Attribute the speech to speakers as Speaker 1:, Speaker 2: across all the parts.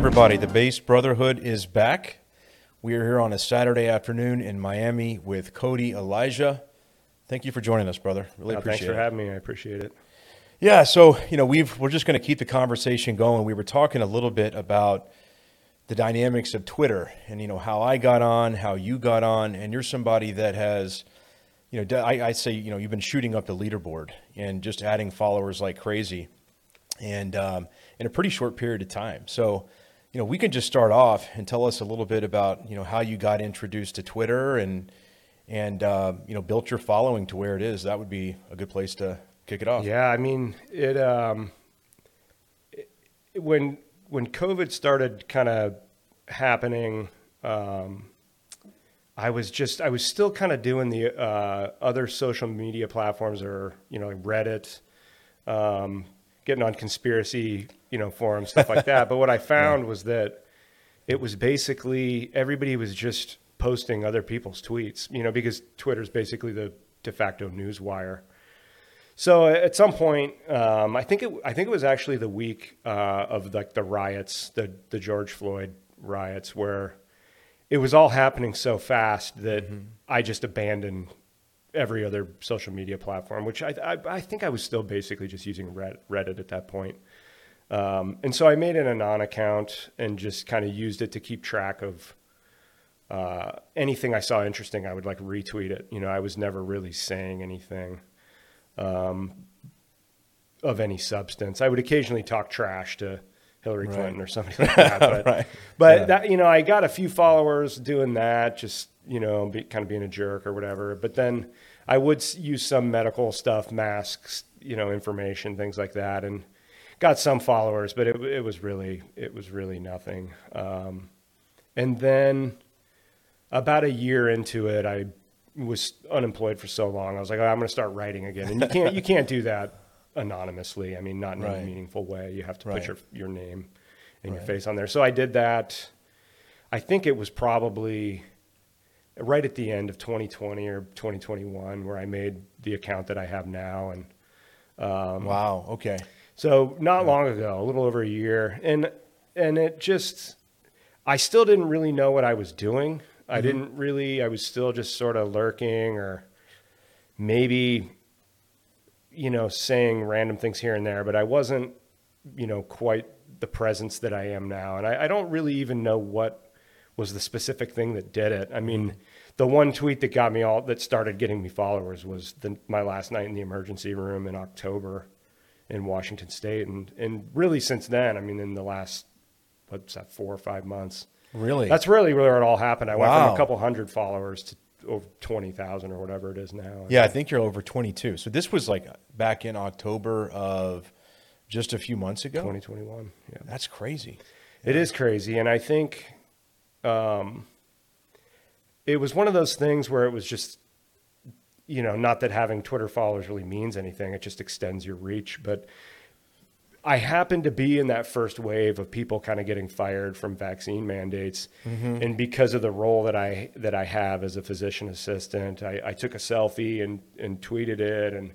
Speaker 1: everybody. The Based Brotherhood is back. We are here on a Saturday afternoon in Miami with Cody Elijah. Thank you for joining us, brother. Really
Speaker 2: Uh,
Speaker 1: appreciate
Speaker 2: thanks for having me. I appreciate it.
Speaker 1: Yeah, so you know, we've we're just going to keep the conversation going. We were talking a little bit about the dynamics of Twitter and you know how I got on, how you got on, and you're somebody that has, you know, I say you know you've been shooting up the leaderboard and just adding followers like crazy, and um, in a pretty short period of time. So, you know, we can just start off and tell us a little bit about you know how you got introduced to Twitter and and uh, you know built your following to where it is. That would be a good place to kick it off.
Speaker 2: Yeah, I mean it. Um, it when when COVID started kind of happening, um, I was just I was still kind of doing the uh, other social media platforms or you know like Reddit, um, getting on conspiracy you know forums stuff like that. But what I found was that it was basically everybody was just posting other people's tweets, you know, because Twitter's basically the de facto news wire. So at some point, um, I think it I think it was actually the week uh, of like the riots, the the George Floyd riots, where it was all happening so fast that I just abandoned every other social media platform, which I I, I think I was still basically just using Reddit at that point. Um, and so I made an anon account and just kind of used it to keep track of uh, anything I saw interesting. I would like retweet it. You know, I was never really saying anything um, of any substance. I would occasionally talk trash to Hillary
Speaker 1: Right.
Speaker 2: Clinton or something like that. But,
Speaker 1: Right.
Speaker 2: but
Speaker 1: Yeah.
Speaker 2: that you know, I got a few followers doing that, just you know, be, kind of being a jerk or whatever. But then I would use some medical stuff, masks, you know, information, things like that, and got some followers. But it, it was really, it was really nothing. Um, and then about a year into it, I was unemployed for so long. I was like, oh, I'm going to start writing again. And you can't, you can't do that anonymously. I mean, not in
Speaker 1: Right.
Speaker 2: any meaningful way. You have to
Speaker 1: Right.
Speaker 2: put your, your name and your face on there. So I did that. I think it was probably right at the end of 2020 or 2021 where I made the account that I have now. And
Speaker 1: Wow. Okay.
Speaker 2: So not long ago, a little over a year, and and it just, I still didn't really know what I was doing. I mm-hmm. didn't really. I was still just sort of lurking, or maybe, you know, saying random things here and there. But I wasn't, you know, quite the presence that I am now, and I, I don't really even know what was the specific thing that did it. I mean. The one tweet that got me all that started getting me followers was the, my last night in the emergency room in October in Washington State, and and really since then, I mean, in the last what's that, four or five months,
Speaker 1: Really?
Speaker 2: that's really where it all happened. I went from a couple hundred followers to over twenty thousand or whatever it is now.
Speaker 1: yeah. I think you're over 22. So this was like back in October of just a few months ago.
Speaker 2: twenty twenty one. Yeah,
Speaker 1: That's crazy.
Speaker 2: it is crazy, and I think, um, it was one of those things where it was just. You know, not that having Twitter followers really means anything; it just extends your reach. But I happened to be in that first wave of people kind of getting fired from vaccine mandates, mm-hmm. and because of the role that I that I have as a physician assistant, I, I took a selfie and and tweeted it, and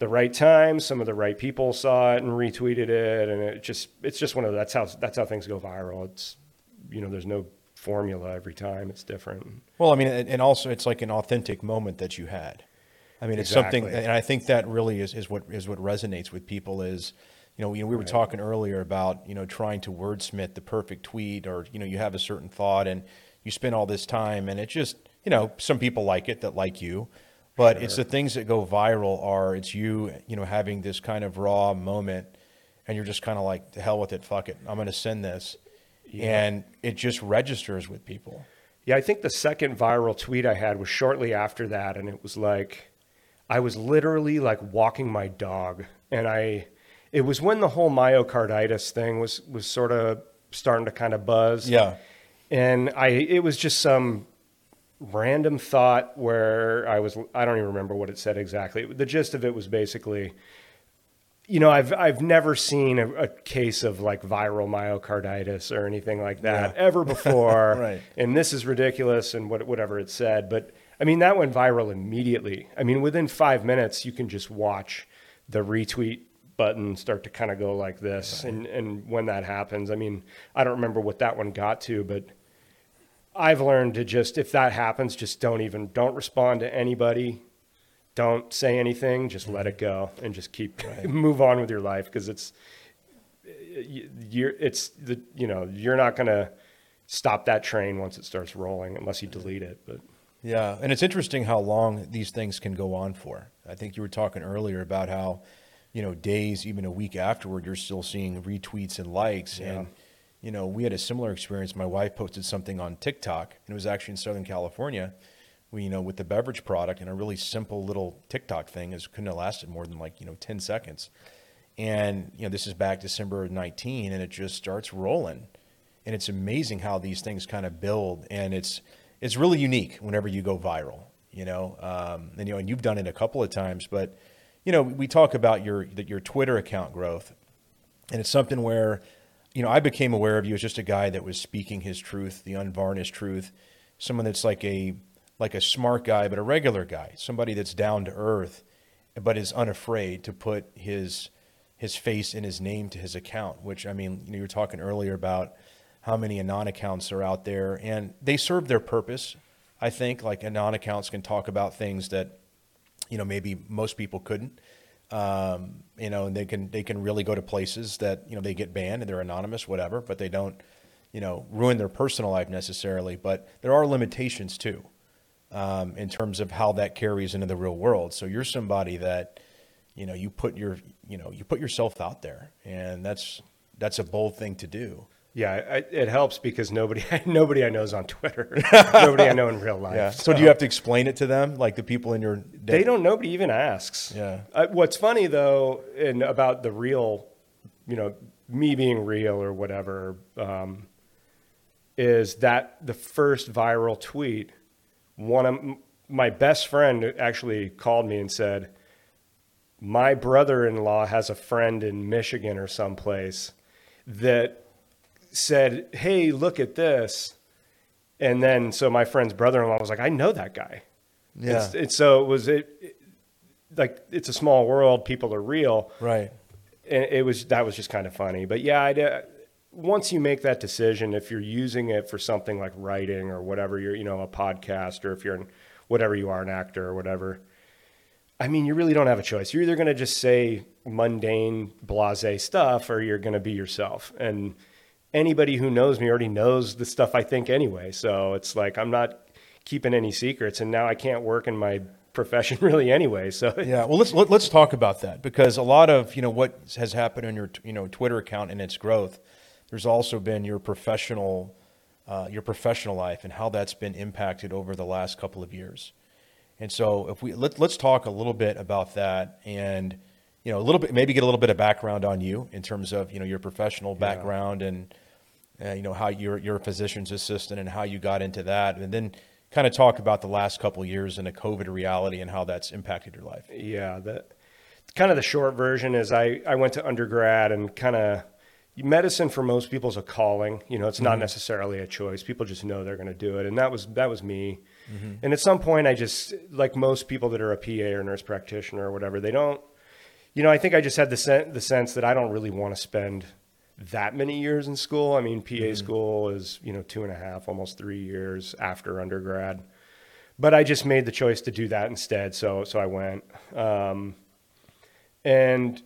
Speaker 2: the right time, some of the right people saw it and retweeted it, and it just it's just one of the, that's how that's how things go viral. It's you know, there's no formula every time; it's different.
Speaker 1: Well, I mean, and also it's like an authentic moment that you had. I mean, it's something, and I think that really is, is what is what resonates with people is, you know, you know, we were talking earlier about you know trying to wordsmith the perfect tweet, or you know, you have a certain thought and you spend all this time, and it just, you know, some people like it that like you, but it's the things that go viral are it's you, you know, having this kind of raw moment, and you're just kind of like, to hell with it, fuck it, I'm going to send this, and it just registers with people.
Speaker 2: Yeah, I think the second viral tweet I had was shortly after that, and it was like I was literally like walking my dog, and I it was when the whole myocarditis thing was was sort of starting to kind of buzz.
Speaker 1: Yeah.
Speaker 2: and I it was just some random thought where I was I don't even remember what it said exactly. The gist of it was basically you know, I've I've never seen a, a case of like viral myocarditis or anything like that
Speaker 1: Yeah.
Speaker 2: ever before,
Speaker 1: Right.
Speaker 2: and this is ridiculous and what, whatever it said. But I mean, that went viral immediately. I mean, within five minutes, you can just watch the retweet button start to kind of go like this. And, and when that happens, I mean, I don't remember what that one got to, but I've learned to just, if that happens, just don't even, don't respond to anybody. Don't say anything, just let it go and just keep, move on with your life. Cause it's, you- you're, it's the, you know, you're not going to stop that train once it starts rolling unless you delete it. But
Speaker 1: Yeah, and it's interesting how long these things can go on for. I think you were talking earlier about how, you know, days, even a week afterward, you're still seeing retweets and likes.
Speaker 2: Yeah.
Speaker 1: And, you know, we had a similar experience. My wife posted something on TikTok, and it was actually in Southern California. You know, with the beverage product and a really simple little TikTok thing is couldn't have lasted more than like, you know, 10 seconds. And, you know, this is back December 19, and it just starts rolling. And it's amazing how these things kind of build. And it's, it's really unique whenever you go viral, you know, um, and, you know, and you've done it a couple of times, but, you know, we talk about your, that your Twitter account growth and it's something where, you know, I became aware of you as just a guy that was speaking his truth, the unvarnished truth, someone that's like a, like a smart guy, but a regular guy, somebody that's down to earth, but is unafraid to put his, his face and his name to his account, which I mean, you know, you were talking earlier about how many anon accounts are out there and they serve their purpose. I think like anon accounts can talk about things that, you know, maybe most people couldn't. Um, you know, and they can they can really go to places that you know they get banned and they're anonymous, whatever, but they don't, you know, ruin their personal life necessarily. But there are limitations too, um, in terms of how that carries into the real world. So you're somebody that, you know, you put your you know you put yourself out there, and that's that's a bold thing to do.
Speaker 2: yeah, I, it helps because nobody, nobody I know is on Twitter. nobody I know in real life.
Speaker 1: Yeah. So do you have to explain it to them, like the people in your?
Speaker 2: They don't. Nobody even asks.
Speaker 1: Yeah.
Speaker 2: Uh, what's funny though, and about the real, you know, me being real or whatever, um, is that the first viral tweet. One of my best friend actually called me and said, "My brother-in-law has a friend in Michigan or someplace that said, "Hey, look at this." And then so my friend's brother-in-law was like, "I know that guy."
Speaker 1: Yeah.
Speaker 2: It's, it's so it was it, it- like it's a small world. People are real,
Speaker 1: Right.
Speaker 2: and it was that was just kind of funny. But yeah, I did, once you make that decision, if you're using it for something like writing or whatever, you're you know a podcast or if you're in, whatever you are an actor or whatever. I mean, you really don't have a choice. You're either going to just say mundane, blase stuff, or you're going to be yourself. And anybody who knows me already knows the stuff I think anyway. So it's like I'm not keeping any secrets, and now I can't work in my profession really anyway. So
Speaker 1: Yeah, well, let's let, let's talk about that because a lot of you know what has happened on your you know Twitter account and its growth. There's also been your professional uh, your professional life and how that's been impacted over the last couple of years. And so, if we let, let's talk a little bit about that, and you know, a little bit, maybe get a little bit of background on you in terms of you know your professional
Speaker 2: Yeah.
Speaker 1: background and uh, you know how you're you're a physician's assistant and how you got into that, and then kind of talk about the last couple of years and a COVID reality and how that's impacted your life.
Speaker 2: Yeah, the kind of the short version is I, I went to undergrad and kind of medicine for most people is a calling. You know, it's not mm-hmm. necessarily a choice. People just know they're going to do it, and that was that was me. Mm-hmm. And at some point, I just like most people that are a PA or nurse practitioner or whatever, they don't. You know, I think I just had the sen- the sense that I don't really want to spend that many years in school. I mean, PA mm-hmm. school is you know two and a half, almost three years after undergrad but I just made the choice to do that instead. So so I went. Um, and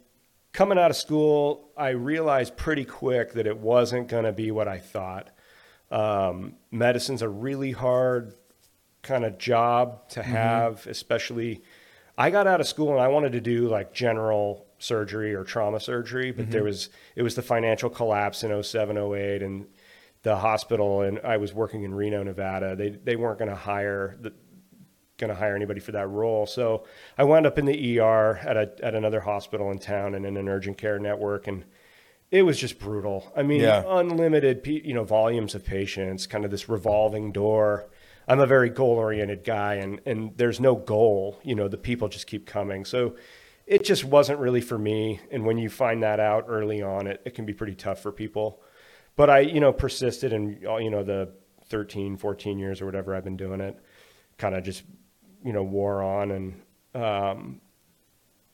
Speaker 2: coming out of school, I realized pretty quick that it wasn't going to be what I thought. Um, medicine's a really hard kind of job to have, especially. I got out of school and I wanted to do like general surgery or trauma surgery, but there was it was the financial collapse in 07, 08 and the hospital and I was working in Reno, Nevada. They they weren't going to hire the going to hire anybody for that role. So I wound up in the ER at a at another hospital in town and in an urgent care network and it was just brutal. I mean,
Speaker 1: Yeah.
Speaker 2: unlimited, you know, volumes of patients, kind of this revolving door. I'm a very goal oriented guy and, and there's no goal, you know, the people just keep coming. So it just wasn't really for me. And when you find that out early on, it, it can be pretty tough for people. But I, you know, persisted and, you know, the 13, 14 years or whatever I've been doing it, kind of just, you know, wore on. And um,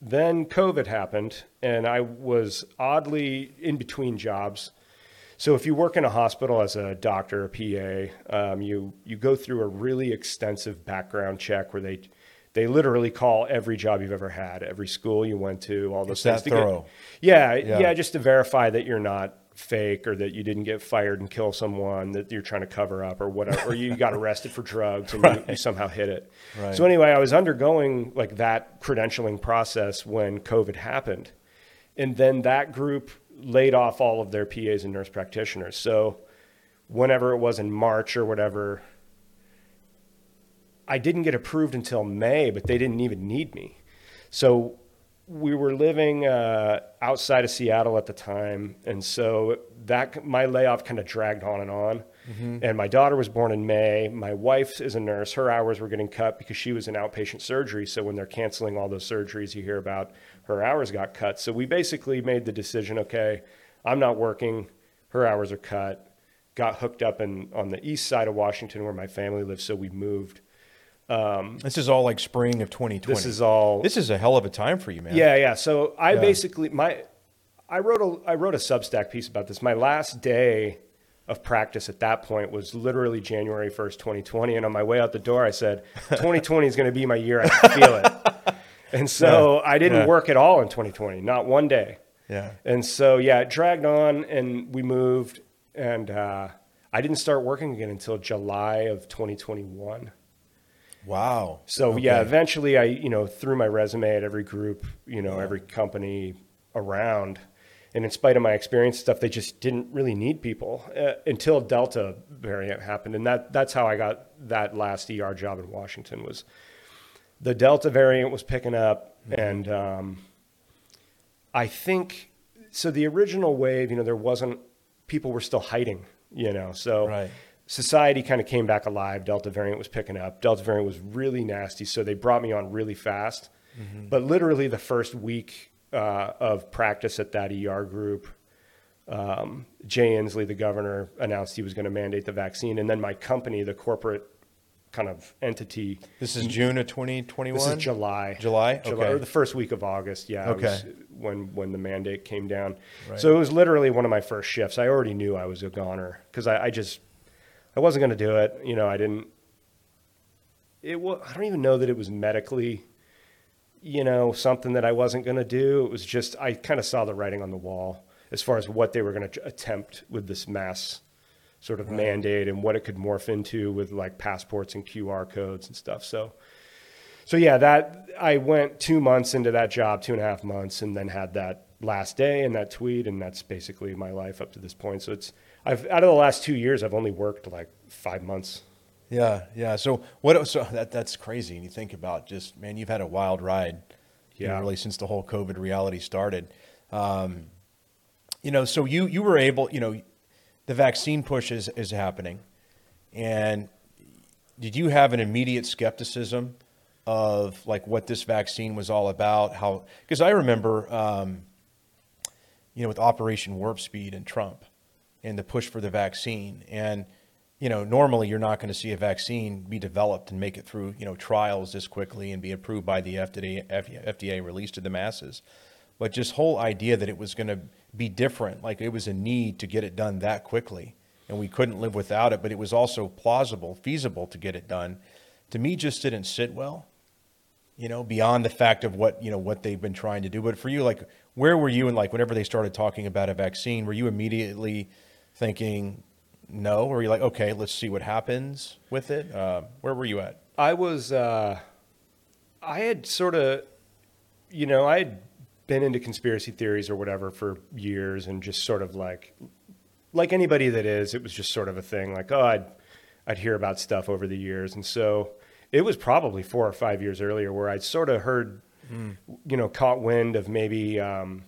Speaker 2: then COVID happened, and I was oddly in between jobs. So if you work in a hospital as a doctor, a PA, um, you you go through a really extensive background check where they they literally call every job you've ever had, every school you went to, all those
Speaker 1: It's
Speaker 2: things.
Speaker 1: that
Speaker 2: to get- yeah,
Speaker 1: Yeah.
Speaker 2: yeah, just to verify that you're not fake or that you didn't get fired and kill someone that you're trying to cover up or whatever, or you got arrested for drugs and you, you somehow hid it.
Speaker 1: Right.
Speaker 2: So anyway, I was undergoing like that credentialing process when COVID happened. And then that group laid off all of their PAs and nurse practitioners. So whenever it was in March or whatever, I didn't get approved until May, but they didn't even need me. So we were living uh, outside of Seattle at the time, and so that my layoff kind of dragged on and on. And my daughter was born in May. My wife is a nurse. Her hours were getting cut because she was in outpatient surgery. So when they're canceling all those surgeries, you hear about her hours got cut. So we basically made the decision: okay, I'm not working. Her hours are cut. Got hooked up in on the east side of Washington where my family lives, so we moved.
Speaker 1: This is all like spring of 2020.
Speaker 2: This is all
Speaker 1: This is a hell of a time for you, man.
Speaker 2: Yeah, yeah. So I
Speaker 1: Yeah.
Speaker 2: basically my I wrote a I wrote a Substack piece about this. My last day of practice at that point was literally January 1st, 2020 and on my way out the door I said 2020 is going to be my year I can feel it. And so I didn't
Speaker 1: Yeah.
Speaker 2: work at all in 2020, not one day.
Speaker 1: Yeah.
Speaker 2: And so yeah, it dragged on and we moved and uh, I didn't start working again until July of 2021.
Speaker 1: Wow.
Speaker 2: So yeah, eventually I, you know, threw my resume at every group, you know, every company around. And in spite of my experience stuff, they just didn't really need people uh, until Delta variant happened. And that that's how I got that last ER job in Washington was the Delta variant was picking up and um, I think so the original wave, you know, there wasn't people were still hiding, you know. So
Speaker 1: Right.
Speaker 2: Society kind of came back alive. Delta variant was picking up. Delta variant was really nasty, so they brought me on really fast. But literally the first week uh, of practice at that ER group, um, Jay Inslee, the governor, announced he was going to mandate the vaccine, and then my company, the corporate kind of entity,
Speaker 1: This is June of 2021.
Speaker 2: this is July.
Speaker 1: July? Okay.
Speaker 2: Or the first week of August. Yeah.
Speaker 1: Okay.
Speaker 2: when when the mandate came down.
Speaker 1: Right.
Speaker 2: So it was literally one of my first shifts. I already knew I was a goner because I, I just I wasn't going to do it. You know, I didn't. It was. I don't even know that it was medically. You know, something that I wasn't going to do. It was just I kind of saw the writing on the wall as far as what they were going to attempt with this mass sort of mandate and what it could morph into with like passports and QR codes and stuff. So, so yeah, that I went two months into that job, two and a half months, and then had that last day and that tweet, and that's basically my life up to this point. So it's I've out of the last two years, I've only worked like five months.
Speaker 1: Yeah, yeah. So what? So that that's crazy. And you think about just man, you've had a wild ride. You know,
Speaker 2: Yeah.
Speaker 1: really since the whole COVID reality started. Um, you know, so you you were able. You know, the vaccine push is is happening, and did you have an immediate skepticism of like what this vaccine was all about? How? Because I remember, um, you know, with Operation Warp Speed and Trump, and the push for the vaccine, and you know, normally you're not going to see a vaccine be developed and make it through, you know, trials this quickly and be approved by the FDA, FDA released to the masses. But just whole idea that it was going to be different, like it was a need to get it done that quickly, and we couldn't live without it. But it was also plausible, feasible to get it done. To me, just didn't sit well. You know, beyond the fact of what you know what they've been trying to do. But for you, like, where were you? And like, whenever they started talking about a vaccine, were you immediately thinking no, or were you like, okay, let's see what happens with it? Uh, where were you at?
Speaker 2: I was, uh, I had sort of, you know, I had been into conspiracy theories or whatever for years and just sort of like, like anybody that is, it was just sort of a thing like, oh, I'd, I'd hear about stuff over the years. And so it was probably four or five years earlier where I'd sort of heard, you know, caught wind of maybe, um,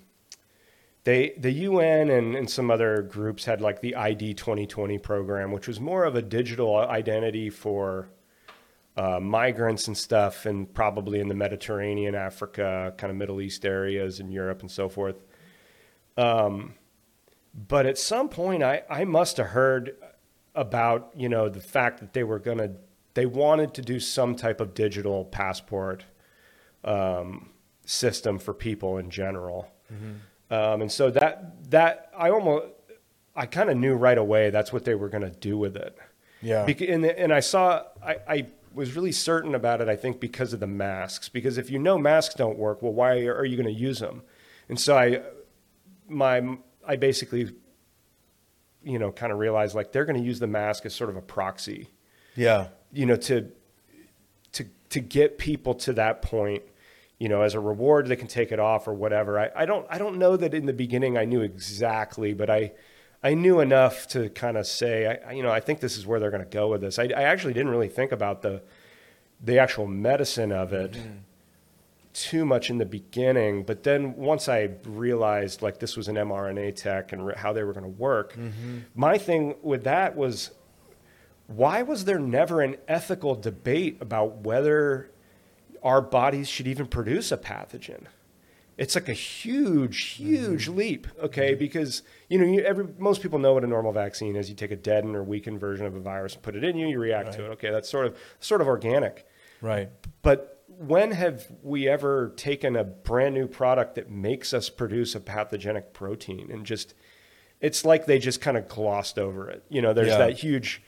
Speaker 2: they, the UN and, and some other groups had like the ID 2020 program, which was more of a digital identity for uh, migrants and stuff, and probably in the Mediterranean, Africa, kind of Middle East areas, and Europe and so forth. Um, but at some point, I, I must have heard about you know the fact that they were gonna they wanted to do some type of digital passport um, system for people in general. Um, and so that that I almost I kind of knew right away that's what they were going to do with it.
Speaker 1: Yeah.
Speaker 2: Bec- and, and I saw I, I was really certain about it. I think because of the masks. Because if you know masks don't work, well, why are you going to use them? And so I my I basically you know kind of realized like they're going to use the mask as sort of a proxy
Speaker 1: Yeah.
Speaker 2: you know to to to get people to that point you know as a reward they can take it off or whatever. I, I don't i don't know that in the beginning i knew exactly but i i knew enough to kind of say I, you know i think this is where they're going to go with this. I, I actually didn't really think about the the actual medicine of it mm-hmm. too much in the beginning but then once i realized like this was an mrna tech and re- how they were going to work mm-hmm. my thing with that was why was there never an ethical debate about whether our bodies should even produce a pathogen? It's like a huge, huge mm-hmm. leap, okay? Mm-hmm. Because you know, you, every most people know what a normal vaccine is. You take a deadened or weakened version of a virus and put it in you, you react to it. Okay, that's sort of sort of organic.
Speaker 1: Right.
Speaker 2: But when have we ever taken a brand new product that makes us produce a pathogenic protein and just it's like they just kind of glossed over it. You know, there's
Speaker 1: Yeah.
Speaker 2: that huge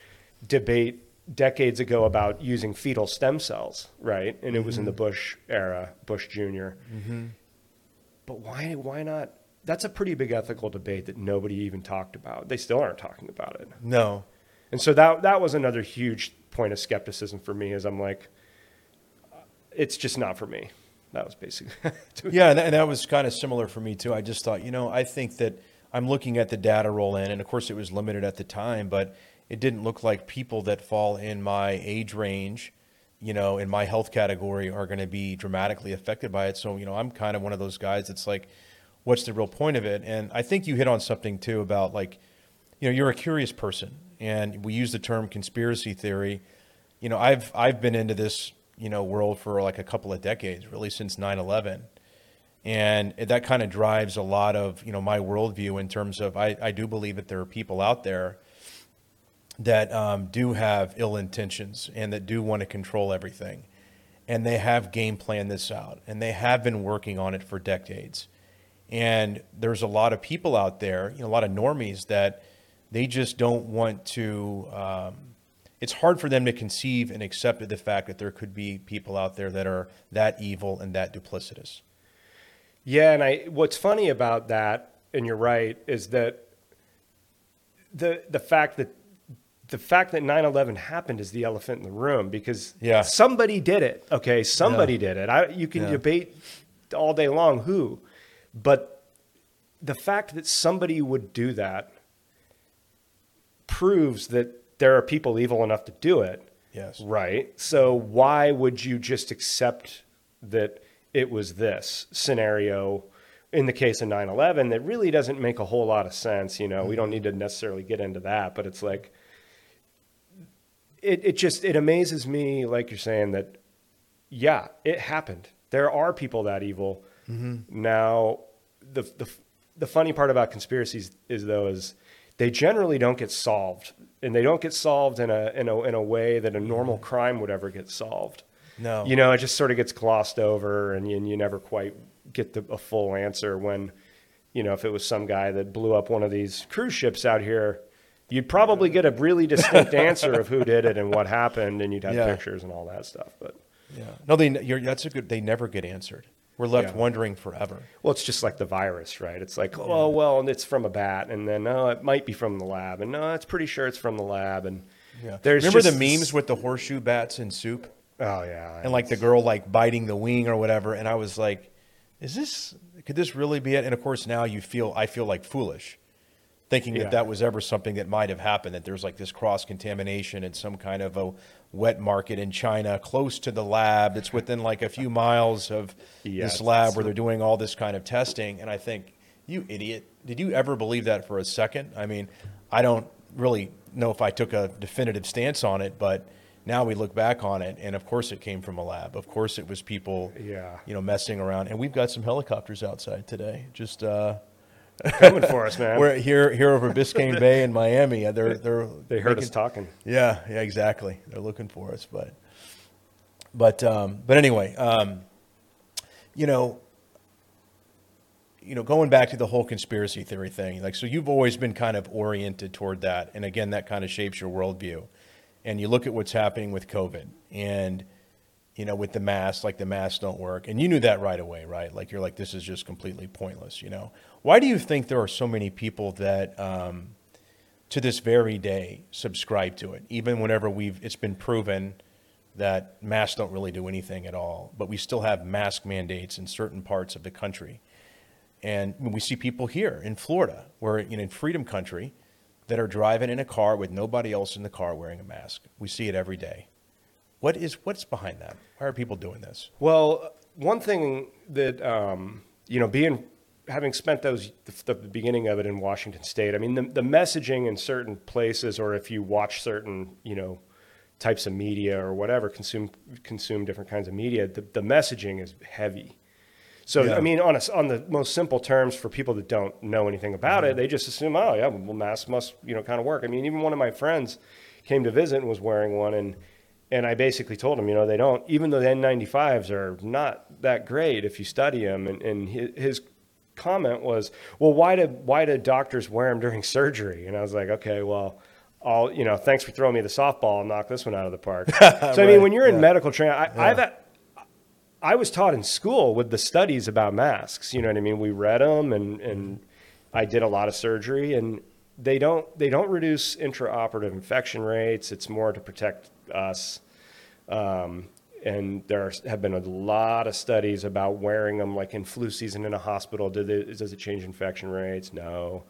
Speaker 2: debate decades ago about using fetal stem cells, right? And it was in the mm-hmm. Bush era, Bush junior mm-hmm. But why why not that's a pretty big ethical debate that nobody even talked about. They still aren't talking about it.
Speaker 1: No.
Speaker 2: And so that that was another huge point of skepticism for me. Is I'm like, it's just not for me. That was basically.
Speaker 1: Yeah, and that, and that was kind of similar for me too. I just thought, you know, I think that I'm looking at the data roll in, and of course it was limited at the time, but it didn't look like people that fall in my age range, you know, in my health category are going to be dramatically affected by it. So, you know, I'm kind of one of those guys that's like, what's the real point of it? And I think you hit on something too about like, you know, you're a curious person, and we use the term conspiracy theory. You know, I've I've been into this you know world for like a couple of decades, really since 9/11, and that kind of drives a lot of you know my worldview in terms of I, I do believe that there are people out there that um, do have ill intentions and that do want to control everything, and they have game planned this out, and they have been working on it for decades. And there's a lot of people out there, you know, a lot of normies that they just don't want to. Um, it's hard for them to conceive and accept the fact that there could be people out there that are that evil and that duplicitous.
Speaker 2: yeah, and I what's funny about that, and you're right, is that the the fact that the fact that 9/11 happened is the elephant in the room because
Speaker 1: Yeah.
Speaker 2: somebody did it. Okay, somebody
Speaker 1: Yeah.
Speaker 2: did it. I, you can
Speaker 1: Yeah.
Speaker 2: debate all day long who, but the fact that somebody would do that proves that there are people evil enough to do it.
Speaker 1: Yes.
Speaker 2: Right. So why would you just accept that it was this scenario in the case of 9/11 that really doesn't make a whole lot of sense, you know. We don't need to necessarily get into that, but it's like it it just it amazes me like you're saying that yeah, it happened. There are people that evil. Mm-hmm. Now the the the funny part about conspiracies is though is they generally don't get solved, and they don't get solved in a in a in a way that a normal mm-hmm. crime would ever get solved.
Speaker 1: No.
Speaker 2: You know, it just sort of gets glossed over, and you, and you never quite get the, a full answer. When, you know, if it was some guy that blew up one of these cruise ships out here, you'd probably get a really distinct answer of who did it and what happened, and you'd have
Speaker 1: Yeah.
Speaker 2: pictures and all that stuff. But
Speaker 1: Yeah. No, they. You're, that's a good. They never get answered. We're left
Speaker 2: Yeah.
Speaker 1: wondering forever.
Speaker 2: well, it's just like the virus, right? It's like, oh well, and it's from a bat, and then no, it might be from the lab, and no, it's pretty sure it's from the lab, and
Speaker 1: Yeah.
Speaker 2: there's
Speaker 1: Remember
Speaker 2: just
Speaker 1: the memes with the horseshoe bats in soup?
Speaker 2: Oh yeah,
Speaker 1: and like the girl like biting the wing or whatever and i was like is this could this really be it and of course now you feel i feel like foolish thinking
Speaker 2: Yeah.
Speaker 1: that that was ever something that might have happened that there's like this cross contamination in some kind of a wet market in china close to the lab that's within like a few miles of
Speaker 2: Yeah,
Speaker 1: this lab where they're doing all this kind of testing. And i think you idiot did you ever believe that for a second? I mean i don't really know if i took a definitive stance on it but now we look back on it and of course it came from a lab. Of course it was people
Speaker 2: Yeah.
Speaker 1: you know messing around. And we've got some helicopters outside today. Just uh
Speaker 2: coming for us, man.
Speaker 1: we're here here over biscayne bay in miami they're they're
Speaker 2: they heard
Speaker 1: making-
Speaker 2: us talking.
Speaker 1: yeah, yeah, exactly. They're looking for us, but, but, um, but anyway, um, you know, you know, going back to the whole conspiracy theory thing, like, so you've always been kind of oriented toward that. And again, that kind of shapes your worldview. And you look at what's happening with COVID and, you know, with the masks, like the masks don't work. And you knew that right away, right? Like, you're like, this is just completely pointless, you know? Why do you think there are so many people that, um, to this very day, subscribe to it, even whenever we've, it's been proven that masks don't really do anything at all, but we still have mask mandates in certain parts of the country. And we see people here in Florida, where you know, in Freedom Country, that are driving in a car with nobody else in the car wearing a mask. We see it every day. What is what's behind that? Why are people doing this?
Speaker 2: Well, one thing that um, you know, being having spent those the, the, beginning of it in Washington State, I mean, the, the messaging in certain places, or if you watch certain, you know, types of media or whatever, consume consume different kinds of media, the, the messaging is heavy. So yeah. I mean, on a, on the most simple terms, for people that don't know anything about mm-hmm. it, they just assume, oh yeah, well, masks must you know kind of work. I mean, even one of my friends came to visit and was wearing one, and and I basically told him, you know, they don't. Even though the N95s are not that great if you study them, and, and his, his comment was, well, why do why do doctors wear them during surgery? And I was like, okay, well. I'll, you know, thanks for throwing me the softball. I'll knock this one out of the park. so, right. I mean, when you're yeah. in medical training, I, yeah. I've, I was taught in school with the studies about masks. You know what I mean? We read them, and and I did a lot of surgery, and they don't they don't reduce intraoperative infection rates. It's more to protect us. Um, and there have been a lot of studies about wearing them, like in flu season in a hospital. It, does it change infection rates? No.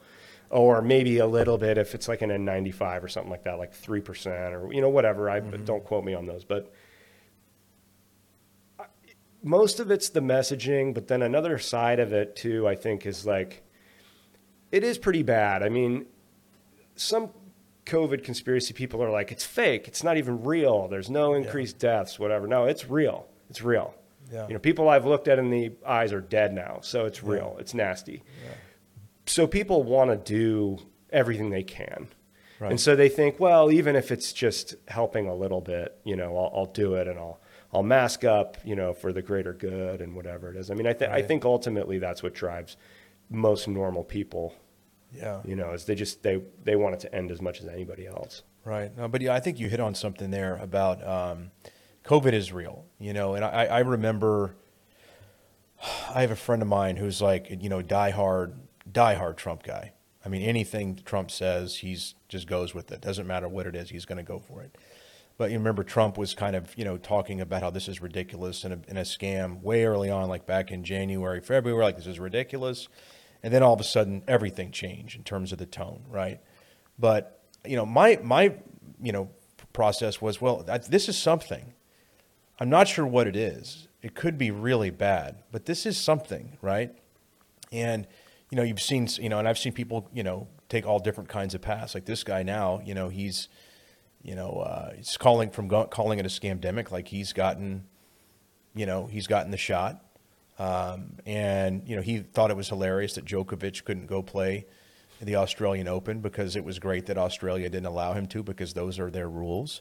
Speaker 2: Or maybe a little bit if it's like an N95 or something like that, like 3% or, you know, whatever. I mm-hmm. Don't quote me on those. But most of it's the messaging, but then another side of it too, I think, is like it is pretty bad. I mean, some COVID conspiracy people are like, it's fake, it's not even real, there's no increased yeah. deaths, whatever. No, it's real. It's real. Yeah. You know, people I've looked at in the eyes are dead now, so it's real. Yeah. It's nasty. So people want to do everything they can. Right. And so they think, well, even if it's just helping a little bit, you know, I'll, I'll do it and I'll I'll mask up, you know, for the greater good and whatever it is. I mean, I, th- right. I think ultimately that's what drives most normal people. Yeah. You know, is they just they they want it to end as much as anybody else.
Speaker 1: Right. No, but yeah, I think you hit on something there about um, COVID is real. You know, and I, I remember I have a friend of mine who's like you know diehard diehard Trump guy. I mean, anything Trump says, he's just goes with it. Doesn't matter what it is, he's going to go for it. But you remember Trump was kind of, you know, talking about how this is ridiculous and a, and a scam way early on, like back in January, February, like this is ridiculous. And then all of a sudden everything changed in terms of the tone, right? But, you know, my, my, you know, process was, well, this is something. I'm not sure what it is. It could be really bad, but this is something, right? And, you know, you've seen, you know, and I've seen people, you know, take all different kinds of paths. Like this guy now, you know, he's, you know, uh, he's calling from calling it a scamdemic, like he's gotten, you know, he's gotten the shot, um, and you know he thought it was hilarious that Djokovic couldn't go play the Australian Open because it was great that Australia didn't allow him to because those are their rules.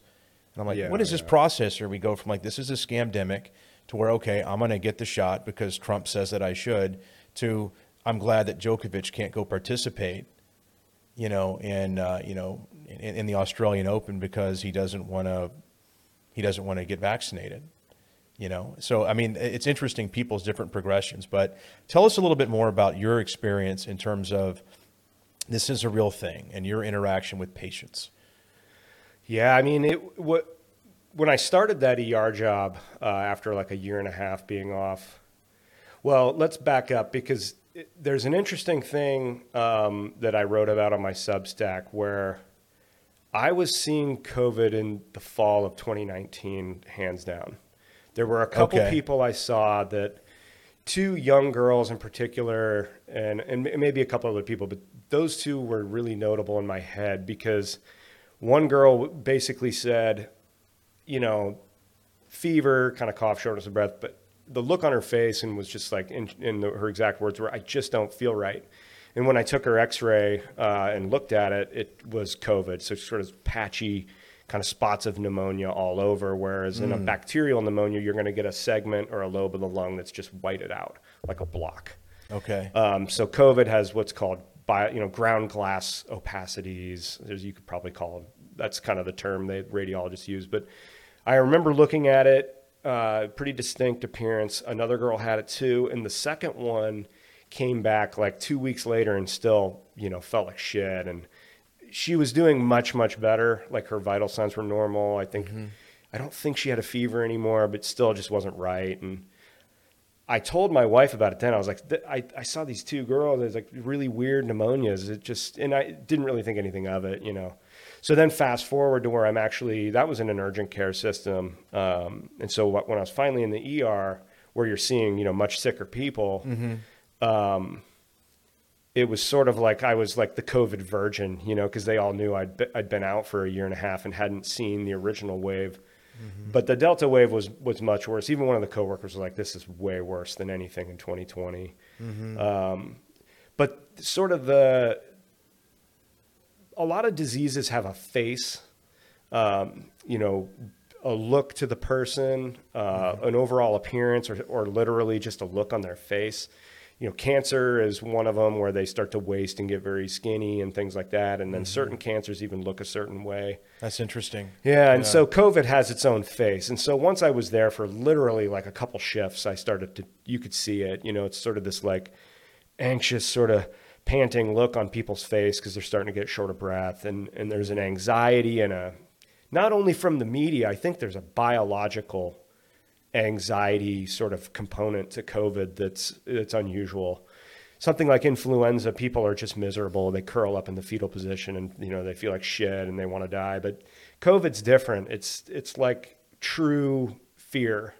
Speaker 1: And I'm like, yeah, what is yeah. this process where we go from like this is a scamdemic to where okay, I'm going to get the shot because Trump says that I should to I'm glad that Djokovic can't go participate, you know, and uh, you know in, in the Australian Open because he doesn't want to he doesn't want to get vaccinated. You know, so I mean, it's interesting people's different progressions. But tell us a little bit more about your experience in terms of this is a real thing and your interaction with patients.
Speaker 2: Yeah, I mean, it what when I started that ER job uh, after like a year and a half being off. Well, let's back up because it, there's an interesting thing um, that I wrote about on my Substack where I was seeing COVID in the fall of 2019, hands down. There were a couple okay. people I saw that, two young girls in particular, and, and maybe a couple other people, but those two were really notable in my head because one girl basically said, you know, fever, kind of cough, shortness of breath, but the look on her face and was just like, in, in the, her exact words were, I just don't feel right. And when I took her X-ray uh, and looked at it, it was COVID. So sort of patchy, kind of spots of pneumonia all over. Whereas mm. in a mm. bacterial pneumonia, you're going to get a segment or a lobe of the lung that's just whited out, like a block.
Speaker 1: Okay.
Speaker 2: Um, so COVID has what's called bio, you know ground glass opacities. As you could probably call them. That's kind of the term that radiologists use. But I remember looking at it, uh, pretty distinct appearance. Another girl had it too, and the second one came back like two weeks later and still, you know, felt like shit. And she was doing much, much better. Like her vital signs were normal. I think, I don't think she had a fever anymore, but still just wasn't right. And I told my wife about it then. I was like, I, I saw these two girls. There's like really weird pneumonias. It just, and I didn't really think anything of it, you know. So then fast forward to where I'm actually, that was in an urgent care system. Um, and so when I was finally in the ER, where you're seeing, you know, much sicker people, um, it was sort of like I was like the COVID virgin, you know, because they all knew I'd, be, I'd been out for a year and a half and hadn't seen the original wave. But the Delta wave was was much worse. Even one of the coworkers was like, "This is way worse than anything in 2020." Um, but sort of the a lot of diseases have a face, um, you know, a look to the person, uh, an overall appearance, or, or literally just a look on their face. You know, cancer is one of them where they start to waste and get very skinny and things like that. And then mm-hmm. certain cancers even look a certain way.
Speaker 1: That's interesting.
Speaker 2: Yeah, and so COVID has its own face. And so once I was there for literally like a couple shifts, I started to you could see it. You know, it's sort of this like anxious sort of panting look on people's face because they're starting to get short of breath and and there's an anxiety and a not only from the media, I think there's a biological anxiety sort of component to COVID that's that's unusual. Something like influenza, people are just miserable. They curl up in the fetal position and you know they feel like shit and they want to die. But COVID's different. It's it's like true fear,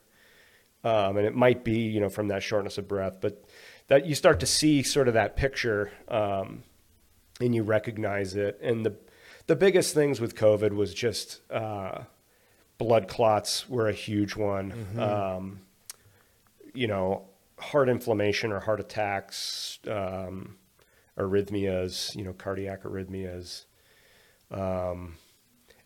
Speaker 2: um, and it might be you know from that shortness of breath, but that you start to see sort of that picture um, and you recognize it. And the the biggest things with COVID was just uh, blood clots were a huge one. Um, you know, heart inflammation or heart attacks, um, arrhythmias, you know, cardiac arrhythmias. Um,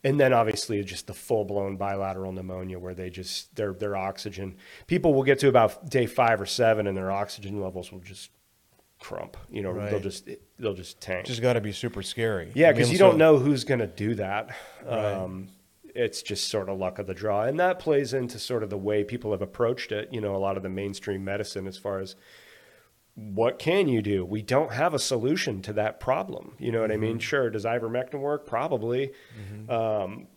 Speaker 2: and then obviously just the full blown bilateral pneumonia where they just their their oxygen people will get to about day five or seven and their oxygen levels will just crump. You know, they'll just they'll just tank.
Speaker 1: Just got to be super scary.
Speaker 2: Yeah,
Speaker 1: I
Speaker 2: because
Speaker 1: mean,
Speaker 2: you
Speaker 1: so-
Speaker 2: don't know who's going to do that.
Speaker 1: Right.
Speaker 2: Um, it's just sort of luck of the draw, and that plays into sort of the way people have approached it. You know, a lot of the mainstream medicine, as far as what can you do? We don't have a solution to that problem. You know what I
Speaker 1: Mm-hmm.
Speaker 2: mean? Sure, does ivermectin work? Probably, um,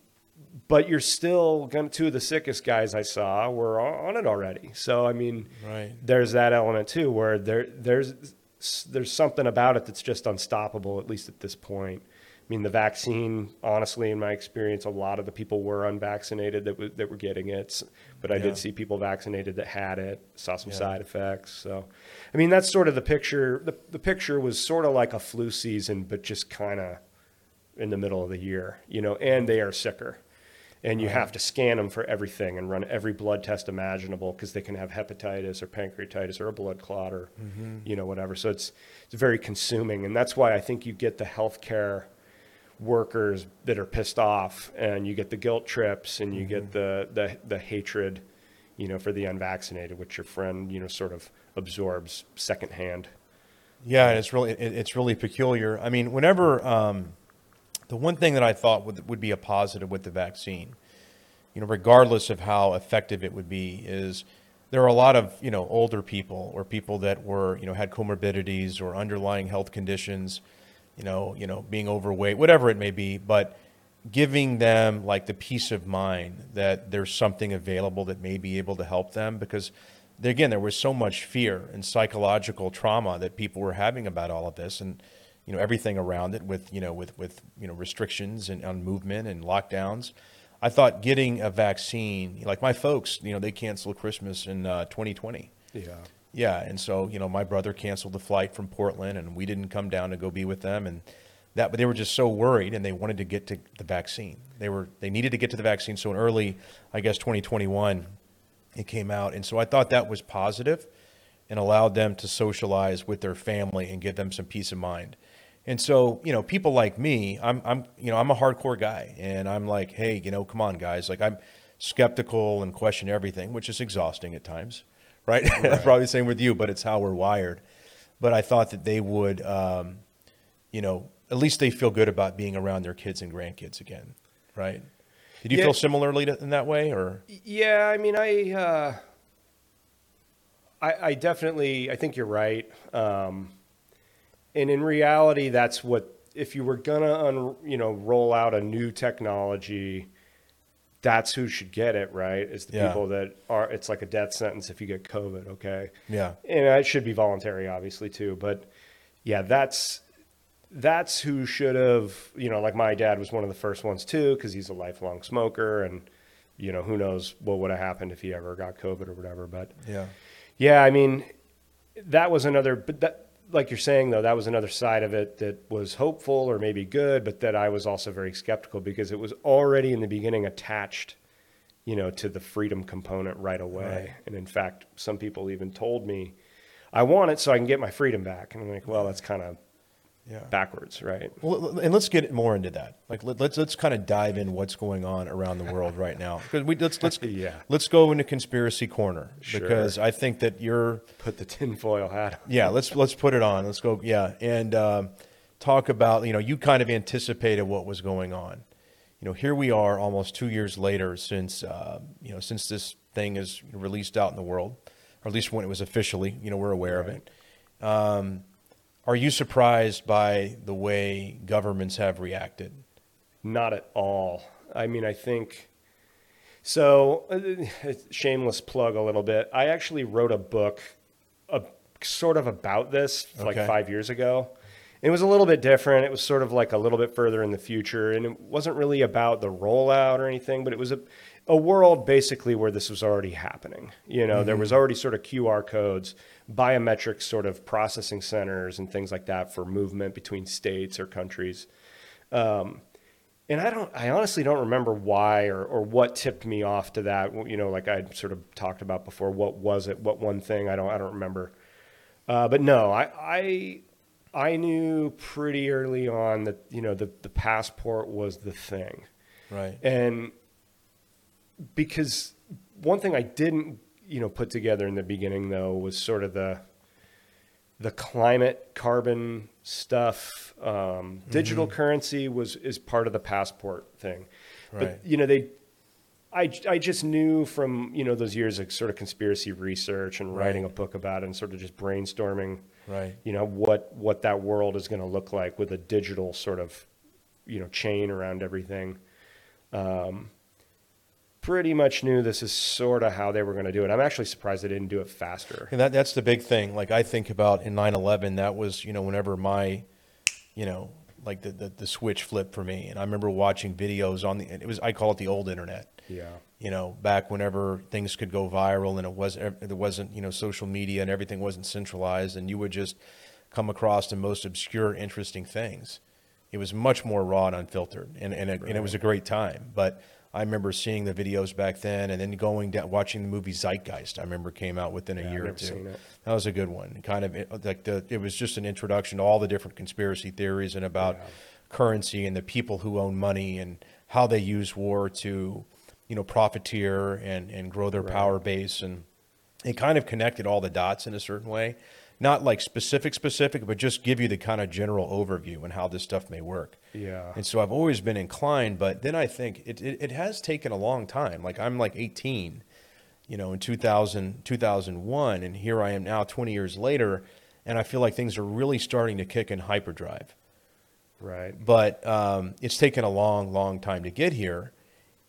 Speaker 2: but you're still going. to Two of the sickest guys I saw were on it already. So I mean,
Speaker 1: Right.
Speaker 2: there's that element too, where there there's there's something about it that's just unstoppable, at least at this point. I mean, the vaccine, honestly, in my experience, a lot of the people were unvaccinated that, w- that were getting it, but I
Speaker 1: Yeah.
Speaker 2: did see people vaccinated that had it, saw some
Speaker 1: Yeah.
Speaker 2: side effects. So, I mean, that's sort of the picture. The, the picture was sort of like a flu season, but just kind of in the middle of the year, you know, and they are sicker. And you have to scan them for everything and run every blood test imaginable because they can have hepatitis or pancreatitis or a blood clot or, mm-hmm. you know, whatever. So it's, it's very consuming. And that's why I think you get the healthcare workers that are pissed off and you get the guilt trips and you get the, the, the hatred, you know, for the unvaccinated, which your friend, you know, sort of absorbs secondhand.
Speaker 1: Yeah, and it's really it, it's really peculiar. I mean, whenever um, the one thing that I thought would would be a positive with the vaccine, you know, regardless of how effective it would be, is there are a lot of you know older people or people that were you know had comorbidities or underlying health conditions, you know, you know, being overweight, whatever it may be, but giving them like the peace of mind that there's something available that may be able to help them because again there was so much fear and psychological trauma that people were having about all of this and you know everything around it with you know with with you know restrictions and on movement and lockdowns i thought getting a vaccine like my folks you know they canceled christmas in uh, 2020
Speaker 2: Yeah.
Speaker 1: Yeah, and so you know, my brother canceled the flight from Portland, and we didn't come down to go be with them, and that. But they were just so worried, and they wanted to get to the vaccine. They were they needed to get to the vaccine. So in early, I guess 2021, it came out, and so I thought that was positive, and allowed them to socialize with their family and give them some peace of mind. And so, you know, people like me, I'm, I'm, you know, I'm a hardcore guy, and I'm like, hey, you know, come on, guys. Like, I'm skeptical and question everything, which is exhausting at times, right? Probably the same with you, but it's how we're wired. but I thought that they would, um, you know, at least they feel good about being around their kids and grandkids again, right? Did you
Speaker 2: Yeah.
Speaker 1: feel similarly to, in that way, or
Speaker 2: Yeah, I mean, I, uh, I, I definitely, I think you're right. Um, and in reality, that's what if you were gonna, un, you know, roll out a new technology, that's who should get it, right? Is the
Speaker 1: Yeah.
Speaker 2: people that are. It's like a death sentence if you get COVID. Okay.
Speaker 1: yeah,
Speaker 2: and it should be voluntary, obviously too. But yeah, that's that's who should have. You know, like my dad was one of the first ones too, because he's a lifelong smoker, and you know, who knows what would have happened if he ever got COVID or whatever. But
Speaker 1: yeah,
Speaker 2: yeah, I mean, that was another. But that, like you're saying though, that was another side of it that was hopeful or maybe good, but that I was also very skeptical because it was already in the beginning attached, you know, to the freedom component right away.
Speaker 1: Right.
Speaker 2: And in fact, some people even told me, "I want it so I can get my freedom back." And I'm like, "Well, that's kind of
Speaker 1: yeah.
Speaker 2: backwards, right?"
Speaker 1: Well, and let's get more into that. Like, let, let's let's kind of dive in what's going on around the world right now. Because we let's let's
Speaker 2: Yeah.
Speaker 1: let's go into conspiracy corner
Speaker 2: Sure.
Speaker 1: because I think that you're
Speaker 2: Put the tinfoil hat on.
Speaker 1: yeah. Let's let's put it on. Let's go yeah and um, talk about you know you kind of anticipated what was going on. You know, here we are almost two years later since uh, you know since this thing is released out in the world, or at least when it was officially. You know, we're aware of it. Um, are you surprised by the way governments have reacted?
Speaker 2: Not at all. I mean, I think so. uh, Shameless plug a little bit. I actually wrote a book, a, sort of about this like five years ago. It was a little bit different. It was sort of like a little bit further in the future, and it wasn't really about the rollout or anything. But it was a a world basically where this was already happening. You know, there was already sort of QR codes, biometric sort of processing centers, and things like that for movement between states or countries. Um, and I don't, I honestly don't remember why or, or what tipped me off to that. You know, like I sort of talked about before, what was it? What one thing? I don't, I don't remember. Uh, but no, I, I, I knew pretty early on that, you know, the, the passport was the thing.
Speaker 1: Right.
Speaker 2: And because one thing I didn't, you know, put together in the beginning though was sort of the the climate carbon stuff. Um, digital currency was is part of the passport thing,
Speaker 1: Right.
Speaker 2: but you know they. I, I just knew from you know those years of sort of conspiracy research and writing a book about it and sort of just brainstorming
Speaker 1: Right.
Speaker 2: you know what what that world is going to look like with a digital sort of you know chain around everything um, pretty much knew this is sort of how they were going to do it i'm actually surprised they didn't do it faster
Speaker 1: And that that's the big thing. Like I think about in 9/11, that was you know whenever my, you know, like the, the the switch flipped for me, and I remember watching videos on the. It was I call it the old internet.
Speaker 2: yeah
Speaker 1: You know, back whenever things could go viral and it was there wasn't you know social media and everything wasn't centralized, and you would just come across the most obscure, interesting things. It was much more raw and unfiltered, and and it, and it was a great time. But I remember seeing the videos back then, and then going down watching the movie Zeitgeist. I remember came out within a
Speaker 2: Yeah,
Speaker 1: year or two. That was a good one. Kind of it, like the it was just an introduction to all the different conspiracy theories and about
Speaker 2: Yeah.
Speaker 1: currency and the people who own money and how they use war to, you know, profiteer and and grow their
Speaker 2: Right.
Speaker 1: power base and it kind of connected all the dots in a certain way. Not like specific specific, but just give you the kind of general overview and how this stuff may work.
Speaker 2: Yeah
Speaker 1: And so I've always been inclined, but then I think it, it, it has taken a long time. Like I'm like 18, you know, in 2000, 2001, and here I am now 20 years later, and I feel like things are really starting to kick in hyperdrive.
Speaker 2: right
Speaker 1: But um, it's taken a long, long time to get here.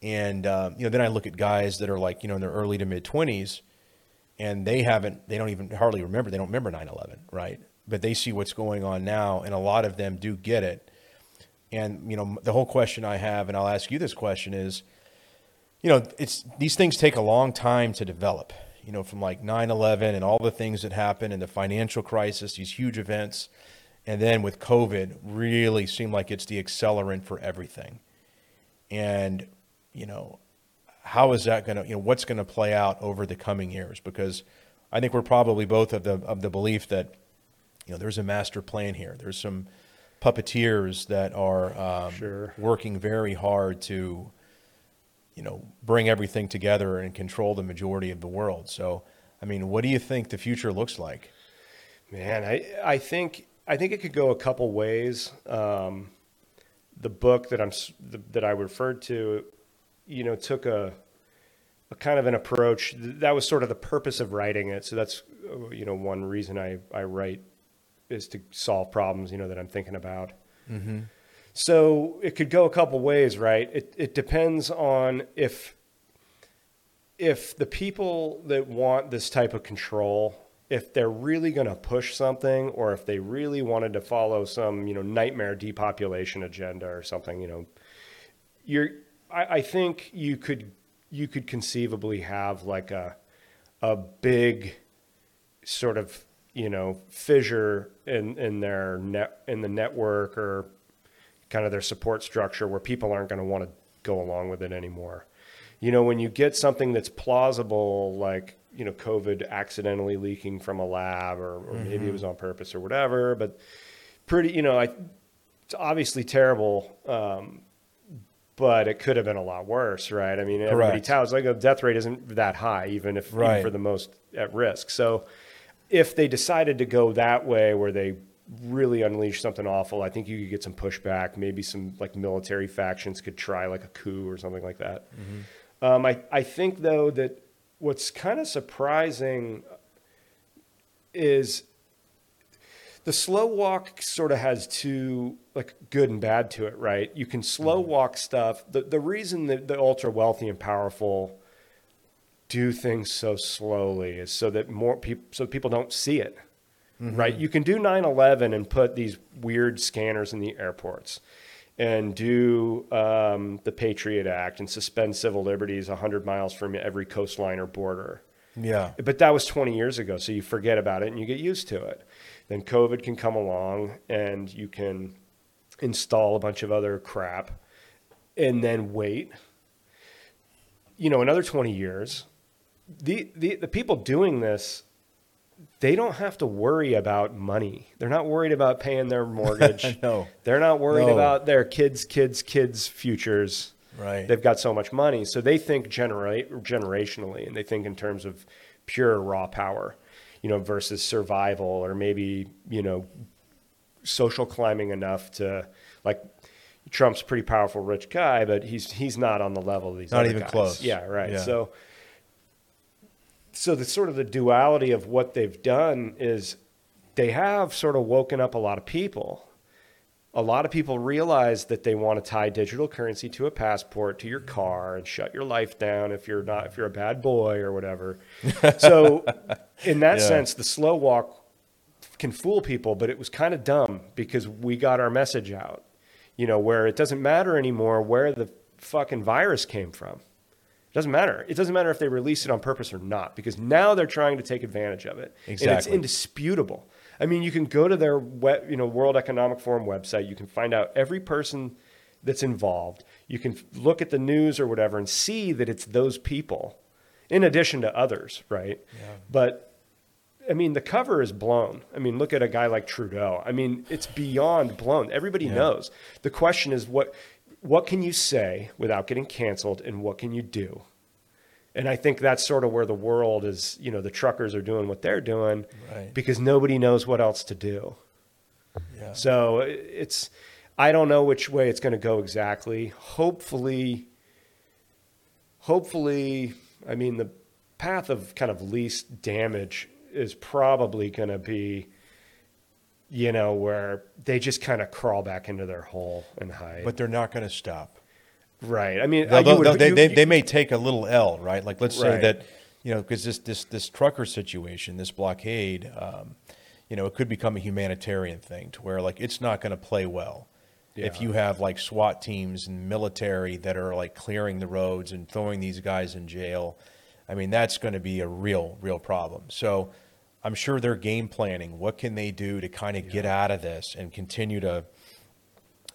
Speaker 1: And, um, you know, then I look at guys that are like, you know, in their early to mid 20s, and they haven't, they don't even hardly remember, they don't remember 9 11, right? But they see what's going on now, and a lot of them do get it. And, you know, the whole question I have, and I'll ask you this question is, you know, it's these things take a long time to develop. You know, from like 9/11 and all the things that happened and the financial crisis, these huge events, and then with COVID, really seemed like it's the accelerant for everything. And, you know, how is that going to, you know, what's going to play out over the coming years? Because I think we're probably both of the of the belief that, you know, there's a master plan here. There's some puppeteers that are um,
Speaker 2: Sure.
Speaker 1: working very hard to, you know, bring everything together and control the majority of the world. So, I mean, what do you think the future looks like?
Speaker 2: Man, I I think I think it could go a couple ways. Um, the book that I'm that I referred to, you know, took a, a kind of an approach that was sort of the purpose of writing it. So that's uh, you know one reason I I write is to solve problems you know that I'm thinking about. Mm-hmm. So it could go a couple ways, right? It it depends on if if the people that want this type of control, if they're really going to push something, or if they really wanted to follow some you know nightmare depopulation agenda or something, you know, you're I, I think you could you could conceivably have like a a big sort of you know fissure in in their net in the network or kind of their support structure where people aren't going to want to go along with it anymore. You know, when you get something that's plausible, like you know, COVID accidentally leaking from a lab, or, or maybe it was on purpose or whatever, but pretty, you know, I, it's obviously terrible. Um, but it could have been a lot worse, right? I mean, everybody
Speaker 1: Correct.
Speaker 2: touts like the death rate isn't that high, even if even for the most at risk. So, if they decided to go that way, where they really unleash something awful, I think you could get some pushback. Maybe some like military factions could try like a coup or something like that. Um, I I think though that what's kind of surprising is the slow walk sort of has two like good and bad to it, right? You can slow walk stuff. The the reason that the ultra wealthy and powerful do things so slowly is so that more people so people don't see it. Right? You can do 9/11 and put these weird scanners in the airports and do um, the Patriot Act and suspend civil liberties 100 miles from every coastline or border.
Speaker 1: Yeah.
Speaker 2: But that was 20 years ago, so you forget about it and you get used to it. Then COVID can come along and you can install a bunch of other crap and then wait. You know, another 20 years. The, the, the people doing this, they don't have to worry about money. They're not worried about paying their mortgage.
Speaker 1: No.
Speaker 2: They're not worried
Speaker 1: No.
Speaker 2: about their kids, kids, kids' futures.
Speaker 1: Right.
Speaker 2: They've got so much money. So they think generate generationally and they think in terms of pure raw power, you know, versus survival or maybe, you know, social climbing enough to like Trump's pretty powerful rich guy, but he's he's not on the level of these
Speaker 1: Not even
Speaker 2: guys.
Speaker 1: close.
Speaker 2: Yeah, right.
Speaker 1: Yeah.
Speaker 2: So so the sort of the duality of what they've done is they have sort of woken up a lot of people a lot of people realize that they want to tie digital currency to a passport to your car and shut your life down if you're not if you're a bad boy or whatever. so in that
Speaker 1: Yeah.
Speaker 2: sense the slow walk can fool people but it was kind of dumb because we got our message out. You know, where it doesn't matter anymore where the fucking virus came from. It doesn't matter. It doesn't matter if they release it on purpose or not because now they're trying to take advantage of it. And it's indisputable. I mean, you can go to their web, you know, World Economic Forum website. You can find out every person that's involved. You can look at the news or whatever and see that it's those people, in addition to others, right? Yeah. But I mean, the cover is blown. I mean, look at a guy like Trudeau. I mean, it's beyond blown. Everybody
Speaker 1: Yeah.
Speaker 2: knows. The question is what what can you say without getting canceled, and what can you do? And I think that's sort of where the world is. You know, the truckers are doing what they're doing
Speaker 1: Right.
Speaker 2: because nobody knows what else to do.
Speaker 1: Yeah.
Speaker 2: So it's, I don't know which way it's going to go exactly. Hopefully, hopefully, I mean, the path of kind of least damage is probably going to be, you know, where they just kind of crawl back into their hole and hide.
Speaker 1: But they're not going to stop.
Speaker 2: right. I mean, would-
Speaker 1: they'll-
Speaker 2: you-
Speaker 1: they,
Speaker 2: you-
Speaker 1: they may take a little L, right? Like let's say that, you know, because this, this, this trucker situation, this blockade, um, you know, it could become a humanitarian thing to where like it's not going to play well. If you have like SWAT teams and military that are like clearing the roads and throwing these guys in jail, I mean, that's going to be a real, real problem. So I'm sure they're game planning. What can they do to kind of get out of this and continue to,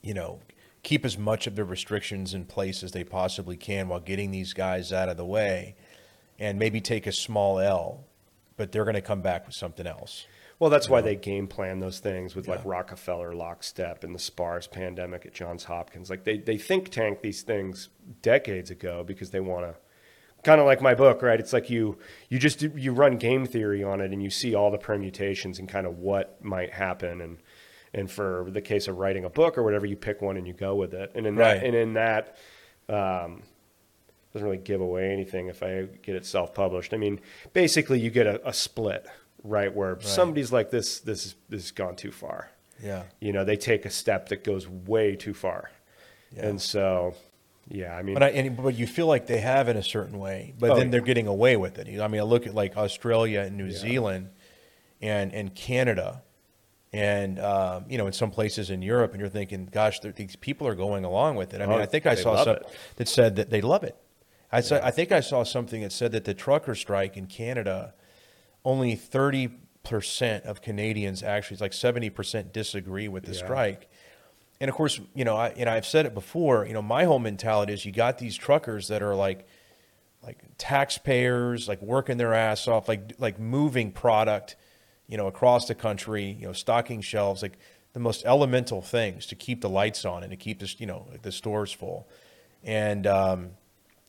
Speaker 1: you know, keep as much of the restrictions in place as they possibly can while getting these guys out of the way and maybe take a small L, but they're going to come back with something else.
Speaker 2: Well, that's why they game plan those things with like Rockefeller, Lockstep, and the SPARS pandemic at Johns Hopkins. Like they, they think tank these things decades ago because they want to kind of like my book, right? It's like you you just you run game theory on it, and you see all the permutations and kind of what might happen, and and for the case of writing a book or whatever, you pick one and you go with it, and in
Speaker 1: Right.
Speaker 2: that and in that. Um, doesn't really give away anything if I get it self-published. I mean, basically, you get a, a split, right? Where somebody's like, "This, this, is, this has gone too far."
Speaker 1: Yeah.
Speaker 2: You know, they take a step that goes way too far,
Speaker 1: Yeah.
Speaker 2: and so, yeah, I mean,
Speaker 1: But I, and, but you feel like they have in a certain way, but
Speaker 2: Oh,
Speaker 1: then they're getting away with it. I mean, I look at like Australia and New Zealand, and and Canada, and um, you know, in some places in Europe, and you're thinking, gosh, these people are going along with it. I mean,
Speaker 2: Oh,
Speaker 1: I think I saw something that said that they love it. I saw, I think I saw something that said that the trucker strike in Canada, only thirty percent of Canadians actually, it's like seventy percent disagree with the
Speaker 2: Yeah.
Speaker 1: strike. And of course, you know, I, and I've said it before. You know, my whole mentality is you got these truckers that are like, like taxpayers, like working their ass off, like like moving product, you know, across the country, you know, stocking shelves, like the most elemental things to keep the lights on and to keep this, you know, the stores full. And um,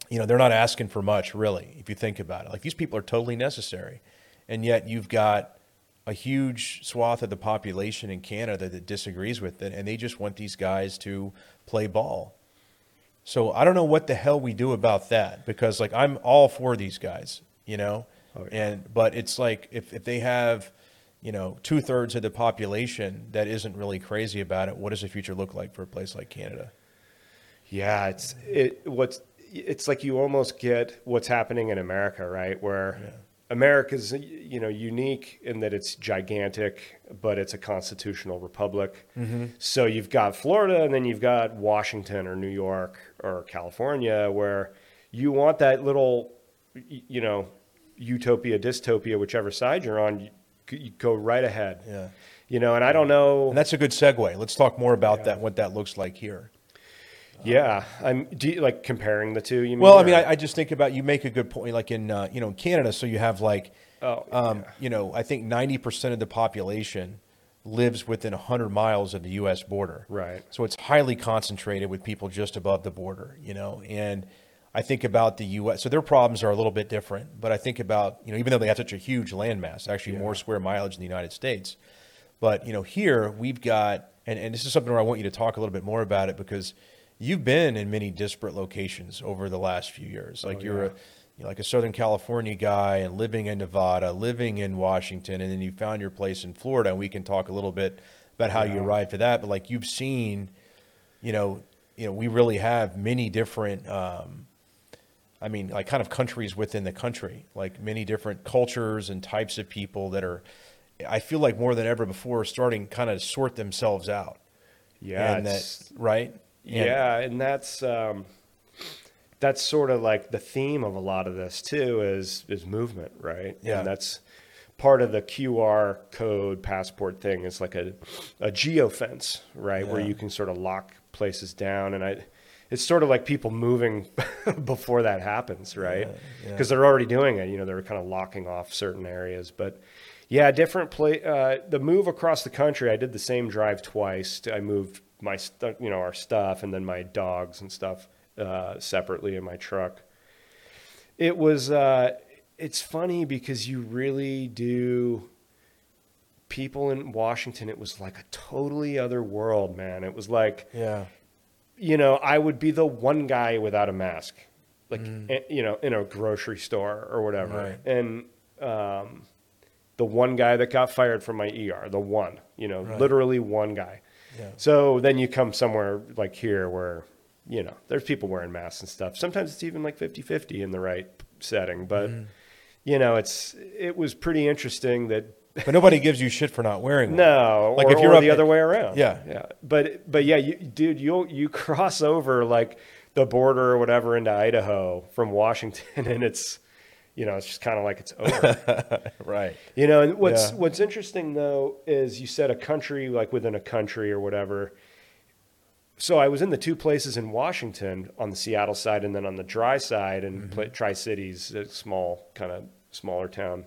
Speaker 1: you know, they're not asking for much, really, if you think about it. Like these people are totally necessary, and yet you've got a huge swath of the population in Canada that disagrees with it, and they just want these guys to play ball. So I don't know what the hell we do about that because like I'm all for these guys, you know,
Speaker 2: Oh, yeah.
Speaker 1: and but it's like if if they have, you know, two thirds of the population that isn't really crazy about it, what does the future look like for a place like Canada?
Speaker 2: yeah, it's it what's it's like you almost get what's happening in America, right? Where
Speaker 1: Yeah.
Speaker 2: America's you know unique in that it's gigantic, but it's a constitutional republic.
Speaker 1: Mm-hmm.
Speaker 2: So you've got Florida, and then you've got Washington or New York or California, where you want that little, you know, utopia, dystopia, whichever side you're on, you, go right ahead.
Speaker 1: Yeah.
Speaker 2: You know, and I don't know.
Speaker 1: And that's a good segue. Let's talk more about that, what that looks like here.
Speaker 2: Yeah, I'm do you, like comparing the two. You mean?
Speaker 1: Well, I mean, I, I just think about you make a good point. Like in uh, you know in Canada, so you have like,
Speaker 2: Oh,
Speaker 1: um,
Speaker 2: yeah.
Speaker 1: you know, I think ninety percent of the population lives within hundred miles of the U.S. border.
Speaker 2: Right.
Speaker 1: So it's highly concentrated with people just above the border. You know, and I think about the U.S. So their problems are a little bit different. But I think about you know even though they have such a huge landmass, actually more square mileage in the United States. But you know here we've got, and, and this is something where I want you to talk a little bit more about it because you've been in many disparate locations over the last few years. Like
Speaker 2: Oh,
Speaker 1: you're
Speaker 2: yeah.
Speaker 1: a you're like a Southern California guy and living in Nevada, living in Washington, and then you found your place in Florida. And we can talk a little bit about how you arrived to that. But like you've seen, you know, you know, we really have many different. Um, I mean, like kind of countries within the country, like many different cultures and types of people that are. I feel like more than ever before, starting kind of sort themselves out.
Speaker 2: yeah,
Speaker 1: and that right. And-
Speaker 2: Yeah, and that's um, that's sort of like the theme of a lot of this too is is movement, right?
Speaker 1: Yeah.
Speaker 2: and that's part of the QR code passport thing. It's like a a geofence, right, where you can sort of lock places down, and I. It's sort of like people moving before that happens, right?
Speaker 1: Yeah, yeah.
Speaker 2: Because they're already doing it. You know, they're kind of locking off certain areas. But yeah, different place. Uh, the move across the country, I did the same drive twice. I moved my, stu- you know, our stuff and then my dogs and stuff uh, separately in my truck. It was. Uh, it's funny because you really do. People in Washington, it was like a totally other world, man. It was like
Speaker 1: yeah.
Speaker 2: you know, I would be the one guy without a mask, like
Speaker 1: Mm.
Speaker 2: eh, you know, in a grocery store or whatever,
Speaker 1: Right.
Speaker 2: and um, the one guy that got fired from my ER, the one, you know,
Speaker 1: Right.
Speaker 2: literally one guy.
Speaker 1: Yeah.
Speaker 2: So then you come somewhere like here where, you know, there's people wearing masks and stuff. Sometimes it's even like 50-50 in the right setting, but
Speaker 1: Mm.
Speaker 2: you know, it's it was pretty interesting that
Speaker 1: But nobody gives you shit for not wearing one.
Speaker 2: no,
Speaker 1: Like
Speaker 2: or,
Speaker 1: if you're
Speaker 2: the
Speaker 1: at-
Speaker 2: other way around.
Speaker 1: Yeah.
Speaker 2: yeah. But but yeah, you, dude, you you cross over like the border or whatever into Idaho from Washington, and it's you know it's just kind of like it's over.
Speaker 1: Right.
Speaker 2: you know, and what's
Speaker 1: Yeah.
Speaker 2: what's interesting though is you said a country like within a country or whatever. So I was in the two places in Washington on the Seattle side and then on the dry side and
Speaker 1: Mm-hmm.
Speaker 2: Tri Cities, a small kind of smaller town.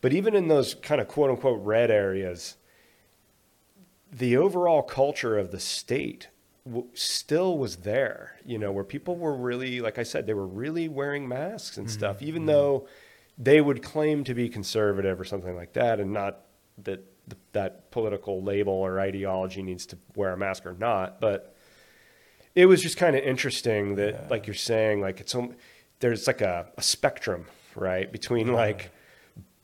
Speaker 2: But even in those kind of quote unquote red areas, the overall culture of the state w- still was there, you know, where people were really, like I said, they were really wearing masks and stuff, mm-hmm. even mm-hmm. though they would claim to be conservative or something like that, and not that th- that political label or ideology needs to wear a mask or not. But it was just kind of interesting that, like you're saying, like it's there's like a, a spectrum, right, between like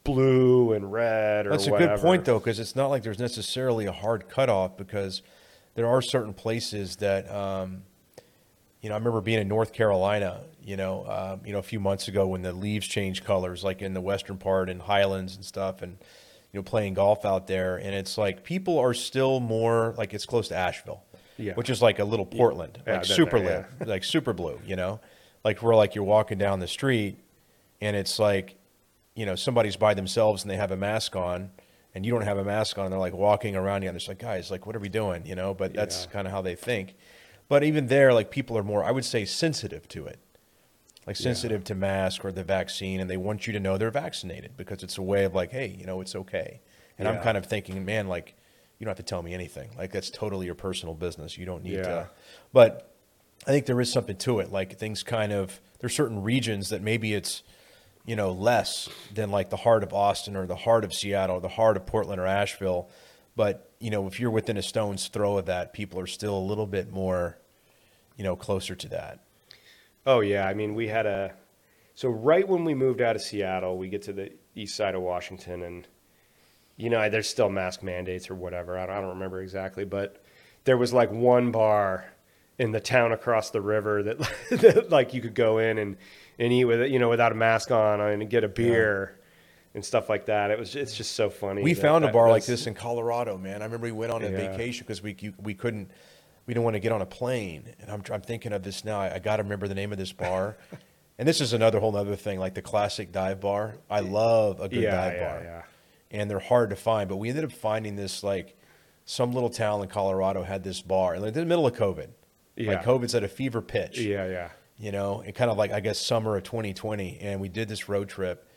Speaker 2: blue and red or
Speaker 1: That's a
Speaker 2: whatever.
Speaker 1: good point, though, because it's not like there's necessarily a hard cutoff because there are certain places that, um, you know, I remember being in North Carolina, you know, uh, you know, a few months ago when the leaves changed colors, like in the western part and Highlands and stuff, and you know, playing golf out there, and it's like people are still more like it's close to Asheville,
Speaker 2: Yeah.
Speaker 1: which is like a little Portland,
Speaker 2: Yeah,
Speaker 1: like
Speaker 2: I've
Speaker 1: super lit, like super blue, you know, like where like you're walking down the street, and it's like you know, somebody's by themselves and they have a mask on and you don't have a mask on and they're like walking around you and it's like, guys, like, what are we doing? You know, but that's
Speaker 2: Yeah.
Speaker 1: kind of how they think. But even there, like people are more, I would say sensitive to it, like
Speaker 2: Yeah.
Speaker 1: sensitive to mask or the vaccine. And they want you to know they're vaccinated because it's a way of like, Hey, you know, it's okay. And I'm kind of thinking, man, like, you don't have to tell me anything. Like that's totally your personal business. You don't need
Speaker 2: Yeah.
Speaker 1: to, but I think there is something to it. Like things kind of, there's certain regions that maybe it's, you know, less than like the heart of Austin or the heart of Seattle or the heart of Portland or Asheville. But, you know, if you're within a stone's throw of that, people are still a little bit more, you know, closer to that.
Speaker 2: Oh yeah, I mean we had a so right when we moved out of Seattle, we get to the east side of Washington, and you know there's still mask mandates or whatever. I don't, I don't remember exactly, but there was like one bar in the town across the river that, that like you could go in and and eat with it, you know, without a mask on and get a beer. And stuff like that. It was. It's just so funny.
Speaker 1: We
Speaker 2: that-
Speaker 1: found a bar like this in Colorado, man. I remember we went on a
Speaker 2: Yeah.
Speaker 1: vacation because we you, we couldn't we didn't want to get on a plane, and I'm I'm thinking of this now. I, I got to remember the name of this bar, and this is another whole other thing, like the classic dive bar. I love a good
Speaker 2: Yeah,
Speaker 1: dive
Speaker 2: yeah,
Speaker 1: bar,
Speaker 2: yeah.
Speaker 1: and they're hard to find. But we ended up finding this like some little town in Colorado had this bar, and like, in the middle of COVID,
Speaker 2: Yeah.
Speaker 1: like COVID's at a fever pitch
Speaker 2: Yeah, yeah.
Speaker 1: You know, and kind of like I guess summer of 2020, and we did this road trip,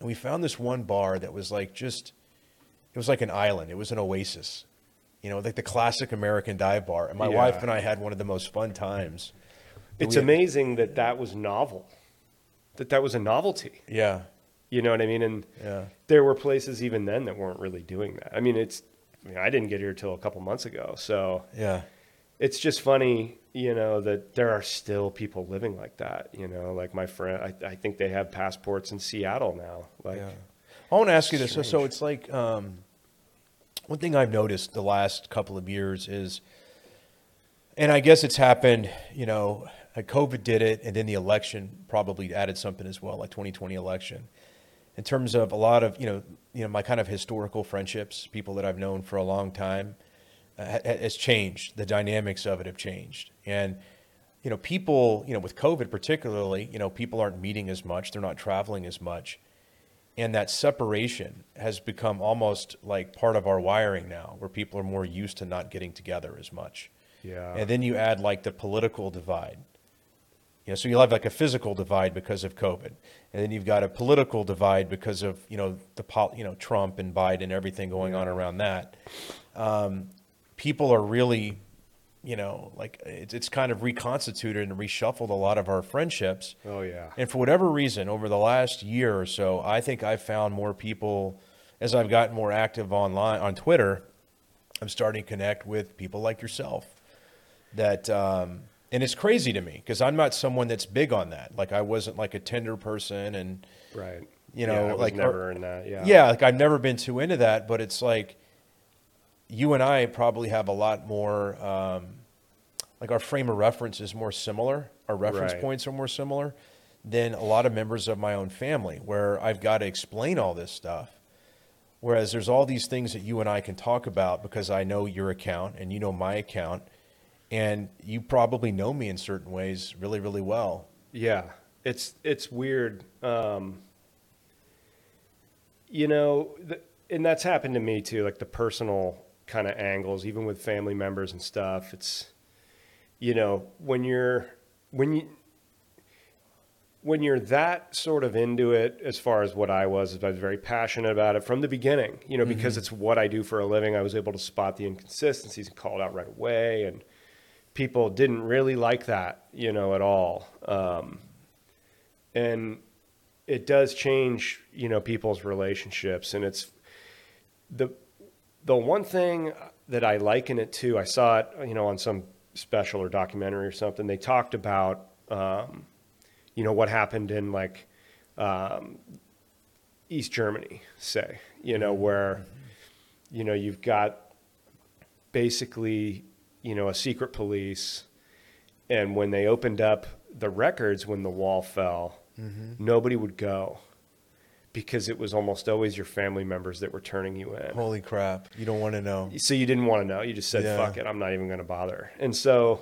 Speaker 1: and we found this one bar that was like just, it was like an island. It was an oasis, you know, like the classic American dive bar. And my
Speaker 2: Yeah.
Speaker 1: wife and I had one of the most fun times.
Speaker 2: It's
Speaker 1: We-
Speaker 2: amazing that that was novel. That that was a novelty.
Speaker 1: Yeah,
Speaker 2: You know what I mean? And
Speaker 1: yeah,
Speaker 2: there were places even then that weren't really doing that. I mean, it's, I, mean, I didn't get here till a couple months ago. So
Speaker 1: yeah.
Speaker 2: It's just funny, you know, that there are still people living like that. You know, like my friend, I, I think they have passports in Seattle now. Like,
Speaker 1: Yeah. I want to ask you this. So, so it's like um, one thing I've noticed the last couple of years is, and I guess it's happened. You know, COVID did it, and then the election probably added something as well, like 2020 election. In terms of a lot of you know, you know, my kind of historical friendships, people that I've known for a long time, has changed. The dynamics of it have changed, and you know, people, you know, with COVID particularly, you know, people aren't meeting as much, they're not traveling as much. And that separation has become almost like part of our wiring now where people are more used to not getting together as much.
Speaker 2: Yeah.
Speaker 1: and then you add like the political divide. You know so you'll have like a physical divide because of covid. And then you've got a political divide because of you know the pol- you know trump and biden and everything going on around that. Um, people are really you know like it's, it's kind of reconstituted and reshuffled a lot of our friendships
Speaker 2: oh, yeah.
Speaker 1: and for whatever reason, over the last year or so, I think I've found more people as I've gotten more active online on Twitter. I'm starting to connect with people like yourself. That um, and it's crazy to me because I'm not someone that's big on that. Like I wasn't like a Tinder person, and
Speaker 2: Right.
Speaker 1: you
Speaker 2: Yeah,
Speaker 1: know,
Speaker 2: was
Speaker 1: like
Speaker 2: never in that. Yeah.
Speaker 1: yeah, like I've never been too into that. But it's like you and I probably have a lot more. Um, like our frame of reference is more similar. Our reference
Speaker 2: Right.
Speaker 1: points are more similar than a lot of members of my own family, where I've got to explain all this stuff. Whereas there's all these things that you and I can talk about because I know your account and you know my account, and you probably know me in certain ways really, really well.
Speaker 2: Yeah, it's it's weird. Um, you know, th- and that's happened to me too. Like the personal kind of angles, even with family members and stuff. It's you know when you're when you when you're that sort of into it as far as what I was, I was very passionate about it from the beginning, you know, because it's what I do for a living. I was able to spot the inconsistencies and call it out right away. And people didn't really like that, you know, at all. Um, and it does change, you know, people's relationships. And it's the the one thing that I liken it to. I saw it, you know, on some special or documentary or something. They talked about, um, you know, what happened in like um, East Germany, say, you know, where, you know, you've got basically, you know, a secret police. And when they opened up the records when the wall fell, nobody would go because it was almost always your family members that were turning you in.
Speaker 1: Holy crap! You don't want to know.
Speaker 2: So you didn't want to know. You just said,
Speaker 1: Yeah.
Speaker 2: fuck it, I'm not even going to bother. And so,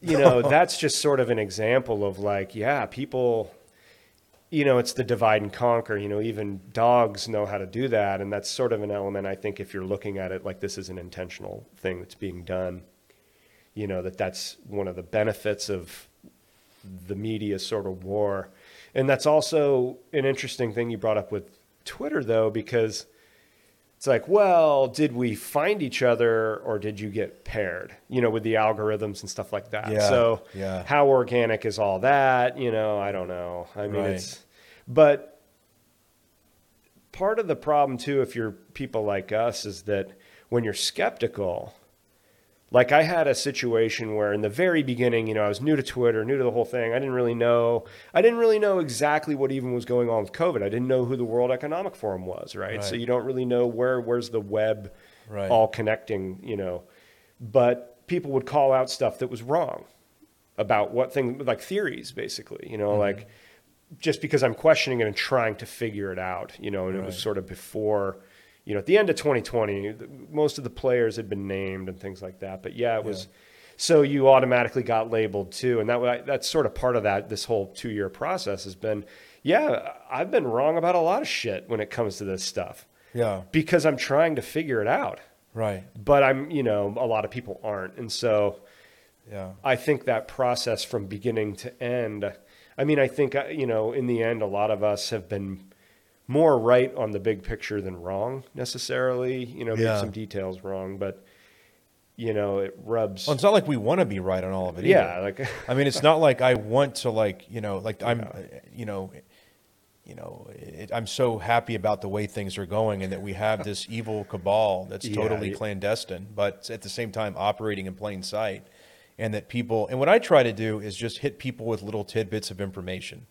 Speaker 2: you know, that's just sort of an example of like, yeah, people, you know, it's the divide and conquer. You know, even dogs know how to do that. And that's sort of an element, I think, if you're looking at it like this is an intentional thing that's being done, you know, that that's one of the benefits of the media sort of war. And that's also an interesting thing you brought up with Twitter, though, because it's like, well, did we find each other or did you get paired? You know, with the algorithms and stuff like that.
Speaker 1: Yeah,
Speaker 2: So,
Speaker 1: yeah.
Speaker 2: how organic is all that? You know, I don't know. I mean,
Speaker 1: Right.
Speaker 2: it's, but part of the problem too, if you're people like us, is that when you're skeptical, like I had a situation where in the very beginning, you know, I was new to Twitter, new to the whole thing. I didn't really know. I didn't really know exactly what even was going on with COVID. I didn't know who the World Economic Forum was, right? So you don't really know where where's the web
Speaker 1: Right.
Speaker 2: all connecting, you know. But people would call out stuff that was wrong about what thing like theories basically, you
Speaker 1: Mm-hmm.
Speaker 2: know, like just because I'm questioning it and trying to figure it out, you know, and it was sort of before, you know, at the end of 2020, the- most of the players had been named and things like that. But yeah, it was. So you automatically got labeled too, and that that's sort of part of that. This whole two year process has been, yeah, I've been wrong about a lot of shit when it comes to this stuff
Speaker 1: Yeah.
Speaker 2: because I'm trying to figure it out.
Speaker 1: Right.
Speaker 2: But I'm, you know, a lot of people aren't, and so
Speaker 1: Yeah.
Speaker 2: I think that process from beginning to end. I mean, I think uh, you know, in the end, a lot of us have been more right on the big picture than wrong necessarily. You know, maybe
Speaker 1: Yeah.
Speaker 2: some details wrong, but you know, it rubs.
Speaker 1: Well, it's not like we want to be right on all of it.
Speaker 2: yeah, like
Speaker 1: I mean, it's not like I want to like you know like I'm, uh, you know, you know, it, I'm so happy about the way things are going and that we have this evil cabal that's
Speaker 2: Yeah,
Speaker 1: totally clandestine, but at the same time operating in plain sight, and that people and what I try to do is just hit people with little tidbits of information.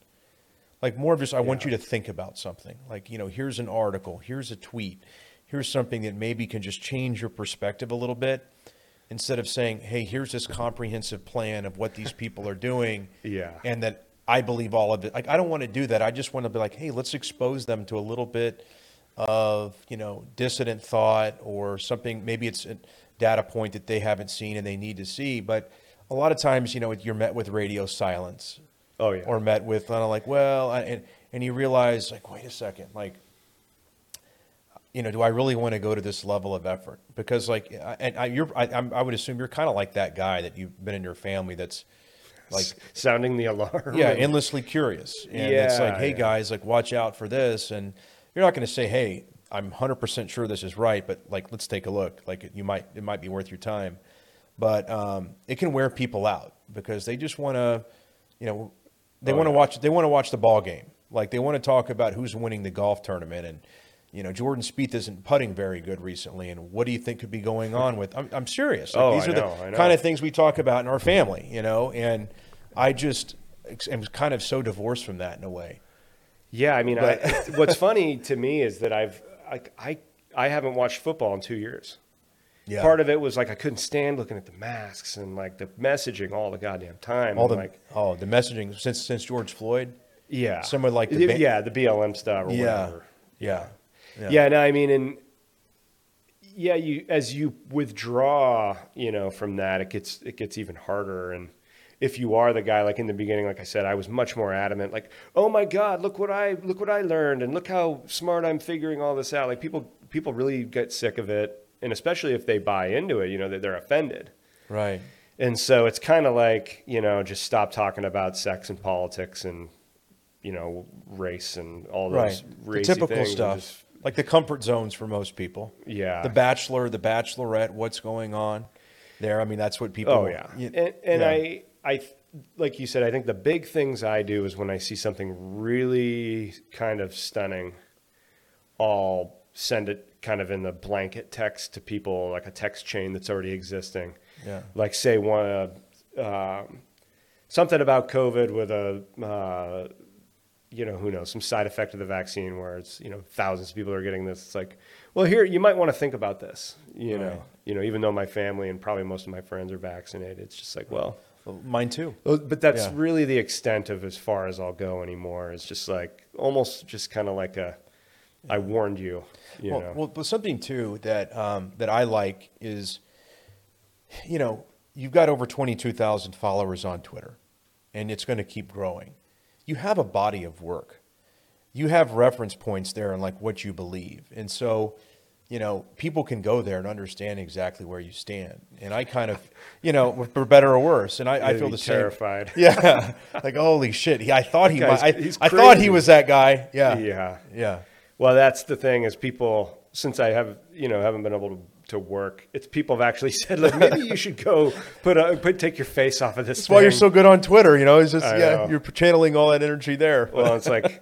Speaker 1: Like more of just, I want you to think about something. Like, you know, here's an article, here's a tweet, here's something that maybe can just change your perspective a little bit instead of saying, hey, here's this comprehensive plan of what these people are doing.
Speaker 2: Yeah.
Speaker 1: And that I believe all of it. Like, I don't want to do that. I just want to be like, hey, let's expose them to a little bit of, you know, dissident thought or something. Maybe it's a data point that they haven't seen and they need to see. But a lot of times, you know, you're met with radio silence
Speaker 2: oh yeah,
Speaker 1: or met with kind of like, well, I- and and you realize like, wait a second, like, you know, do I really want to go to this level of effort? Because like, I- and I, you're, I, I'm, I would assume you're kind of like that guy that you've been in your family that's like,
Speaker 2: S- sounding the alarm.
Speaker 1: yeah, endlessly curious, and it's like, hey
Speaker 2: yeah.
Speaker 1: guys, like, watch out for this, and you're not going to say, hey, I'm 100% sure this is right, but like, let's take a look. Like, you might, it might be worth your time, but um, it can wear people out because they just want to, you know, they
Speaker 2: Oh,
Speaker 1: want to
Speaker 2: yeah.
Speaker 1: watch, they want to watch the ball game. Like, they want to talk about who's winning the golf tournament and. You know, Jordan Spieth isn't putting very good recently, and what do you think could be going on with? I'm, I'm serious. Like,
Speaker 2: Oh,
Speaker 1: these
Speaker 2: I
Speaker 1: are
Speaker 2: know,
Speaker 1: the kind of things we talk about in our family, you know, and I just am kind of so divorced from that in a way.
Speaker 2: Yeah, I mean, I, what's funny to me is that I've I, I I haven't watched football in two years.
Speaker 1: Yeah.
Speaker 2: Part of it was like I couldn't stand looking at the masks and like the messaging all the goddamn time.
Speaker 1: all
Speaker 2: and,
Speaker 1: the
Speaker 2: like
Speaker 1: oh the messaging since since George Floyd.
Speaker 2: yeah,
Speaker 1: Someone like the
Speaker 2: yeah the BLM stuff or
Speaker 1: Yeah.
Speaker 2: whatever.
Speaker 1: Yeah.
Speaker 2: Yeah. no, I mean, and yeah, you as you withdraw, you know, from that, it gets it gets even harder. And if you are the guy, like in the beginning, like I said, I was much more adamant. Like, oh my God, look what I look what I learned, and look how smart I'm figuring all this out. Like people people really get sick of it, and especially if they buy into it, you know, that they're offended.
Speaker 1: Right.
Speaker 2: And so it's kind of like, you know, just stop talking about sex and politics and, you know, race and all those
Speaker 1: Right. Typical stuff.
Speaker 2: just-
Speaker 1: like the comfort zones for most people.
Speaker 2: yeah.
Speaker 1: The bachelor, the bachelorette, what's going on? there. I mean, that's what people.
Speaker 2: Oh yeah,
Speaker 1: you-
Speaker 2: and, and
Speaker 1: yeah.
Speaker 2: I, I, like you said, I think the big things I do is when I see something really kind of stunning, I'll send it kind of in the blanket text to people, like a text chain that's already existing.
Speaker 1: Yeah.
Speaker 2: Like say one, uh, um, something about COVID with a, uh, you know, who knows, some side effect of the vaccine where it's, you know, thousands of people are getting this. It's like, well, here, you might want to think about this, you know, you know, even though my family and probably most of my friends are vaccinated, it's just like, well,
Speaker 1: Well, mine too.
Speaker 2: But that's
Speaker 1: Yeah.
Speaker 2: really the extent of as far as I'll go anymore. It's just like almost just kind of like a, I warned you, you
Speaker 1: well,
Speaker 2: know.
Speaker 1: well, but something too that um, that I like is, you know, you've got over twenty two thousand followers on Twitter, and it's going to keep growing. You have a body of work. You have reference points there and like what you believe, and so. You know, people can go there and understand exactly where you stand. And I kind of, you know, for better or worse. And I, I feel the same.
Speaker 2: terrified.
Speaker 1: Yeah, like holy shit. He, I thought he,
Speaker 2: Guy's-
Speaker 1: might, I, I thought he was that guy. Yeah,
Speaker 2: yeah.
Speaker 1: yeah.
Speaker 2: Well, that's the thing is people, since I have, you know, haven't been able to, to work, it's people have actually said, like, maybe you should go put a, put, take your face off of this.
Speaker 1: That's why you're so good on Twitter. You know, it's just
Speaker 2: I
Speaker 1: yeah,
Speaker 2: know.
Speaker 1: you're channeling all that energy there.
Speaker 2: Well, it's like,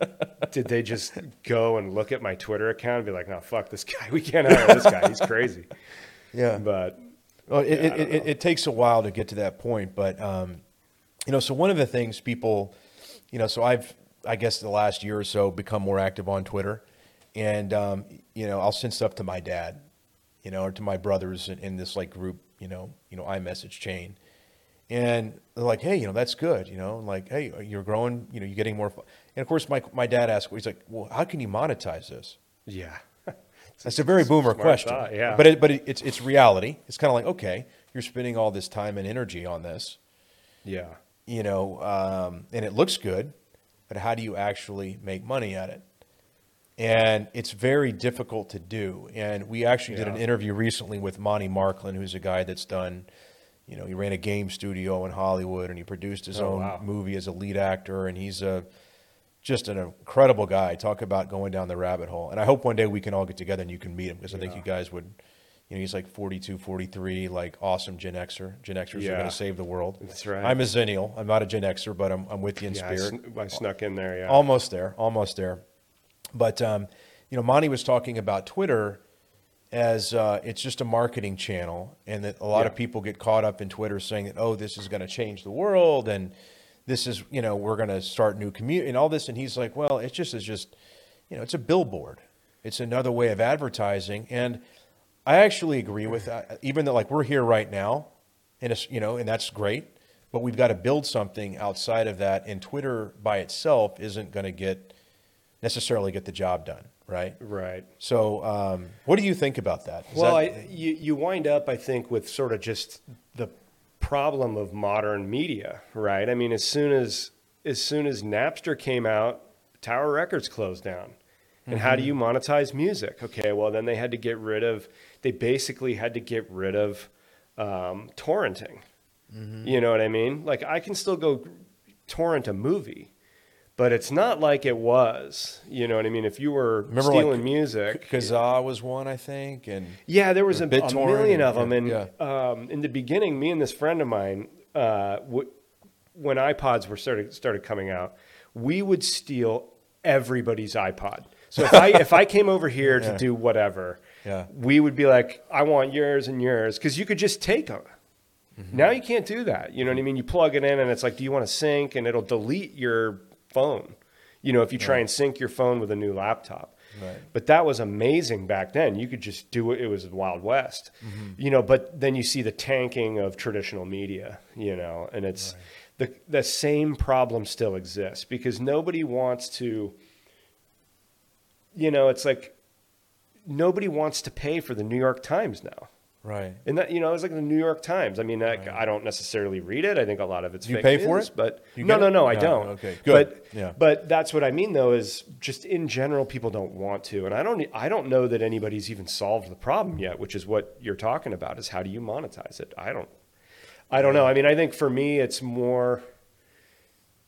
Speaker 2: did they just go and look at my Twitter account and be like, no, fuck this guy. We can't hire this guy. He's crazy.
Speaker 1: yeah,
Speaker 2: But
Speaker 1: well, it,
Speaker 2: Yeah,
Speaker 1: it, it, it, takes a while to get to that point, but um, you know, so one of the things people, you know, so I've I guess the last year or so become more active on Twitter, and um, you know, I'll send stuff to my dad, you know, or to my brothers in, in this like group, you know, you know, iMessage chain. And they're like, hey, you know, that's good, you know, and like, hey, you're growing, you know, you're getting more. fu-" And of course, my my dad asked, he's like, well, how can you monetize this?
Speaker 2: yeah.
Speaker 1: That's a very boomer question.
Speaker 2: thought, yeah.
Speaker 1: But it, but it, it's it's reality. It's kind of like okay, you're spending all this time and energy on this,
Speaker 2: Yeah.
Speaker 1: you know, um, and it looks good, but how do you actually make money at it? And it's very difficult to do. And we actually did an interview recently with Monty Marklin, who's a guy that's done, you know, he ran a game studio in Hollywood and he produced his
Speaker 2: Oh,
Speaker 1: own
Speaker 2: wow.
Speaker 1: movie as a lead actor. And he's a just an incredible guy. Talk about going down the rabbit hole. And I hope one day we can all get together and you can meet him because I think you guys would, you know, he's like 42, 43, like awesome Gen Xer. Gen Xers are going to save the world.
Speaker 2: That's right.
Speaker 1: I'm a Xennial. I'm not a Gen Xer, but I'm, I'm with you in
Speaker 2: Yeah, I,
Speaker 1: spirit.
Speaker 2: sn- I snuck in there. Yeah.
Speaker 1: Almost there, almost there. But um, you know, Monty was talking about Twitter as uh, it's just a marketing channel, and that a lot of people get caught up in Twitter saying that oh, this is going to change the world, and this is you know we're going to start new community and all this, and he's like, well, it's just is just you know it's a billboard, it's another way of advertising, and I actually agree with that. Even though like we're here right now, and it's you know, and that's great, but we've got to build something outside of that, and Twitter by itself isn't going to get necessarily get the job done, right?
Speaker 2: Right.
Speaker 1: So, um, what do you think about that? Is
Speaker 2: Well,
Speaker 1: that-
Speaker 2: I, you, you wind up, I think, with sort of just the problem of modern media, right? I mean, as soon as as soon as Napster came out, Tower Records closed down. And how do you monetize music? Okay, well, then they had to get rid of. They basically had to get rid of um, torrenting. You know what I mean? Like, I can still go torrent a movie, but it's not like it was. You know what I mean? If you were
Speaker 1: Remember, like,
Speaker 2: stealing music,
Speaker 1: Kazaa was one, I think, and
Speaker 2: yeah, there was a, a million of them, and
Speaker 1: yeah.
Speaker 2: um, in the beginning, me and this friend of mine, uh, w- when iPods were started started coming out, we would steal everybody's iPod. So if I if I came over here
Speaker 1: Yeah.
Speaker 2: to do whatever,
Speaker 1: Yeah.
Speaker 2: we would be like, I want yours and yours, because you could just take them.
Speaker 1: Mm-hmm.
Speaker 2: Now you can't do that. You know what I mean? You plug it in, and it's like, do you want to sync? And it'll delete your phone. You know, if you try and sync your phone with a new laptop.
Speaker 1: Right.
Speaker 2: But that was amazing back then. You could just do it. It was the Wild West, mm-hmm. you know. But then you see the tanking of traditional media, you know, and it's the the same problem still exists because nobody wants to. You know, it's like nobody wants to pay for the New York Times now.
Speaker 1: Right.
Speaker 2: And that you know, it's like the New York Times. I mean, like, I don't necessarily read it. I think a lot of it's
Speaker 1: you
Speaker 2: fake
Speaker 1: pay for
Speaker 2: news,
Speaker 1: it?
Speaker 2: but
Speaker 1: You
Speaker 2: no, no, no, I don't.
Speaker 1: okay, good.
Speaker 2: But
Speaker 1: Yeah.
Speaker 2: but that's what I mean, though, is just in general, people don't want to, and I don't. I don't know that anybody's even solved the problem yet, which is what you're talking about. Is how do you monetize it? I don't. I don't know. I mean, I think for me, it's more.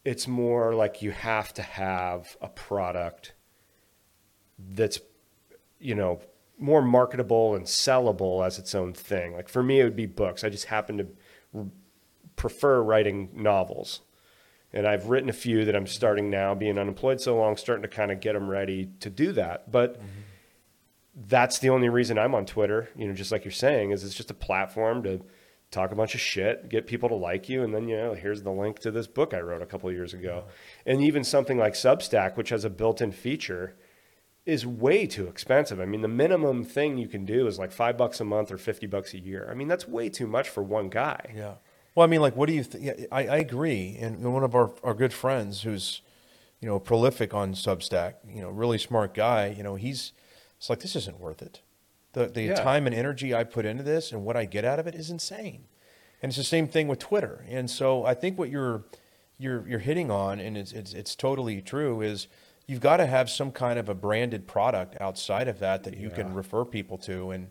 Speaker 2: It's more like you have to have a product that's, you know, more marketable and sellable as its own thing. Like for me, it would be books. I just happen to prefer writing novels. And I've written a few that I'm starting now, being unemployed so long, starting to kind of get them ready to do that. But that's the only reason I'm on Twitter, you know, just like you're saying, is it's just a platform to talk a bunch of shit, get people to like you, and then you know, here's the link to this book I wrote a couple years ago. And even something like Substack, which has a built-in feature, is way too expensive. I mean, the minimum thing you can do is like five bucks a month or fifty bucks a year. I mean, that's way too much for one guy.
Speaker 1: Yeah. Well, I mean, like, what do you think? Yeah, I, I agree. And one of our, our good friends who's, you know, prolific on Substack, you know, really smart guy, you know, he's, it's like, this isn't worth it. The, the
Speaker 2: Yeah.
Speaker 1: time and energy I put into this and what I get out of it is insane. And it's the same thing with Twitter. And so I think what you're, you're, you're hitting on, and it's, it's, it's totally true, is you've got to have some kind of a branded product outside of that that you can refer people to. And,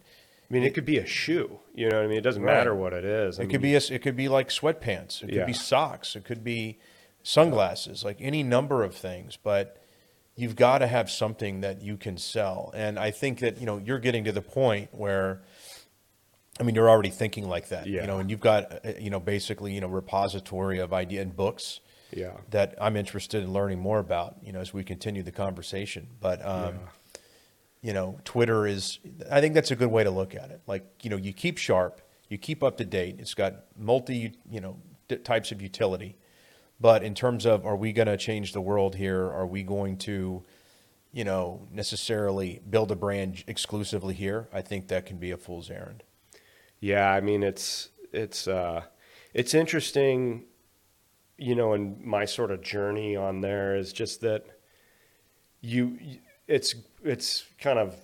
Speaker 2: I mean, it could be a shoe. You know what I mean? It doesn't
Speaker 1: Right.
Speaker 2: matter what it is. I
Speaker 1: It
Speaker 2: mean,
Speaker 1: could be a, it could be like sweatpants. It could
Speaker 2: Yeah.
Speaker 1: be socks. It could be sunglasses. Like any number of things. But you've got to have something that you can sell. And I think that you know you're getting to the point where, I mean, you're already thinking like that.
Speaker 2: Yeah.
Speaker 1: You know, and you've got uh, you know basically you know repository of idea and books
Speaker 2: Yeah.
Speaker 1: that I'm interested in learning more about. You know, as we continue the conversation. But um,
Speaker 2: Yeah.
Speaker 1: you know, Twitter is, I think that's a good way to look at it. Like, you know, you keep sharp, you keep up to date. It's got multi, you know, d- types of utility. But in terms of, are we going to change the world here? Are we going to, you know, necessarily build a brand exclusively here? I think that can be a fool's errand.
Speaker 2: Yeah, I mean it's it's uh, it's interesting, you know, and my sort of journey on there is just that you it's it's kind of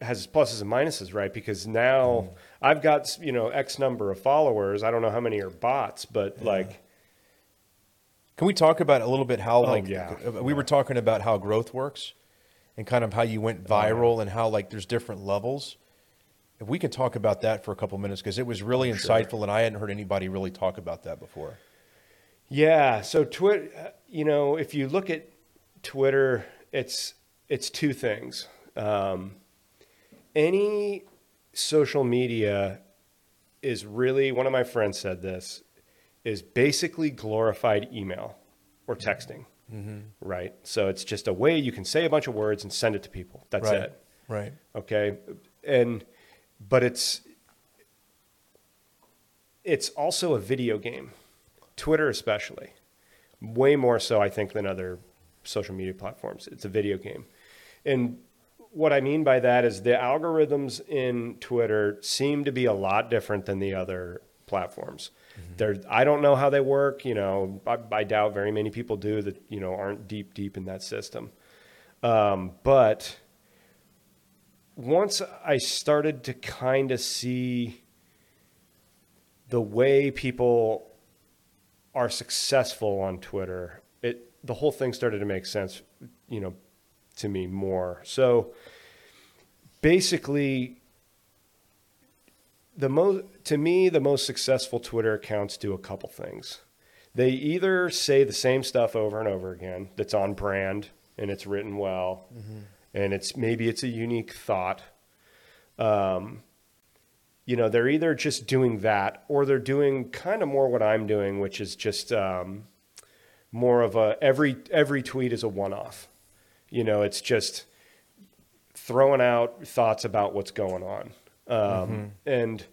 Speaker 2: has pluses and minuses, right? Because now I've got you know X number of followers. I don't know how many are bots, but like
Speaker 1: Can we talk about a little bit how, like,
Speaker 2: Oh, yeah.
Speaker 1: uh, we were talking about how growth works and kind of how you went viral and how, like, there's different levels. If we could talk about that for a couple minutes, because it was really
Speaker 2: Sure.
Speaker 1: insightful and I hadn't heard anybody really talk about that before.
Speaker 2: Yeah. So Twitter, you know, if you look at Twitter, it's it's two things. Um, any social media is really one of my friends said this is basically glorified email or texting, right? So it's just a way you can say a bunch of words and send it to people. That's
Speaker 1: right.
Speaker 2: it
Speaker 1: Right.
Speaker 2: okay and but it's it's also a video game twitter especially way more so i think than other social media platforms. It's a video game. And what i mean by that is the algorithms in twitter seem to be a lot different than the other platforms. They're, i don't know how they work you know I, I doubt very many people do that you know aren't deep deep in that system. Um, but once I started to kind of see the way people are successful on Twitter, it the whole thing started to make sense, you know, to me more. So basically the most to me the most successful Twitter accounts do a couple things. They either say the same stuff over and over again that's on brand and it's written well and it's maybe it's a unique thought. Um, you know, they're either just doing that or they're doing kind of more what I'm doing, which is just um, more of a every every tweet is a one off. You know, it's just throwing out thoughts about what's going on. Um, And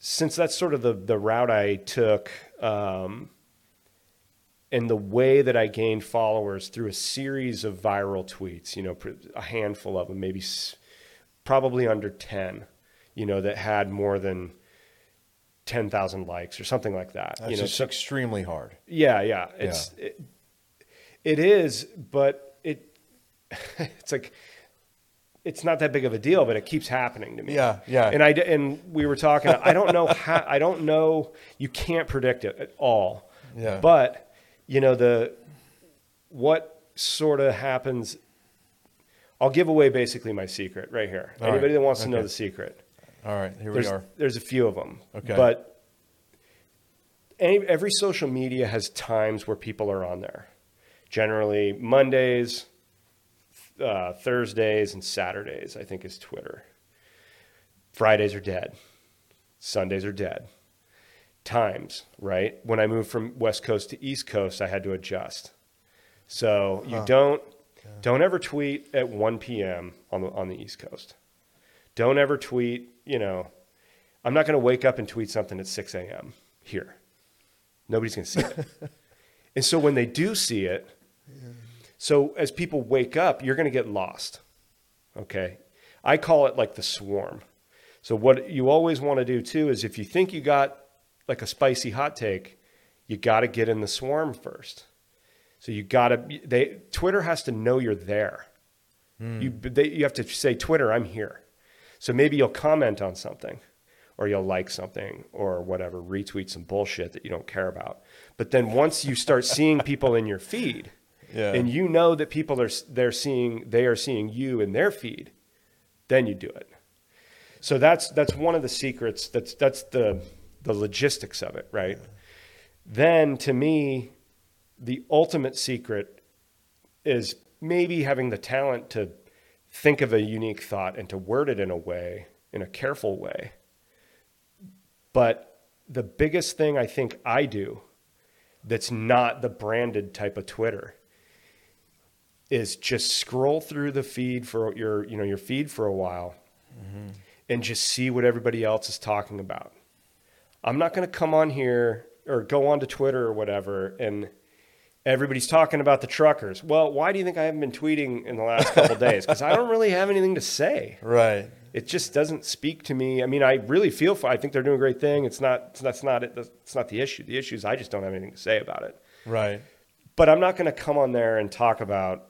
Speaker 2: since that's sort of the, the route I took, um, and the way that I gained followers through a series of viral tweets, you know, a handful of them, maybe probably under 10, you know, that had more than 10,000 likes or something like that.
Speaker 1: That's
Speaker 2: you know,
Speaker 1: just
Speaker 2: so-
Speaker 1: extremely hard.
Speaker 2: yeah, yeah. It's It, it is, but it it's like it's not that big of a deal, but it keeps happening to me.
Speaker 1: Yeah, yeah.
Speaker 2: And I and we were talking. I don't know how. I don't know. You can't predict it at all.
Speaker 1: Yeah.
Speaker 2: But you know the what sort of happens. I'll give away basically my secret right here.
Speaker 1: All right.
Speaker 2: Anybody that wants to know the secret
Speaker 1: All right, here
Speaker 2: there's,
Speaker 1: we are.
Speaker 2: There's a few of them.
Speaker 1: Okay.
Speaker 2: But any, every social media has times where people are on there. Generally, Mondays, uh, Thursdays and Saturdays, I think, is Twitter. Fridays are dead. Sundays are dead. Times, right? When I moved from West Coast to East Coast, I had to adjust. So you
Speaker 1: Huh.
Speaker 2: don't don't ever tweet at 1 p.m. on the on the East Coast. Don't ever tweet. You know, I'm not going to wake up and tweet something at 6 a.m. here. Nobody's going to see it. and so when they do see it, so as people wake up, you're going to get lost. Okay. I call it like the swarm. So what you always want to do too is if you think you got like a spicy hot take, you got to get in the swarm first. So you got to they Twitter has to know you're there. Hmm. You they, you have to say Twitter, I'm here. So maybe you'll comment on something or you'll like something or whatever, retweet some bullshit that you don't care about. But then once you start seeing people in your feed,
Speaker 1: Yeah.
Speaker 2: and you know that people are they're seeing they are seeing you in their feed, then you do it. So that's that's one of the secrets. That's that's the the logistics of it, right? Then to me, the ultimate secret is maybe having the talent to think of a unique thought and to word it in a way, in a careful way. But the biggest thing I think I do that's not the branded type of Twitter is just scroll through the feed for your, you know, your feed for a while mm-hmm. and just see what everybody else is talking about. I'm not going to come on here or go on to Twitter or whatever and everybody's talking about the truckers. Well, why do you think I haven't been tweeting in the last couple days? Because I don't really have anything to say.
Speaker 1: Right.
Speaker 2: It just doesn't speak to me. I mean, I really feel for. I think they're doing a great thing. It's not. That's not it. That's not the issue. The issue is I just don't have anything to say about it.
Speaker 1: Right.
Speaker 2: But I'm not going to come on there and talk about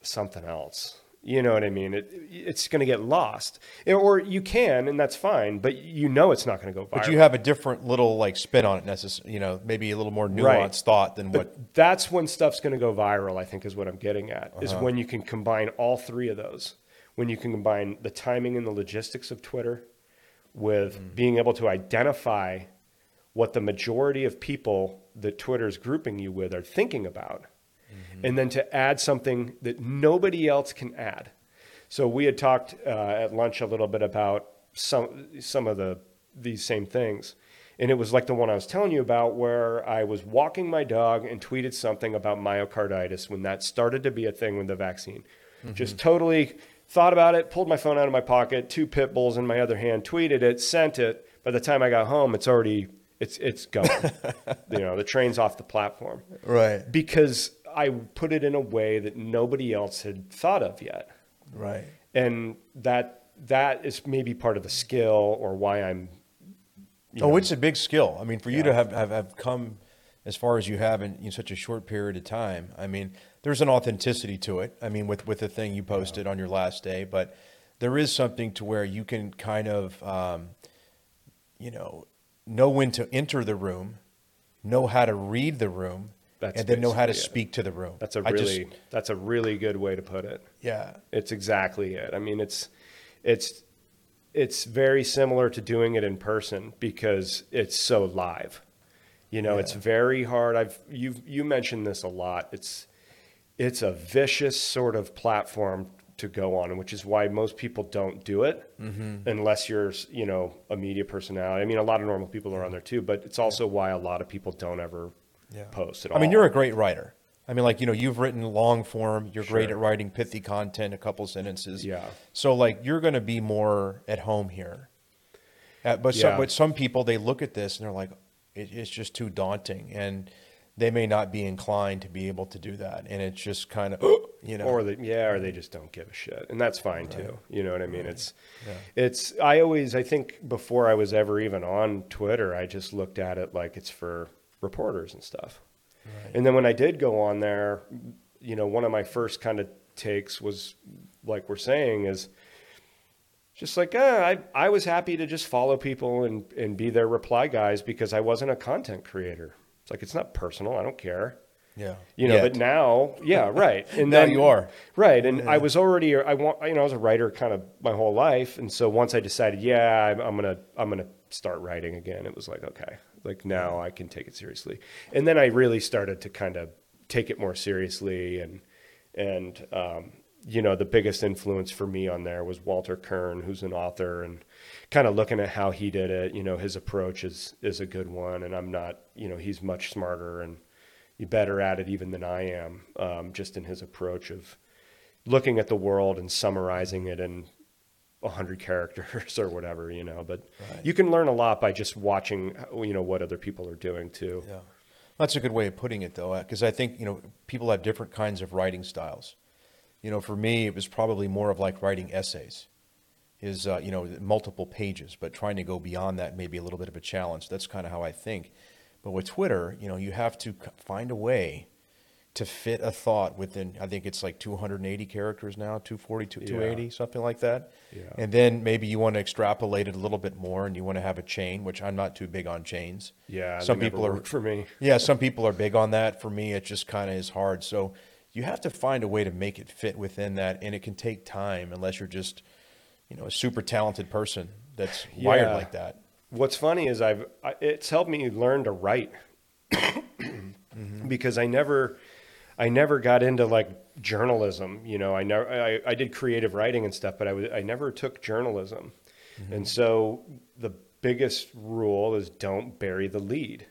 Speaker 2: something else. You know what I mean? It, it's going to get lost, or you can, and that's fine. But you know it's not going to go viral.
Speaker 1: But you have a different little like spin on it, necessarily. You know, maybe a little more nuanced
Speaker 2: Right.
Speaker 1: thought than what.
Speaker 2: That's when stuff's going to go viral, I think is what I'm getting at, is
Speaker 1: Uh-huh.
Speaker 2: when you can combine all three of those. When you can combine the timing and the logistics of Twitter with
Speaker 1: Mm.
Speaker 2: being able to identify what the majority of people that Twitter's grouping you with are thinking about,
Speaker 1: Mm-hmm.
Speaker 2: and then to add something that nobody else can add. So we had talked uh, at lunch a little bit about some some of the these same things, and it was like the one I was telling you about, where I was walking my dog and tweeted something about myocarditis when that started to be a thing with the vaccine. Just totally thought about it, pulled my phone out of my pocket, two pit bulls in my other hand, tweeted it, sent it. By the time I got home, it's already it's it's gone. you know, the train's off the platform
Speaker 1: Right.
Speaker 2: because I put it in a way that nobody else had thought of yet
Speaker 1: Right.
Speaker 2: and that that is maybe part of the skill or why I'm you
Speaker 1: Oh,
Speaker 2: know,
Speaker 1: it's a big skill. I mean, for you to have, have, have come as far as you have in, in such a short period of time, I mean, there's an authenticity to it. I mean, with, with the thing you posted on your last day, but there is something to where you can kind of, um, you know, know when to enter the room, know how to read the room,
Speaker 2: That's
Speaker 1: and then know how to
Speaker 2: it.
Speaker 1: speak to the room.
Speaker 2: that's a
Speaker 1: I just-
Speaker 2: really that's a really good way to put it
Speaker 1: yeah.
Speaker 2: it's exactly it I mean it's it's it's very similar to doing it in person because it's so live you know it's very hard I've you you mentioned this a lot it's it's a vicious sort of platform to go on, which is why most people don't do it
Speaker 1: Mm-hmm.
Speaker 2: unless you're, you know, a media personality. I mean, a lot of normal people are on there too, but it's also why a lot of people don't ever
Speaker 1: Yeah.
Speaker 2: post at
Speaker 1: I mean, you're a great writer. I mean, like you know, you've written long form. You're great at writing pithy content, a couple sentences.
Speaker 2: Yeah.
Speaker 1: So like, you're going to be more at home here. Uh, but some, but some people they look at this and they're like, it, it's just too daunting, and they may not be inclined to be able to do that. And it's just kind of, you know,
Speaker 2: or they, yeah, or they just don't give a shit, and that's fine too. You know what I mean? It's,
Speaker 1: Yeah.
Speaker 2: it's. I always, I think, before I was ever even on Twitter, I just looked at it like it's for reporters and stuff. And then when I did go on there, you know, one of my first kind of takes was like we're saying is just like uh, I I was happy to just follow people and and be their reply guys because I wasn't a content creator. It's like it's not personal. I don't care.
Speaker 1: yeah,
Speaker 2: You know,
Speaker 1: Yet.
Speaker 2: but now, yeah, right. And
Speaker 1: Now
Speaker 2: then
Speaker 1: you are.
Speaker 2: right. And I was already, I want, you know, I was a writer kind of my whole life, and so once I decided, yeah, I'm, I'm gonna, I'm gonna start writing again. It was like, okay, like now I can take it seriously. And then I really started to kind of take it more seriously, and and um, you know, the biggest influence for me on there was Walter Kirn, who's an author, and kind of looking at how he did it. You know, his approach is is a good one, and I'm not. You know, he's much smarter and better at it even than I am. Um, just in his approach of looking at the world and summarizing it in hundred characters or whatever, you know. But
Speaker 1: Right.
Speaker 2: you can learn a lot by just watching, you know, what other people are doing too.
Speaker 1: Yeah. That's a good way of putting it, though, because I think, you know, people have different kinds of writing styles. You know, for me, it was probably more of like writing essays, is, uh, you know, multiple pages, but trying to go beyond that may be a little bit of a challenge. That's kind of how I think. But with Twitter, you know, you have to find a way to fit a thought within, I think it's like 280 characters now, 240,
Speaker 2: Yeah.
Speaker 1: 280, something like that.
Speaker 2: Yeah.
Speaker 1: And then maybe you want to extrapolate it a little bit more and you want to have a chain, which I'm not too big on chains.
Speaker 2: Yeah,
Speaker 1: Some people are
Speaker 2: for me.
Speaker 1: yeah, some people are big on that. For me, it just kind of is hard. So you have to find a way to make it fit within that, and it can take time unless you're just, you know, a super talented person that's wired
Speaker 2: Yeah.
Speaker 1: like that.
Speaker 2: What's funny is I've it's helped me learn to write because I never I never got into like journalism. You know, I never I, I did creative writing and stuff, but I was I never took journalism, mm-hmm. and so the biggest rule is don't bury the lead.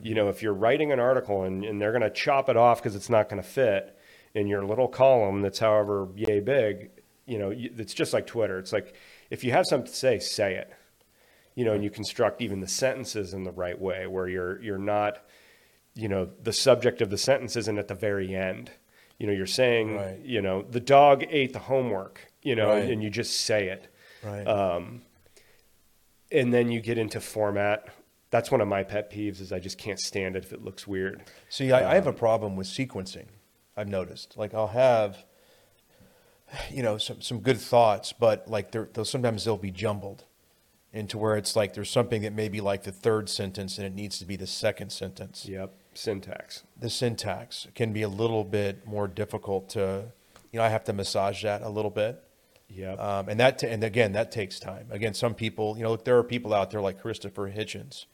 Speaker 2: You know, if you're writing an article and, and they're going to chop it off because it's not going to fit in your little column that's however yay big, you know, it's just like Twitter. It's like if you have something to say, say it you know, and you construct even the sentences in the right way where you're you're not, you know, the subject of the sentence isn't at the very end. You know, you're saying,
Speaker 1: Right.
Speaker 2: you know, the dog ate the homework, you know,
Speaker 1: Right.
Speaker 2: and you just say it.
Speaker 1: Right.
Speaker 2: Um, and then you get into format. That's one of my pet peeves is I just can't stand it if it looks weird.
Speaker 1: See, I, I have a um, problem with sequencing. I've noticed. Like I'll have, you know, some some good thoughts, but like they're, they'll sometimes they'll be jumbled into where it's like there's something that may be like the third sentence and it needs to be the second sentence.
Speaker 2: Yep. Syntax.
Speaker 1: the syntax can be a little bit more difficult to, you know, I have to massage that a little bit.
Speaker 2: Yeah.
Speaker 1: Um, and that, and again, that takes time. Again, some people, you know, look, there are people out there like Christopher Hitchens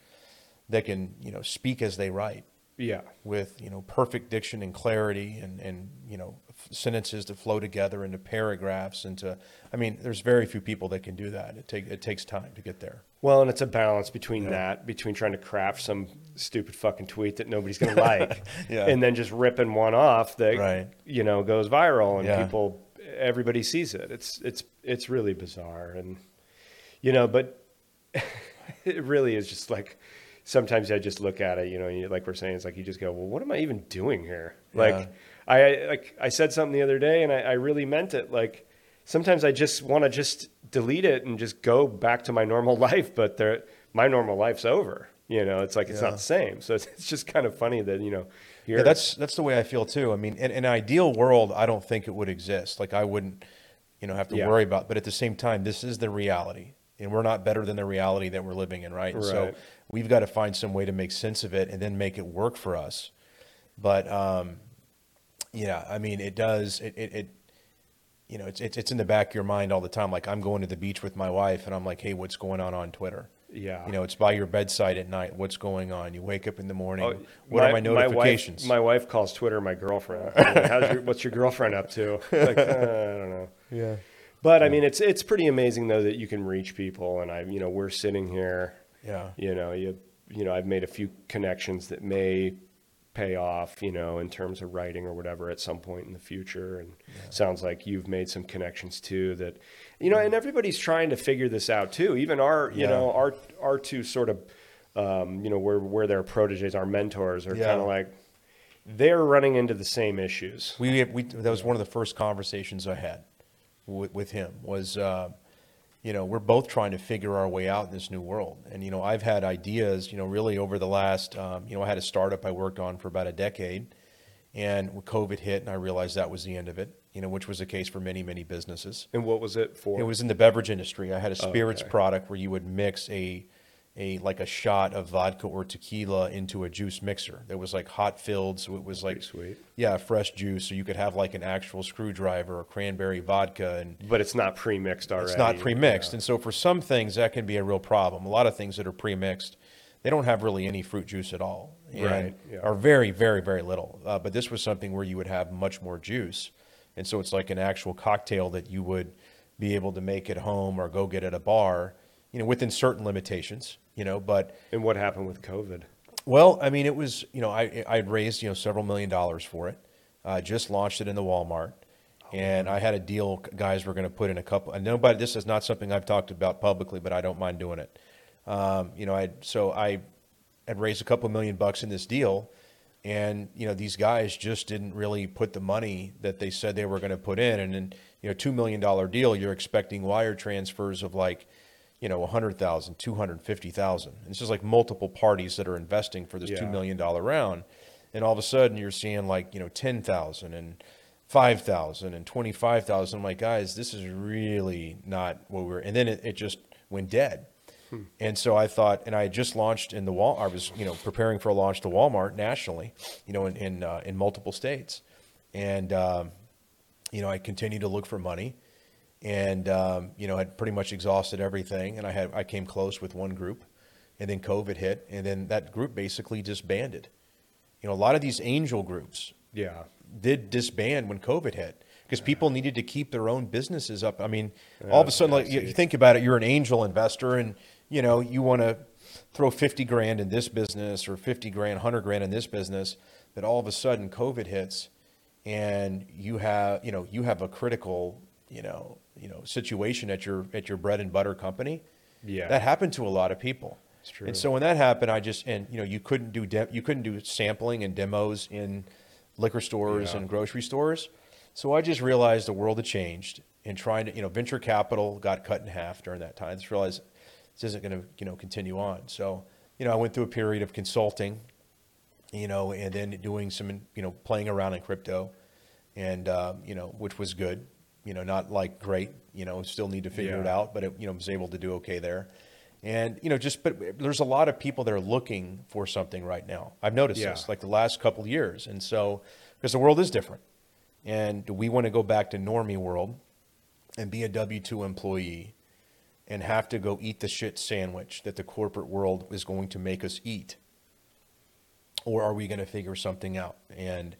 Speaker 1: that can, you know, speak as they write
Speaker 2: yeah.
Speaker 1: with, you know, perfect diction and clarity and, and, you know, f- sentences that flow together into paragraphs into, I mean, there's very few people that can do that. It take, it takes time to get there.
Speaker 2: Well, and it's a balance between that, between trying to craft some stupid fucking tweet that nobody's going to like,
Speaker 1: Yeah.
Speaker 2: and then just ripping one off that
Speaker 1: Right.
Speaker 2: you know goes viral and
Speaker 1: Yeah.
Speaker 2: people, everybody sees it. It's it's it's really bizarre, and you know, but it really is just like sometimes I just look at it, you know, you, like we're saying, it's like you just go, well, what am I even doing here?
Speaker 1: Yeah.
Speaker 2: Like I like I said something the other day, and I, I really meant it. Like sometimes I just want to just delete it and just go back to my normal life, but there, my normal life's over. You know, it's like it's
Speaker 1: Yeah.
Speaker 2: not the same. So it's, it's just kind of funny that you know, here
Speaker 1: Yeah, that's that's the way I feel too. I mean, in, in an ideal world, I don't think it would exist. Like I wouldn't, you know, have to
Speaker 2: Yeah.
Speaker 1: worry about. But at the same time, this is the reality, and we're not better than the reality that we're living in, right? And So we've got to find some way to make sense of it and then make it work for us. But um, yeah, I mean, it does. It, it, it you know, it's, it's it's in the back of your mind all the time. Like I'm going to the beach with my wife, and I'm like, hey, what's going on on Twitter?
Speaker 2: Yeah.
Speaker 1: You know, it's by your bedside at night. What's going on? You wake up in the morning.
Speaker 2: Oh,
Speaker 1: what are my notifications?
Speaker 2: My wife, my wife calls Twitter my girlfriend. Like, How's your, what's your girlfriend up to? Like, uh, I don't know.
Speaker 1: yeah.
Speaker 2: But I mean, it's it's pretty amazing though that you can reach people, and I, you know, we're sitting here.
Speaker 1: Yeah.
Speaker 2: You know, you you know, I've made a few connections that may pay off, you know, in terms of writing or whatever at some point in the future. And sounds like you've made some connections too that, you know, and everybody's trying to figure this out too. Even our, you
Speaker 1: Yeah.
Speaker 2: know, our our two sort of, um, you know, where where their proteges, our mentors are
Speaker 1: Yeah.
Speaker 2: kind of like, they're running into the same issues.
Speaker 1: We, we that was one of the first conversations I had with, with him was, uh, you know, we're both trying to figure our way out in this new world. And, you know, I've had ideas, you know, really over the last, um, you know, I had a startup I worked on for about a decade and when COVID hit and I realized that was the end of it, you know, which was the case for many, many businesses.
Speaker 2: And what was it for?
Speaker 1: It was in the beverage industry. I had a spirits
Speaker 2: Okay.
Speaker 1: product where you would mix a, a like a shot of vodka or tequila into a juice mixer. There was like hot filled, so it was like
Speaker 2: Pretty sweet.
Speaker 1: yeah, fresh juice. So you could have like an actual screwdriver or cranberry vodka, and
Speaker 2: but it's not pre-mixed already.
Speaker 1: it's not pre-mixed. And so for some things that can be a real problem. A lot of things that are pre-mixed, they don't have really any fruit juice at all,
Speaker 2: Right, yeah.
Speaker 1: are very, very, very little. Uh, but this was something where you would have much more juice. And so it's like an actual cocktail that you would be able to make at home or go get at a bar, you know, within certain limitations, you know. But
Speaker 2: And what happened with COVID?
Speaker 1: well, I mean, it was you know I I had raised you know several million dollars for it. I just launched it in the Walmart, and I had a deal. Guys were going to put in a couple. And nobody. This is not something I've talked about publicly, but I don't mind doing it. Um, you know, I so I had raised a couple million bucks in this deal, and you know these guys just didn't really put the money that they said they were going to put in. And then you know, two million dollar deal, you're expecting wire transfers of like you know, 100,000, 250,000. And It's just like multiple parties that are investing for this
Speaker 2: Yeah.
Speaker 1: $2 million round. And all of a sudden you're seeing like, you know, 10,000 and 5,000 and 25,000. I'm like, guys, this is really not what we're, and then it, it just went dead. And so I thought, and I had just launched in the wall. I was, you know, preparing for a launch to Walmart nationally, you know, in in, uh, in multiple states, and um, you know, I continued to look for money, and um, you know, had pretty much exhausted everything. And I had I came close with one group, and then COVID hit, and then that group basically disbanded. You know, a lot of these angel groups
Speaker 2: Yeah.
Speaker 1: did disband when COVID hit because people needed to keep their own businesses up. I mean, all of a sudden, like you, you think about it, you're an angel investor, and you know you want to throw fifty grand in this business or fifty grand, hundred grand in this business. But all of a sudden, COVID hits, and you have you know you have a critical you know you know situation at your at your bread and butter company.
Speaker 2: Yeah.
Speaker 1: that happened to a lot of people.
Speaker 2: It's true.
Speaker 1: And so when that happened, I just and you know you couldn't do de- you couldn't do sampling and demos in liquor stores
Speaker 2: Yeah.
Speaker 1: and grocery stores. So I just realized the world had changed and trying to you know venture capital got cut in half during that time. I just realized this isn't going to you know continue on. So you know I went through a period of consulting, you know, and then doing some you know playing around in crypto, and um, you know which was good. You know, not like great. You know, still need to figure it out, but it, you know was able to do okay there. And you know, just but there's a lot of people that are looking for something right now. I've noticed
Speaker 2: Yeah.
Speaker 1: this like the last couple of years, and so because the world is different, and do we want to go back to normie world and be a W two employee and have to go eat the shit sandwich that the corporate world is going to make us eat, or are we going to figure something out? And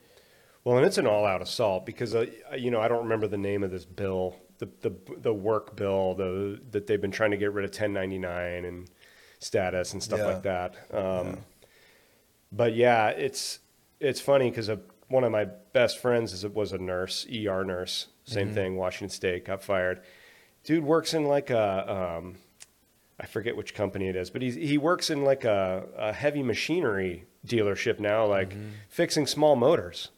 Speaker 2: Well, and it's an all-out assault because uh, you know I don't remember the name of this bill, the the the work bill, the that they've been trying to get rid of 1099 and status and stuff
Speaker 1: Yeah.
Speaker 2: like that. Um, But yeah, it's it's funny because one of my best friends is was a nurse, ER nurse, same
Speaker 1: Mm-hmm.
Speaker 2: thing, Washington State, got fired. Dude works in like a um, I forget which company it is, but he's, he works in like a, a heavy machinery dealership now, like
Speaker 1: Mm-hmm.
Speaker 2: fixing small motors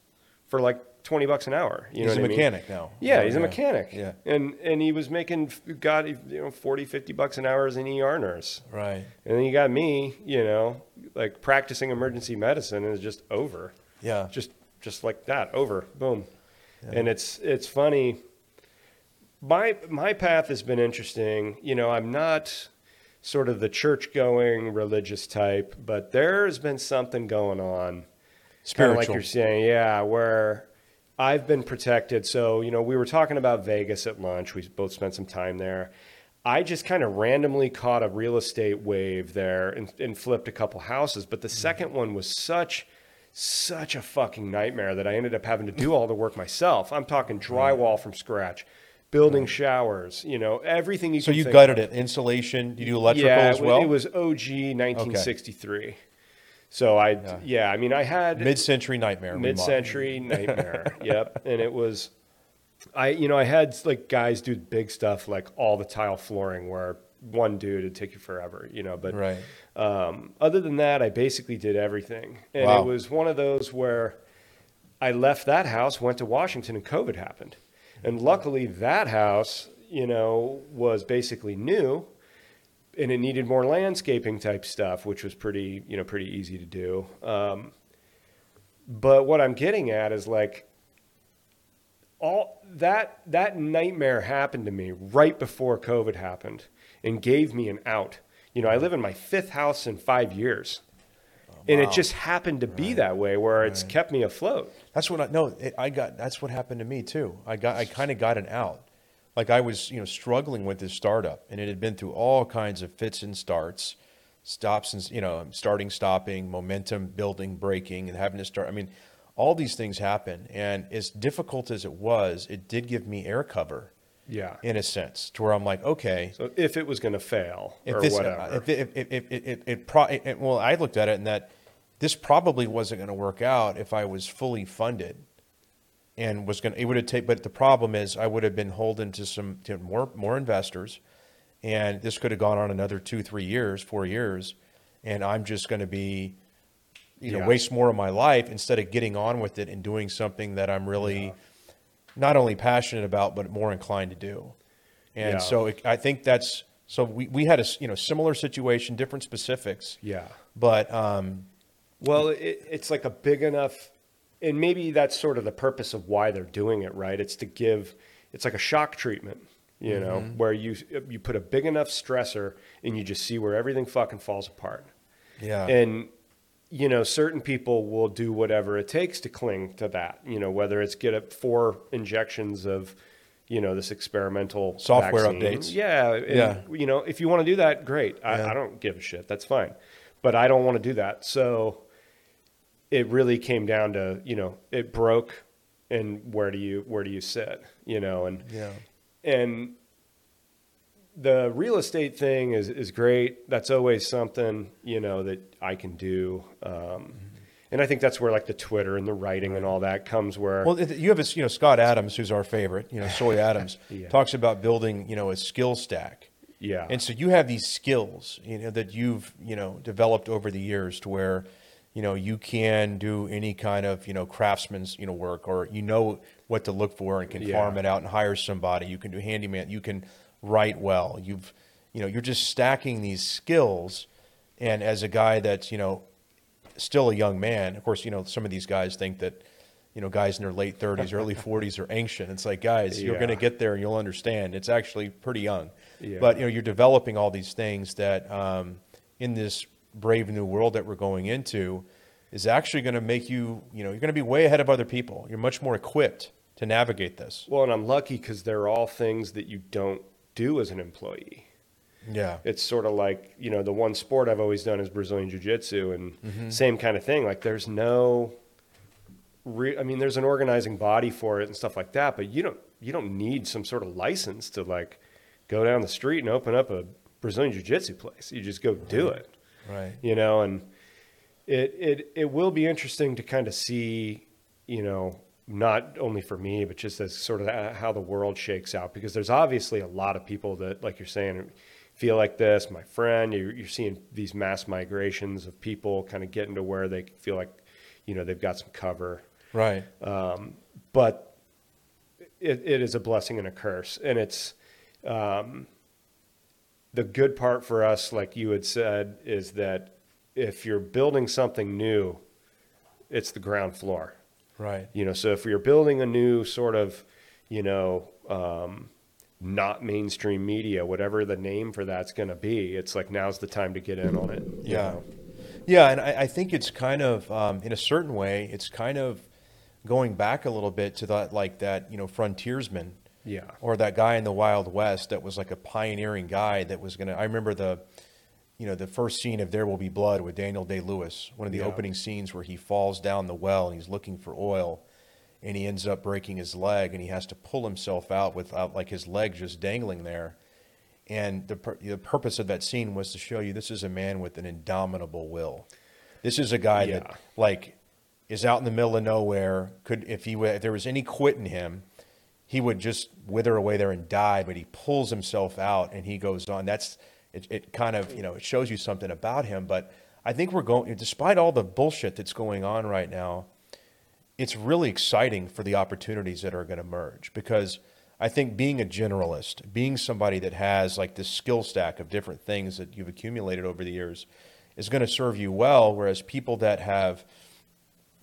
Speaker 2: for like 20 bucks an hour. You
Speaker 1: he's
Speaker 2: know
Speaker 1: a
Speaker 2: what I mean?
Speaker 1: mechanic now.
Speaker 2: Yeah, he's a mechanic.
Speaker 1: Yeah.
Speaker 2: And, and he was making, got, you know, 40, 50 bucks an hour as an ER nurse.
Speaker 1: Right.
Speaker 2: And then you got me, you know, like practicing emergency medicine and it's just over.
Speaker 1: Yeah.
Speaker 2: Just, just like that, over, boom. And it's, it's funny. My, my path has been interesting. You know, I'm not sort of the church going religious type, but there's been something going on. Kind of like you're saying, yeah, where I've been protected. So, you know, we were talking about Vegas at lunch. We both spent some time there. I just kind of randomly caught a real estate wave there and, and flipped a couple houses. But the
Speaker 1: Mm-hmm.
Speaker 2: second one was such, such a fucking nightmare that I ended up having to do all the work myself. I'm talking drywall from scratch, building showers, you know, everything you
Speaker 1: So
Speaker 2: can
Speaker 1: you
Speaker 2: think
Speaker 1: gutted
Speaker 2: of.
Speaker 1: it. Insulation. You do electrical
Speaker 2: yeah,
Speaker 1: as well.
Speaker 2: It was OG 1963. So I, yeah. I mean, I had
Speaker 1: mid-century nightmare. remodel.
Speaker 2: mid-century nightmare. yep, and it was, I you know I had like guys do big stuff like all the tile flooring where one dude would take you forever, you know. But
Speaker 1: Right.
Speaker 2: um, other than that, I basically did everything, and
Speaker 1: Wow.
Speaker 2: it was one of those where I left that house, went to Washington, and COVID happened, and luckily that house, you know, was basically new and it needed more landscaping type stuff, which was pretty, you know, pretty easy to do. Um, but what I'm getting at is like all that that nightmare happened to me right before COVID happened and gave me an out. You know, I live in my fifth house in five years. And it just happened to be that way where it's kept me afloat.
Speaker 1: That's what I no. It, I got. That's what happened to me too. I got. I kind of got an out. Like I was, you know, struggling with this startup, and it had been through all kinds of fits and starts, stops and you know, starting, stopping, momentum building, breaking, and having to start. I mean, all these things happen. And as difficult as it was, it did give me air cover
Speaker 2: Yeah.
Speaker 1: in a sense to where I'm like, okay,
Speaker 2: So if it was going to fail
Speaker 1: if
Speaker 2: or
Speaker 1: this, uh,
Speaker 2: whatever.
Speaker 1: if it, if, if, if, it, it, pro, it, well, I looked at it and that this probably wasn't going to work out if I was fully funded and was going to, it would have taken, but the problem is I would have been holding to some, to more, more investors and this could have gone on another two, three years, four years. And I'm just going to be, you know,
Speaker 2: Yeah.
Speaker 1: waste more of my life instead of getting on with it and doing something that I'm really
Speaker 2: Yeah.
Speaker 1: not only passionate about, but more inclined to do. And
Speaker 2: Yeah.
Speaker 1: so it, I think that's, so we, we had a, you know, similar situation, different specifics,
Speaker 2: yeah.
Speaker 1: but, um,
Speaker 2: Well, it, it's like a big enough, and maybe that's sort of the purpose of why they're doing it, right? It's to give, it's like a shock treatment, you know,
Speaker 1: Mm-hmm.
Speaker 2: where you you put a big enough stressor and you just see where everything fucking falls apart.
Speaker 1: yeah.
Speaker 2: And you know, certain people will do whatever it takes to cling to that. You know, whether it's get up four injections of, you know, this experimental
Speaker 1: Software
Speaker 2: vaccine.
Speaker 1: updates.
Speaker 2: Yeah, and,
Speaker 1: Yeah.
Speaker 2: You know, if you want to do that, great. I,
Speaker 1: Yeah.
Speaker 2: I don't give a shit. That's fine. But I don't want to do that. So it really came down to you know it broke, and where do you where do you sit? You know, and
Speaker 1: yeah.
Speaker 2: and the real estate thing is is great. That's always something you know that I can do, um, and I think that's where like the Twitter and the writing and all that comes. Where
Speaker 1: Well, you have a, you know, Scott Adams, who's our favorite, you know, Soy Adams,
Speaker 2: Yeah.
Speaker 1: talks about building, you know, a skill stack.
Speaker 2: yeah,
Speaker 1: And so you have these skills, you know, that you've, you know, developed over the years to where, you know, you can do any kind of, you know, craftsman's, you know, work or you know what to look for and can
Speaker 2: Yeah.
Speaker 1: farm it out and hire somebody. You can do handyman, you can write well. You've, you know, you're just stacking these skills. And as a guy that's, you know, still a young man, of course, you know, some of these guys think that, you know, guys in their late 30s, early 40s are ancient. It's like, guys, you're going to get there and you'll understand. It's actually pretty young.
Speaker 2: Yeah.
Speaker 1: But, you know, you're developing all these things that um, in this brave new world that we're going into is actually going to make you, you know, you're going to be way ahead of other people. You're much more equipped to navigate this.
Speaker 2: well, and I'm lucky because they're all things that you don't do as an employee.
Speaker 1: Yeah.
Speaker 2: It's sort of like you know the one sport I've always done is Brazilian Jiu Jitsu, and mm-hmm. same kind of thing. Like there's no, re- I mean, there's an organizing body for it and stuff like that, but you don't you don't need some sort of license to like go down the street and open up a Brazilian Jiu Jitsu place. You just go do it,
Speaker 1: Right.
Speaker 2: you know. And it it it will be interesting to kind of see, you know, not only for me, but just as sort of how the world shakes out, because there's obviously a lot of people that, like you're saying, feel like this. My friend, you're, you're seeing these mass migrations of people kind of getting to where they feel like, you know, they've got some cover.
Speaker 1: Right.
Speaker 2: Um, but it, it is a blessing and a curse, and it's um, the good part for us, like you had said, is that if you're building something new, it's the ground floor.
Speaker 1: Right.
Speaker 2: You know, so if you're building a new sort of, you know, um, not mainstream media, whatever the name for that's going to be, it's like now's the time to get in on it.
Speaker 1: Yeah.
Speaker 2: know?
Speaker 1: Yeah, and I, I think it's kind of, um, in a certain way, it's kind of going back a little bit to that, like that, you know, frontiersman
Speaker 2: Yeah.
Speaker 1: or that guy in the Wild West that was like a pioneering guy that was going to, I remember the, you know, the first scene of There Will Be Blood with Daniel Day Lewis, one of the
Speaker 2: Yeah.
Speaker 1: opening scenes where he falls down the well and he's looking for oil and he ends up breaking his leg and he has to pull himself out without like his leg just dangling there. And the, the purpose of that scene was to show you this is a man with an indomitable will. This is a guy
Speaker 2: Yeah.
Speaker 1: that like is out in the middle of nowhere. Could if he if there was any quit in him, he would just wither away there and die. But he pulls himself out and he goes on. That's it. It kind of you know it shows you something about him. But I think we're going despite all the bullshit that's going on right now. It's really exciting for the opportunities that are going to merge because I think being a generalist, being somebody that has like this skill stack of different things that you've accumulated over the years is going to serve you well. Whereas people that have,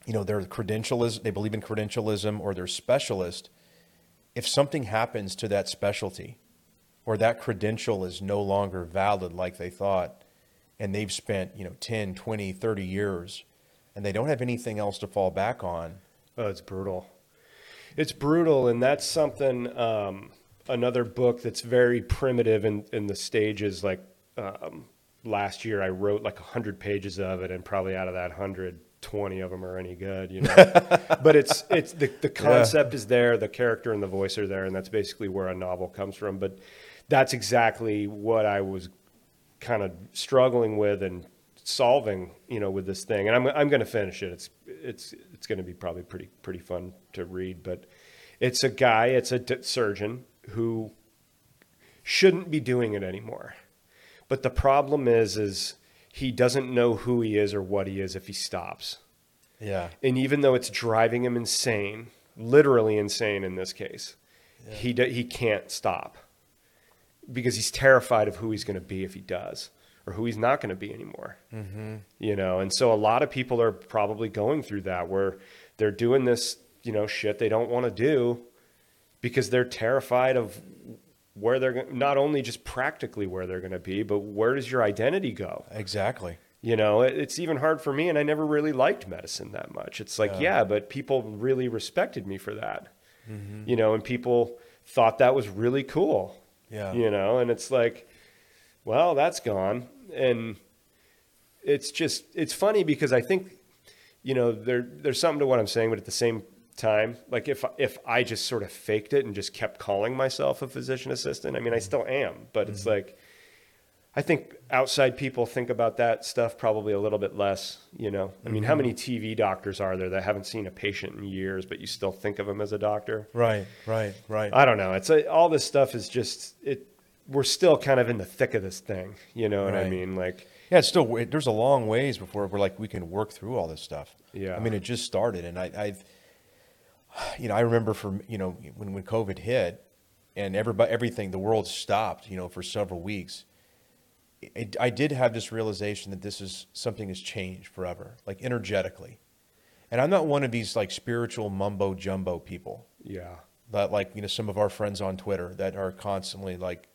Speaker 1: you know, their credentialism, they believe in credentialism or they're specialist, if something happens to that specialty or that credential is no longer valid like they thought, and they've spent, you know, 10, 20, 30 years and they don't have anything else to fall back on,
Speaker 2: Oh, it's brutal. It's brutal, and that's something. Um, another book that's very primitive in, in the stages, like um, last year I wrote like 100 pages of it, and probably out of that 100, 20 of them are any good, you know. but it's it's the the concept is there, the character and the voice are there, and that's basically where a novel comes from. But that's exactly what I was kind of struggling with and solving, you know, with this thing. And I'm I'm going to finish it. It's it's it's going to be probably pretty pretty fun to read. But it's a guy, it's a d- surgeon who shouldn't be doing it anymore. But the problem is, is he doesn't know who he is or what he is if he stops.
Speaker 1: Yeah.
Speaker 2: And even though it's driving him insane, literally insane in this case, he d- he can't stop because he's terrified of who he's going to be if he does or who he's not going to be anymore. Mm-hmm. You know, and so a lot of people are probably going through that where they're doing this, you know, shit they don't want to do because they're terrified of where they're not only just practically where they're going to be, but where does your identity go?
Speaker 1: Exactly.
Speaker 2: You know, it- it's even hard for me, and I never really liked medicine that much. It's like, yeah, but people really respected me for that. Mm-hmm. You know, and people thought that was really cool.
Speaker 1: Yeah.
Speaker 2: You know, and it's like, well, that's gone. And it's just, it's funny because I think, you know, there, there's something to what I'm saying, but at the same time, like if, if I just sort of faked it and just kept calling myself a physician assistant, I mean, I mm-hmm. still am, but it's mm-hmm. like, I think outside people think about that stuff probably a little bit less, you know. I mean, how mm-hmm. many TV doctors are there that haven't seen a patient in years, but you still think of them as a doctor?
Speaker 1: Right. Right. Right.
Speaker 2: I don't know. It's a, all this stuff is just it. We're still kind of in the thick of this thing. You know what I mean? Like,
Speaker 1: Yeah, it's still there's a long ways before we're like we can work through all this stuff.
Speaker 2: Yeah.
Speaker 1: I mean, it just started, and I, I've, you know, I remember from you know when when COVID hit, and everybody everything the world stopped, you know, for several weeks. It, I did have this realization that this is something has changed forever, like energetically, and I'm not one of these like spiritual mumbo jumbo people
Speaker 2: yeah,
Speaker 1: that like you know some of our friends on Twitter that are constantly like,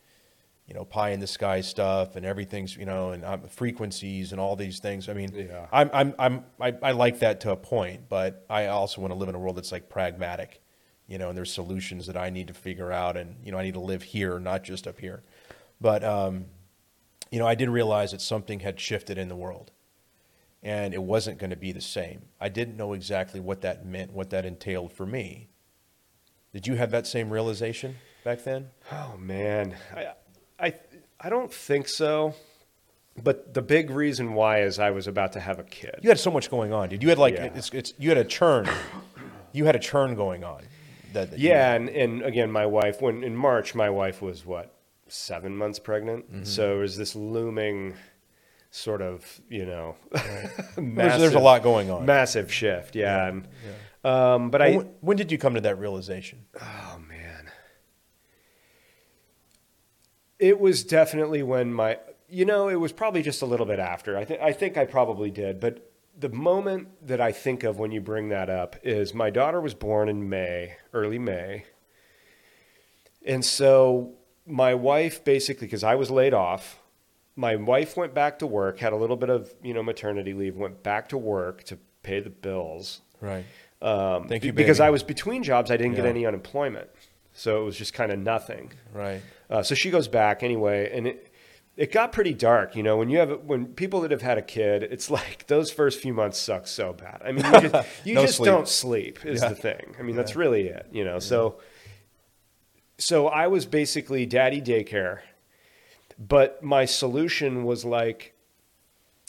Speaker 1: you know, pie in the sky stuff and everything's you know and um, frequencies and all these things. I mean,
Speaker 2: Yeah.
Speaker 1: I'm I'm I'm I, I like that to a point, but I also want to live in a world that's like pragmatic, you know, and there's solutions that I need to figure out, and you know I need to live here, not just up here. But um, you know, I did realize that something had shifted in the world and it wasn't going to be the same. I didn't know exactly what that meant, what that entailed for me. Did you have that same realization back then?
Speaker 2: Oh man, I, I, I don't think so. But the big reason why is I was about to have a kid.
Speaker 1: You had so much going on, dude. You had like
Speaker 2: Yeah.
Speaker 1: it's, it's you had a churn. You had a churn going on. That, that
Speaker 2: Yeah, and, and again, my wife, when in March, my wife was what seven months pregnant,
Speaker 1: Mm-hmm.
Speaker 2: so it was this looming sort of you know
Speaker 1: there's,
Speaker 2: massive,
Speaker 1: there's a lot going on.
Speaker 2: massive shift. Yeah, and um, but I
Speaker 1: when, when did you come to that realization?
Speaker 2: oh man, it was definitely when my you know it was probably just a little bit after. I think I think I probably did, but the moment that I think of when you bring that up is my daughter was born in May, early May. And so my wife basically, because I was laid off, my wife went back to work, had a little bit of you know maternity leave, went back to work to pay the bills.
Speaker 1: Right.
Speaker 2: Um,
Speaker 1: Thank you,
Speaker 2: because. I was between jobs, I didn't get any unemployment, so it was just kind of nothing.
Speaker 1: Right.
Speaker 2: Uh, so she goes back anyway, and it it got pretty dark. You know, when you have when people that have had a kid, it's like those first few months suck so bad. I mean, you just, you
Speaker 1: No
Speaker 2: just
Speaker 1: sleep.
Speaker 2: don't sleep is
Speaker 1: Yeah.
Speaker 2: the thing. I mean, that's really it. You know, so so I was basically daddy daycare, but my solution was like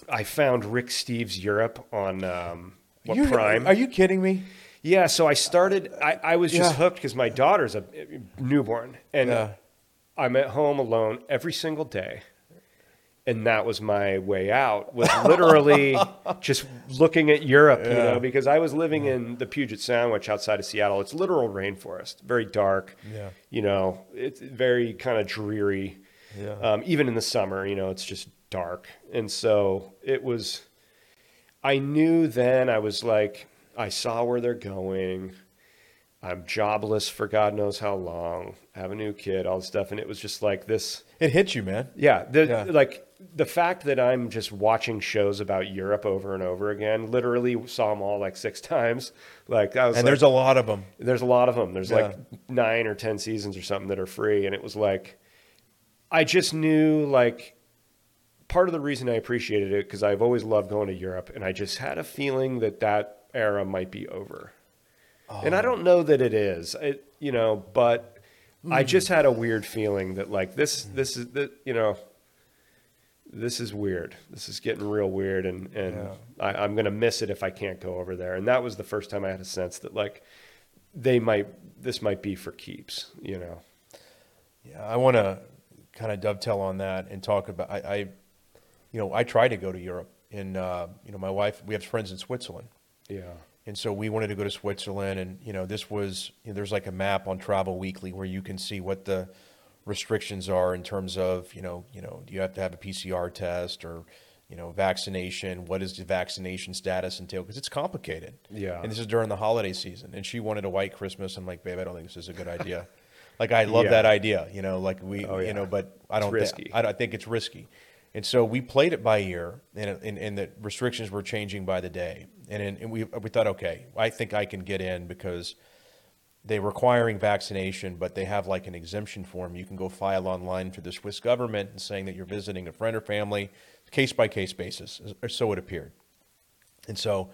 Speaker 2: I found Rick Steves Europe on um, what
Speaker 1: You-
Speaker 2: Prime.
Speaker 1: Are you kidding me?
Speaker 2: Yeah, so I started. I, I was just
Speaker 1: Yeah.
Speaker 2: hooked because my daughter's a newborn, and
Speaker 1: Yeah.
Speaker 2: I'm at home alone every single day, and that was my way out. Was literally just looking at Europe, you know, because I was living in the Puget Sound, which outside of Seattle, it's literal rainforest, very dark.
Speaker 1: Yeah.
Speaker 2: You know, it's very kind of dreary.
Speaker 1: Yeah.
Speaker 2: Um, even in the summer, you know, it's just dark, and so it was. I knew then. I was like, I saw where they're going. I'm jobless for God knows how long. I Have a new kid, all this stuff, and it was just like this.
Speaker 1: It hit you, man.
Speaker 2: Yeah, the,
Speaker 1: Yeah.
Speaker 2: like the fact that I'm just watching shows about Europe over and over again. Literally saw them all like six times. Like I was,
Speaker 1: And
Speaker 2: like,
Speaker 1: there's a lot of them.
Speaker 2: there's a lot of them. There's
Speaker 1: Yeah.
Speaker 2: like nine or ten seasons or something that are free, and it was like, I just knew like part of the reason I appreciated it because I've always loved going to Europe, and I just had a feeling that that era might be over. And I don't know that it is, it, you know, but I just had a weird feeling that like this, this is you know, this is weird. This is getting real weird, and and
Speaker 1: Yeah.
Speaker 2: I, I'm gonna miss it if I can't go over there. And that was the first time I had a sense that like they might, this might be for keeps, you know.
Speaker 1: Yeah, I want to kind of dovetail on that and talk about. I, I you know, I tried to go to Europe, and uh, you know, my wife, we have friends in Switzerland,
Speaker 2: Yeah.
Speaker 1: And so we wanted to go to Switzerland, and you know, this was you know, there's like a map on Travel Weekly where you can see what the restrictions are in terms of you know, you know, do you have to have a PCR test or you know, vaccination? What does the vaccination status entail? Because it's complicated.
Speaker 2: Yeah.
Speaker 1: And this is during the holiday season, and she wanted a white Christmas. I'm like, babe, I don't think this is a good idea. like, I love
Speaker 2: Yeah.
Speaker 1: that idea, you know, like we,
Speaker 2: Oh, yeah.
Speaker 1: you know, but I don't
Speaker 2: risky.
Speaker 1: Think, I, don't- I think it's risky. And so we played it by ear, and, and, and the restrictions were changing by the day. And, and we, we thought, okay, I think I can get in because they're requiring vaccination, but they have like an exemption form. You can go file online to the Swiss government and saying that you're visiting a friend or family, case by case basis, or so it appeared. And so,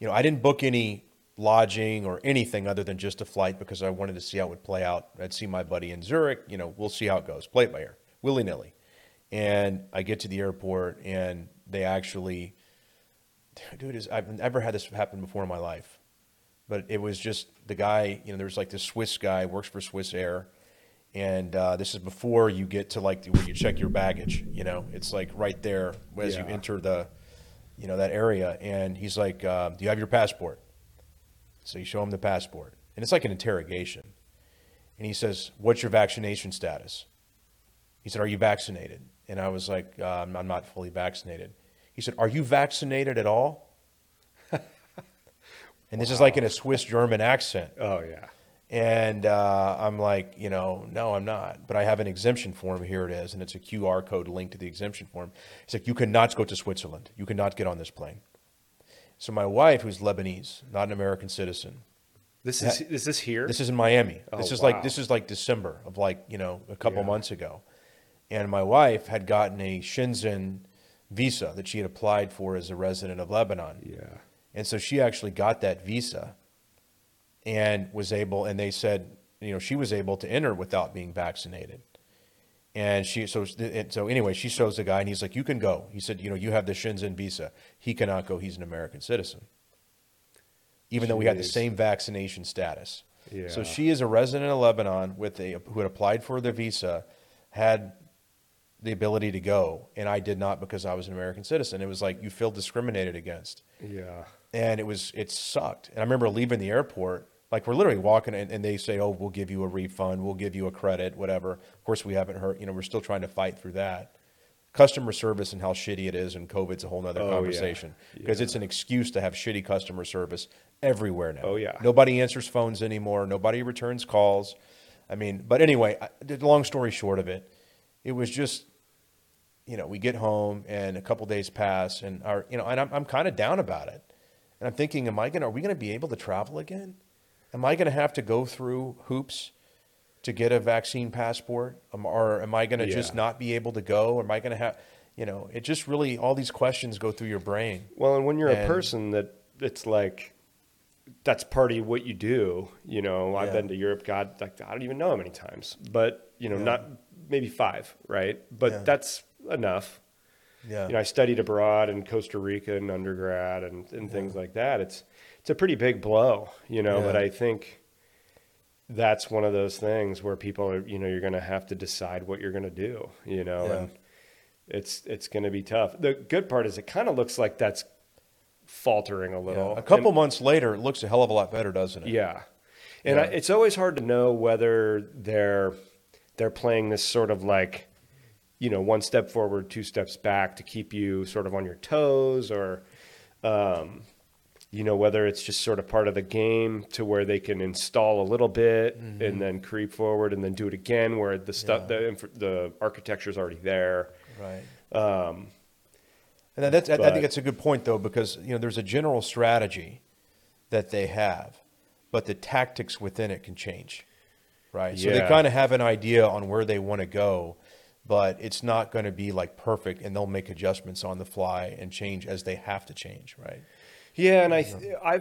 Speaker 1: you know, I didn't book any lodging or anything other than just a flight because I wanted to see how it would play out. I'd see my buddy in Zurich. You know, we'll see how it goes. Play it by ear, willy nilly. And I get to the airport, and they actually, dude, is I've never had this happen before in my life. But it was just the guy. You know, there's like this Swiss guy works for Swiss Air, and uh, this is before you get to like where you check your baggage. You know, it's like right there as you enter the, you know, that area. And he's like, uh, "Do you have your passport?" So you show him the passport, and it's like an interrogation. And he says, "What's your vaccination status?" He said, "Are you vaccinated?" And I was like, uh, "I'm I'm not fully vaccinated." He said, "Are you vaccinated at all?" and this is like in a Swiss German accent.
Speaker 2: Oh yeah.
Speaker 1: And uh, I'm like, you know, no, I'm not. But I have an exemption form. Here it is. And it's a QR code linked to the exemption form. It's like, you cannot go to Switzerland. You cannot get on this plane. So my wife, who's Lebanese, not an American citizen,
Speaker 2: This is is this here?
Speaker 1: this is in Miami.
Speaker 2: Oh,
Speaker 1: this is
Speaker 2: wow.
Speaker 1: like this is like December of like you know a couple
Speaker 2: Yeah.
Speaker 1: months ago, and my wife had gotten a Schengen visa that she had applied for as a resident of Lebanon.
Speaker 2: yeah.
Speaker 1: And so she actually got that visa and was able, and they said, you know, she was able to enter without being vaccinated. And she, so, and so anyway, she shows the guy and he's like, you can go. He said, you know, you have the Schengen visa. He cannot go. He's an American citizen. Even though we had the same vaccination status.
Speaker 2: Yeah.
Speaker 1: So she is a resident of Lebanon with a, who had applied for the visa, had the ability to go, and I did not because I was an American citizen. It was like you feel discriminated against
Speaker 2: Yeah.
Speaker 1: and it was it sucked. And I remember leaving the airport, like we're literally walking, and, and they say, "Oh, we'll give you a refund, we'll give you a credit, whatever." Of course, we haven't heard. You know, we're still trying to fight through that. Customer service and how shitty it is, and COVID's a whole nother
Speaker 2: Oh,
Speaker 1: conversation because it's an excuse to have shitty customer service everywhere now.
Speaker 2: Oh, yeah.
Speaker 1: nobody answers phones anymore. Nobody returns calls. I mean, but anyway, I, the long story short of it, it was just you know, we get home and a couple days pass and our, you know, and I'm, I'm kind of down about it. And I'm thinking, am I going to, are we going to be able to travel again? Am I going to have to go through hoops to get a vaccine passport? Um, or am I going to just not be able to go? Or am I going to have, you know, it just really, all these questions go through your brain.
Speaker 2: Well, and when you're
Speaker 1: And-
Speaker 2: a person that it's like that's part of what you do. You know, I've
Speaker 1: Yeah.
Speaker 2: been to Europe. God, like I don't even know how many times, but you know,
Speaker 1: Yeah.
Speaker 2: not maybe five, right? But
Speaker 1: Yeah.
Speaker 2: that's enough.
Speaker 1: Yeah.
Speaker 2: You know, I studied abroad in Costa Rica in undergrad and, and things like that. It's it's a pretty big blow, you know. But I think that's one of those things where people are, you know, you're going to have to decide what you're going to do, you know,
Speaker 1: Yeah.
Speaker 2: and it's it's going to be tough. The good part is it kind of looks like that's faltering a little.
Speaker 1: Yeah. A couple
Speaker 2: And-
Speaker 1: months later, it looks a hell of a lot better, doesn't it?
Speaker 2: yeah, and I, it's always hard to know whether they're they're playing this sort of like, you know, one step forward, two steps back to keep you sort of on your toes, or, um, you know, whether it's just sort of part of the game to where they can install a little bit and then creep forward and then do it again where the stuff
Speaker 1: Mm-hmm. Yeah.
Speaker 2: the inf- the architecture is already there.
Speaker 1: Right.
Speaker 2: Um,
Speaker 1: And that's, I think that's a good point, though, because you know there's a general strategy that they have, but the tactics within it can change, right? So they kind of have an idea on where they want to go, but it's not going to be like perfect, and they'll make adjustments on the fly and change as they have to change, right?
Speaker 2: Yeah, and I, I,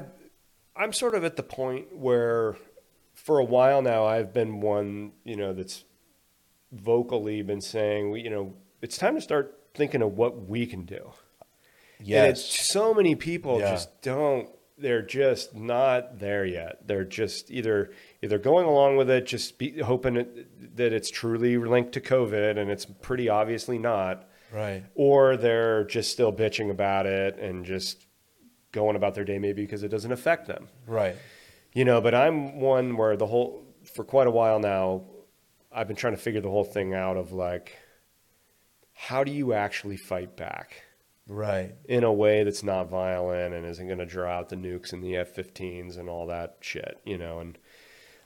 Speaker 2: I'm sort of at the point where, for a while now, I've been one, you know, that's vocally been saying, we, you know, it's time to start thinking of what we can do.
Speaker 1: Yes.
Speaker 2: And it's so many people
Speaker 1: Yeah.
Speaker 2: just don't. They're just not there yet. They're just either either going along with it, just be, hoping it, that it's truly linked to COVID, and it's pretty obviously not,
Speaker 1: right.
Speaker 2: or they're just still bitching about it and just going about their day maybe because it doesn't affect them.
Speaker 1: Right.
Speaker 2: You know, but I'm one where the whole for quite a while now, I've been trying to figure the whole thing out of like, how do you actually fight back?
Speaker 1: Right.
Speaker 2: in a way that's not violent and isn't going to draw out the nukes and the F-15s and all that shit, you know. And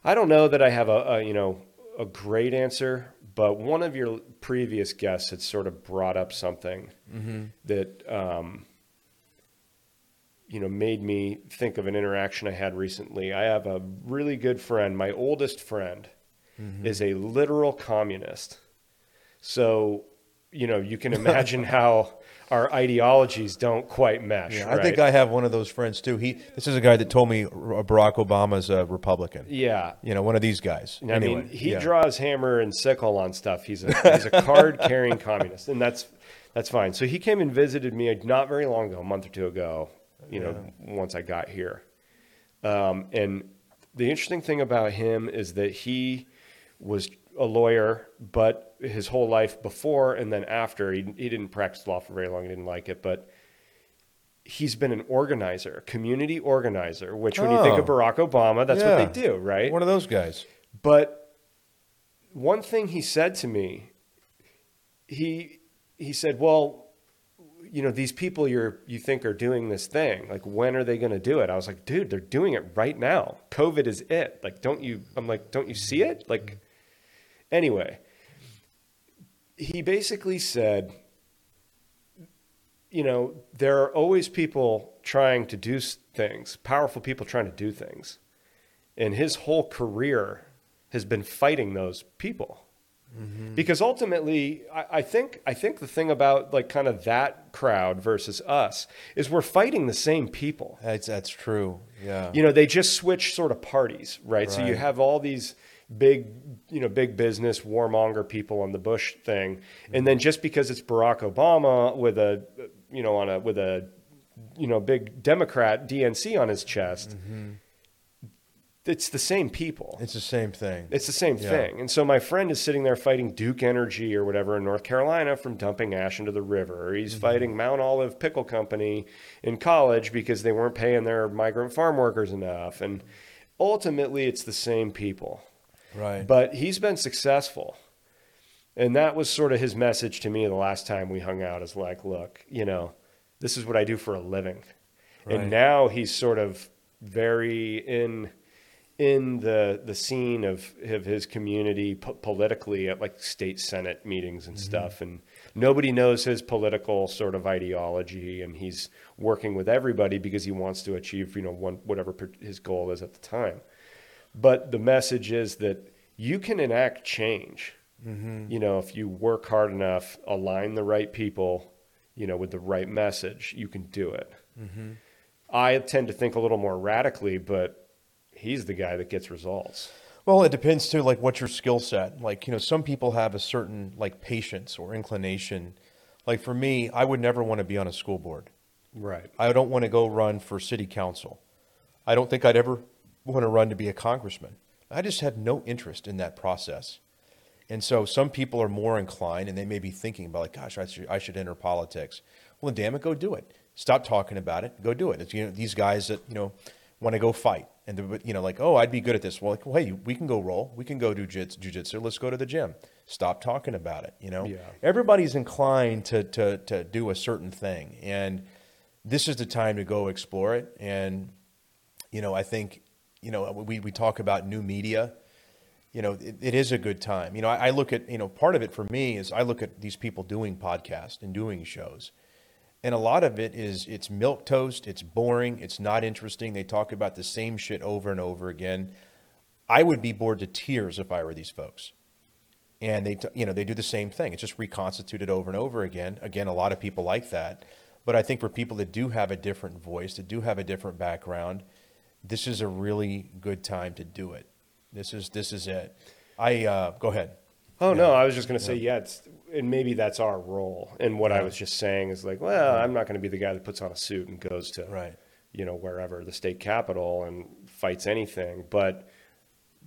Speaker 2: I don't know that I have a, a you know a great answer, but one of your previous guests had sort of brought up something that um, you know made me think of an interaction I had recently. I have a really good friend, my oldest friend, is a literal communist. So, you know, you can imagine how our ideologies don't quite mesh.
Speaker 1: Yeah,
Speaker 2: right?
Speaker 1: I think I have one of those friends too. He this is a guy that told me Barack Obama's a Republican.
Speaker 2: yeah.
Speaker 1: You know, one of these guys.
Speaker 2: I
Speaker 1: anyway,
Speaker 2: mean, he
Speaker 1: yeah.
Speaker 2: draws hammer and sickle on stuff. He's a he's a card carrying communist, and that's that's fine. So he came and visited me not very long ago, a month or two ago. You know, once I got here, um, and the interesting thing about him is that he was a lawyer, but his whole life before and then after, he, he didn't practice law for very long. He didn't like it, but he's been an organizer, a community organizer. Which, when you think of
Speaker 1: Oh.
Speaker 2: Barack Obama, that's
Speaker 1: Yeah.
Speaker 2: what they do, right?
Speaker 1: One of those guys.
Speaker 2: But one thing he said to me, he he said, "Well, you know, these people you're you think are doing this thing, like when are they going to do it?" I was like, "Dude, they're doing it right now. COVID is it. Like, don't you I'm like, "Don't you see it?" Like anyway, he basically said, you know, there are always people trying to do things, powerful people trying to do things. And his whole career has been fighting those people. Mm-hmm. Because ultimately, I, I think I think the thing about like kind of that crowd versus us is we're fighting the same people.
Speaker 1: That's that's true. Yeah.
Speaker 2: You know, they just switch sort of parties, right? So you have all these big, you know, big business warmonger people on the Bush thing, and then just because it's Barack Obama with a, you know, on a with a, you know, big Democrat DNC on his chest, it's the same people.
Speaker 1: it's the same thing.
Speaker 2: It's the same
Speaker 1: Yeah.
Speaker 2: thing. And so my friend is sitting there fighting Duke Energy or whatever in North Carolina from dumping ash into the river. He's
Speaker 1: Mm-hmm.
Speaker 2: fighting Mount Olive Pickle Company in college because they weren't paying their migrant farm workers enough. And ultimately, it's the same people.
Speaker 1: Right.
Speaker 2: But he's been successful. And that was sort of his message to me the last time we hung out is like, look, you know, this is what I do for a living.
Speaker 1: Right.
Speaker 2: And now he's sort of very in in the the scene of, of his community po- politically at like state senate meetings and
Speaker 1: Mm-hmm.
Speaker 2: stuff and nobody knows his political sort of ideology and he's working with everybody because he wants to achieve you know one whatever per- his goal is at the time but the message is that you can enact change mm-hmm. you know if you work hard enough align the right people you know with the right message you can do it mm-hmm. i tend to think a little more radically but he's the guy that gets results
Speaker 1: Well, it depends too, like what's your skill set. Like, you know, some people have a certain like patience or inclination. Like for me, I would never want to be on a school board.
Speaker 2: right
Speaker 1: I don't want to go run for city council. I don't think I'd ever want to run to be a congressman. I just have no interest in that process. And so some people are more inclined and they may be thinking about like, gosh, I should, I should enter politics. Well, then damn it, go do it. Stop talking about it. Go do it. It's, you know, these guys that, you know, want to go fight and they're, you know, like, oh, I'd be good at this. Well, like, well, hey, we can go roll. We can go do jits, jujitsu. Let's go to the gym. Stop talking about it. You know,
Speaker 2: Yeah.
Speaker 1: everybody's inclined to, to, to do a certain thing. And this is the time to go explore it. And, you know, I think, you know, we, we talk about new media, you know, it, it is a good time. You know, I, I look at, you know, part of it for me is I look at these people doing podcasts and doing shows. And a lot of it is it's milk toast, it's boring, it's not interesting. They talk about the same shit over and over again. I would be bored to tears if I were these folks. and they you know they do the same thing. It's just reconstituted over and over again. Again, a lot of people like that, but I think for people that do have a different voice, that do have a different background, this is a really good time to do it. This is this is it. I uh, go ahead.
Speaker 2: Oh no, I was just going to say yeah, it's, and maybe that's our role. And what I was just saying is like, well, I'm not going to be the guy that puts on a suit and goes to
Speaker 1: Right.
Speaker 2: you know wherever the state capitol and fights anything, but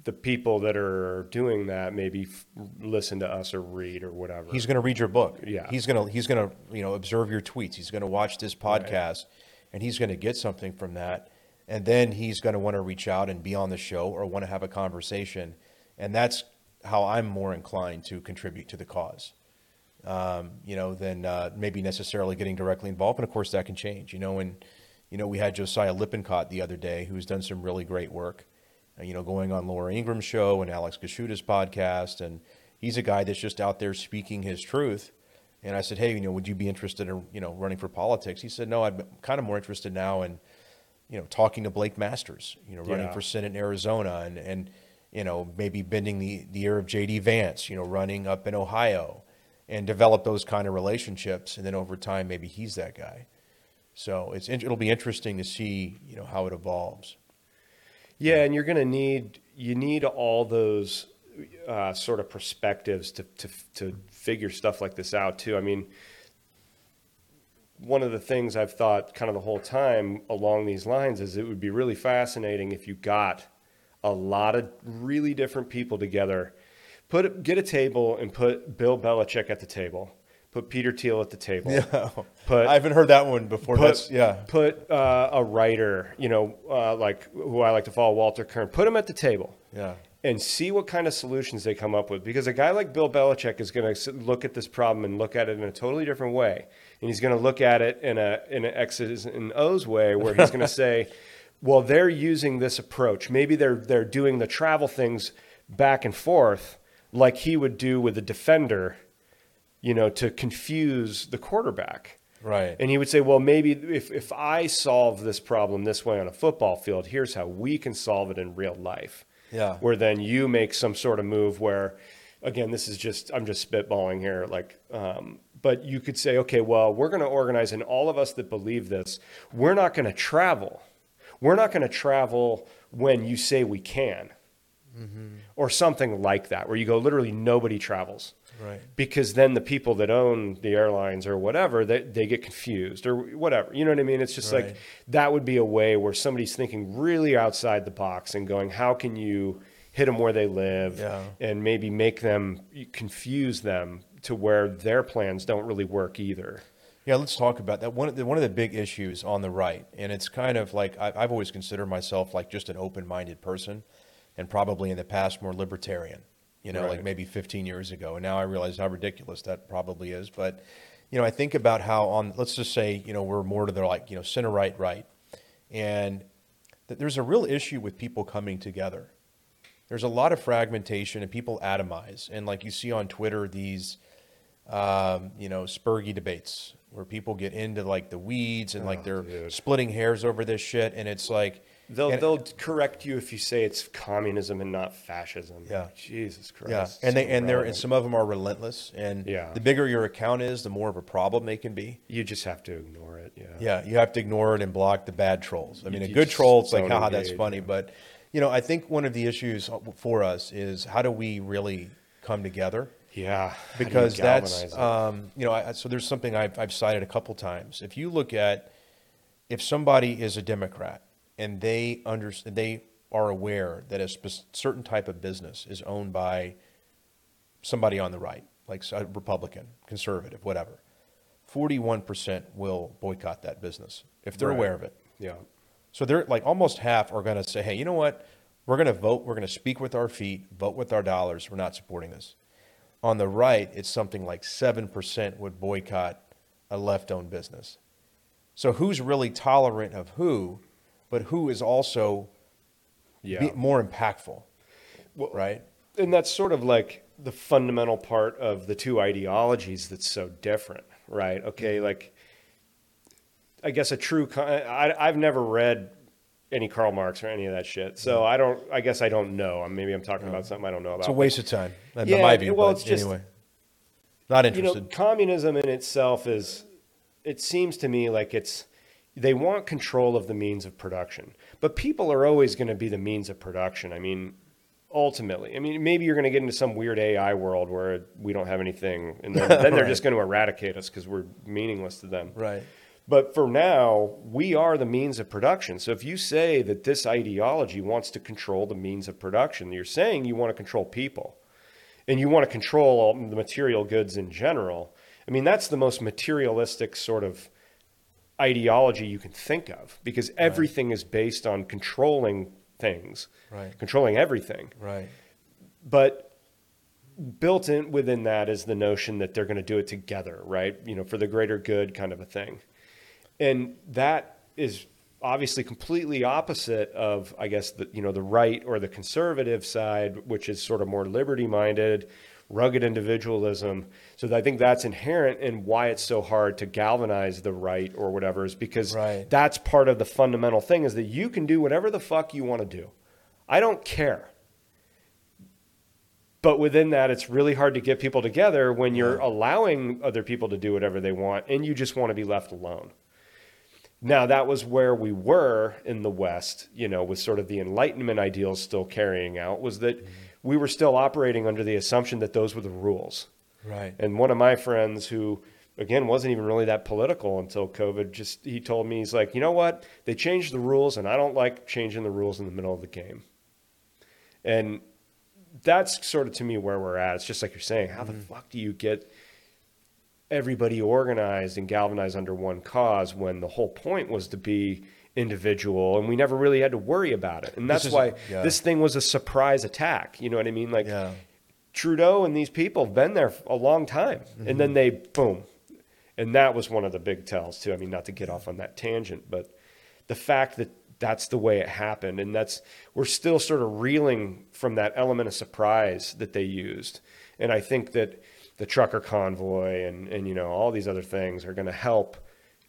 Speaker 2: the people that are doing that maybe f- listen to us or read or whatever.
Speaker 1: He's going to read your book.
Speaker 2: Yeah.
Speaker 1: He's going to he's going to you know observe your tweets. He's going to watch this podcast, and he's going to get something from that. And then he's going to want to reach out and be on the show or want to have a conversation, and that's how I'm more inclined to contribute to the cause. Um, you know, than uh, maybe necessarily getting directly involved. And of course, that can change. You know, and you know we had Josiah Lippincott the other day, who's done some really great work. uh, You know, going on Laura Ingraham's show and Alex Kaschuta's podcast, and he's a guy that's just out there speaking his truth. And I said, hey, you know, would you be interested in you know running for politics? He said, no, I'm kind of more interested now in you know talking to Blake Masters, you know, running
Speaker 2: Yeah.
Speaker 1: for Senate in Arizona, and and you know maybe bending the the ear of J.D. Vance, you know, running up in Ohio, and develop those kind of relationships, and then over time maybe he's that guy. So it's it'll be interesting to see you know how it evolves.
Speaker 2: Yeah, and you're going to need you need all those uh, sort of perspectives to, to to figure stuff like this out too. I mean, one of the things I've thought kind of the whole time along these lines is it would be really fascinating if you got a lot of really different people together. Put get a table and put Bill Belichick at the table. Put Peter Thiel at the table. Put
Speaker 1: I haven't heard that one before.
Speaker 2: put,
Speaker 1: That's yeah.
Speaker 2: put uh, a writer, you know, uh, like who I like to follow, Walter Kirn. Put him at the table
Speaker 1: Yeah.
Speaker 2: and see what kind of solutions they come up with. Because a guy like Bill Belichick is going to look at this problem and look at it in a totally different way, and he's going to look at it in a in an X's and O's way, where he's going to say, "Well, they're using this approach. Maybe they're they're doing the travel things back and forth like he would do with a defender, you know, to confuse the quarterback."
Speaker 1: Right.
Speaker 2: And he would say, well, maybe if, if I solve this problem this way on a football field, here's how we can solve it in real life.
Speaker 1: Yeah.
Speaker 2: Where then you make some sort of move where, again, this is just, I'm just spitballing here. Like, um, but you could say, okay, well, we're going to organize, and all of us that believe this, we're not going to travel. We're not going to travel when you say we can. Mm-hmm. Or something like that, where you go, literally, nobody travels
Speaker 1: Right.
Speaker 2: because then the people that own the airlines or whatever they, they get confused or whatever you know what i mean it's just
Speaker 1: Right.
Speaker 2: like that would be a way where somebody's thinking really outside the box and going how can you hit them where they live
Speaker 1: Yeah.
Speaker 2: and maybe make them confuse them to where their plans don't really work either
Speaker 1: Yeah, let's talk about that. One of the, one of the big issues on the right, and it's kind of like I, I've always considered myself like just an open-minded person, and probably in the past more libertarian. You know, like maybe 15 years ago, and now I realize how ridiculous that probably is. But you know, I think about how on let's just say you know we're more to the like you know center right right, and that there's a real issue with people coming together. There's a lot of fragmentation and people atomize, and like you see on Twitter these um, you know, spurgy debates where people get into like the weeds and like
Speaker 2: Oh,
Speaker 1: they're
Speaker 2: dude.
Speaker 1: splitting hairs over this shit. And it's like,
Speaker 2: they'll,
Speaker 1: and-
Speaker 2: they'll correct you if you say it's communism and not fascism
Speaker 1: Yeah.
Speaker 2: jesus christ
Speaker 1: yeah. And they,
Speaker 2: so
Speaker 1: and they're, and some of them are relentless. And
Speaker 2: Yeah.
Speaker 1: the bigger your account is, the more of a problem they can be.
Speaker 2: you just have to ignore it yeah
Speaker 1: Yeah. You have to ignore it and block the bad trolls. I mean, a good troll, it's like, haha, that's
Speaker 2: engage,
Speaker 1: funny. But, you know, I think one of the issues for us is how do we really come together?
Speaker 2: Yeah you
Speaker 1: because that's um, you know I, so there's something I've, I've cited a couple times if you look at if somebody is a democrat and they under, they are aware that a spe- certain type of business is owned by somebody on the right like a republican conservative whatever 41% will boycott that business if they're
Speaker 2: Right.
Speaker 1: aware of it
Speaker 2: yeah
Speaker 1: so they're like almost half are going to say, hey, you know what? We're going to vote. We're going to speak with our feet, vote with our dollars. We're not supporting this. On the right, it's something like 7% would boycott a left owned business. So who's really tolerant of who, but who is also
Speaker 2: yeah
Speaker 1: more impactful,
Speaker 2: Well,
Speaker 1: right?
Speaker 2: and that's sort of like the fundamental part of the two ideologies that's so different, right? Okay, mm-hmm. like I guess a true. Con- I, I've never read any Karl Marx or any of that shit. So I don't. I guess I don't know. Maybe I'm talking about something I don't know about.
Speaker 1: It's a waste of time. in
Speaker 2: Yeah,
Speaker 1: my view.
Speaker 2: well,
Speaker 1: but
Speaker 2: it's just-
Speaker 1: anyway, not
Speaker 2: you know,
Speaker 1: interested.
Speaker 2: communism in itself is, it seems to me like it's, they want control of the means of production, but people are always going to be the means of production. I mean, ultimately, I mean, maybe you're going to get into some weird AI world where we don't have anything, and then, then they're just going to eradicate us because we're meaningless to them.
Speaker 1: right.
Speaker 2: But for now, we are the means of production. So if you say that this ideology wants to control the means of production, you're saying you want to control people and you want to control all the material goods in general. I mean, that's the most materialistic sort of ideology you can think of because everything is based on controlling things,
Speaker 1: Right.
Speaker 2: controlling everything.
Speaker 1: Right.
Speaker 2: But built in within that is the notion that they're going to do it together, right? You know, for the greater good kind of a thing. And that is obviously completely opposite of, I guess, the, you know, the right or the conservative side, which is sort of more liberty minded, rugged individualism. So I think that's inherent in why it's so hard to galvanize the right or whatever is because
Speaker 1: Right.
Speaker 2: that's part of the fundamental thing is that you can do whatever the fuck you want to do. I don't care. But within that, it's really hard to get people together when you're allowing other people to do whatever they want and you just want to be left alone. Now, that was where we were in the West, you know, with sort of the Enlightenment ideals still carrying out, was that mm-hmm. we were still operating under the assumption that those were the rules.
Speaker 1: Right.
Speaker 2: And one of my friends who, again, wasn't even really that political until COVID, just he told me, he's like, you know what? They changed the rules, and I don't like changing the rules in the middle of the game. And that's sort of to me where we're at. It's just like you're saying, how the mm-hmm. fuck do you get everybody organized and galvanized under one cause when the whole point was to be individual and we never really had to worry about it. And that's
Speaker 1: is-
Speaker 2: why
Speaker 1: yeah.
Speaker 2: this thing was a surprise attack. You know what I mean? Like
Speaker 1: Yeah.
Speaker 2: Trudeau and these people have been there a long time. And
Speaker 1: Mm-hmm.
Speaker 2: then they, boom. And that was one of the big tells, too. I mean, not to get off on that tangent, but the fact that that's the way it happened. And that's, we're still sort of reeling from that element of surprise that they used. And I think that the trucker convoy and, and you know, all these other things are going to help,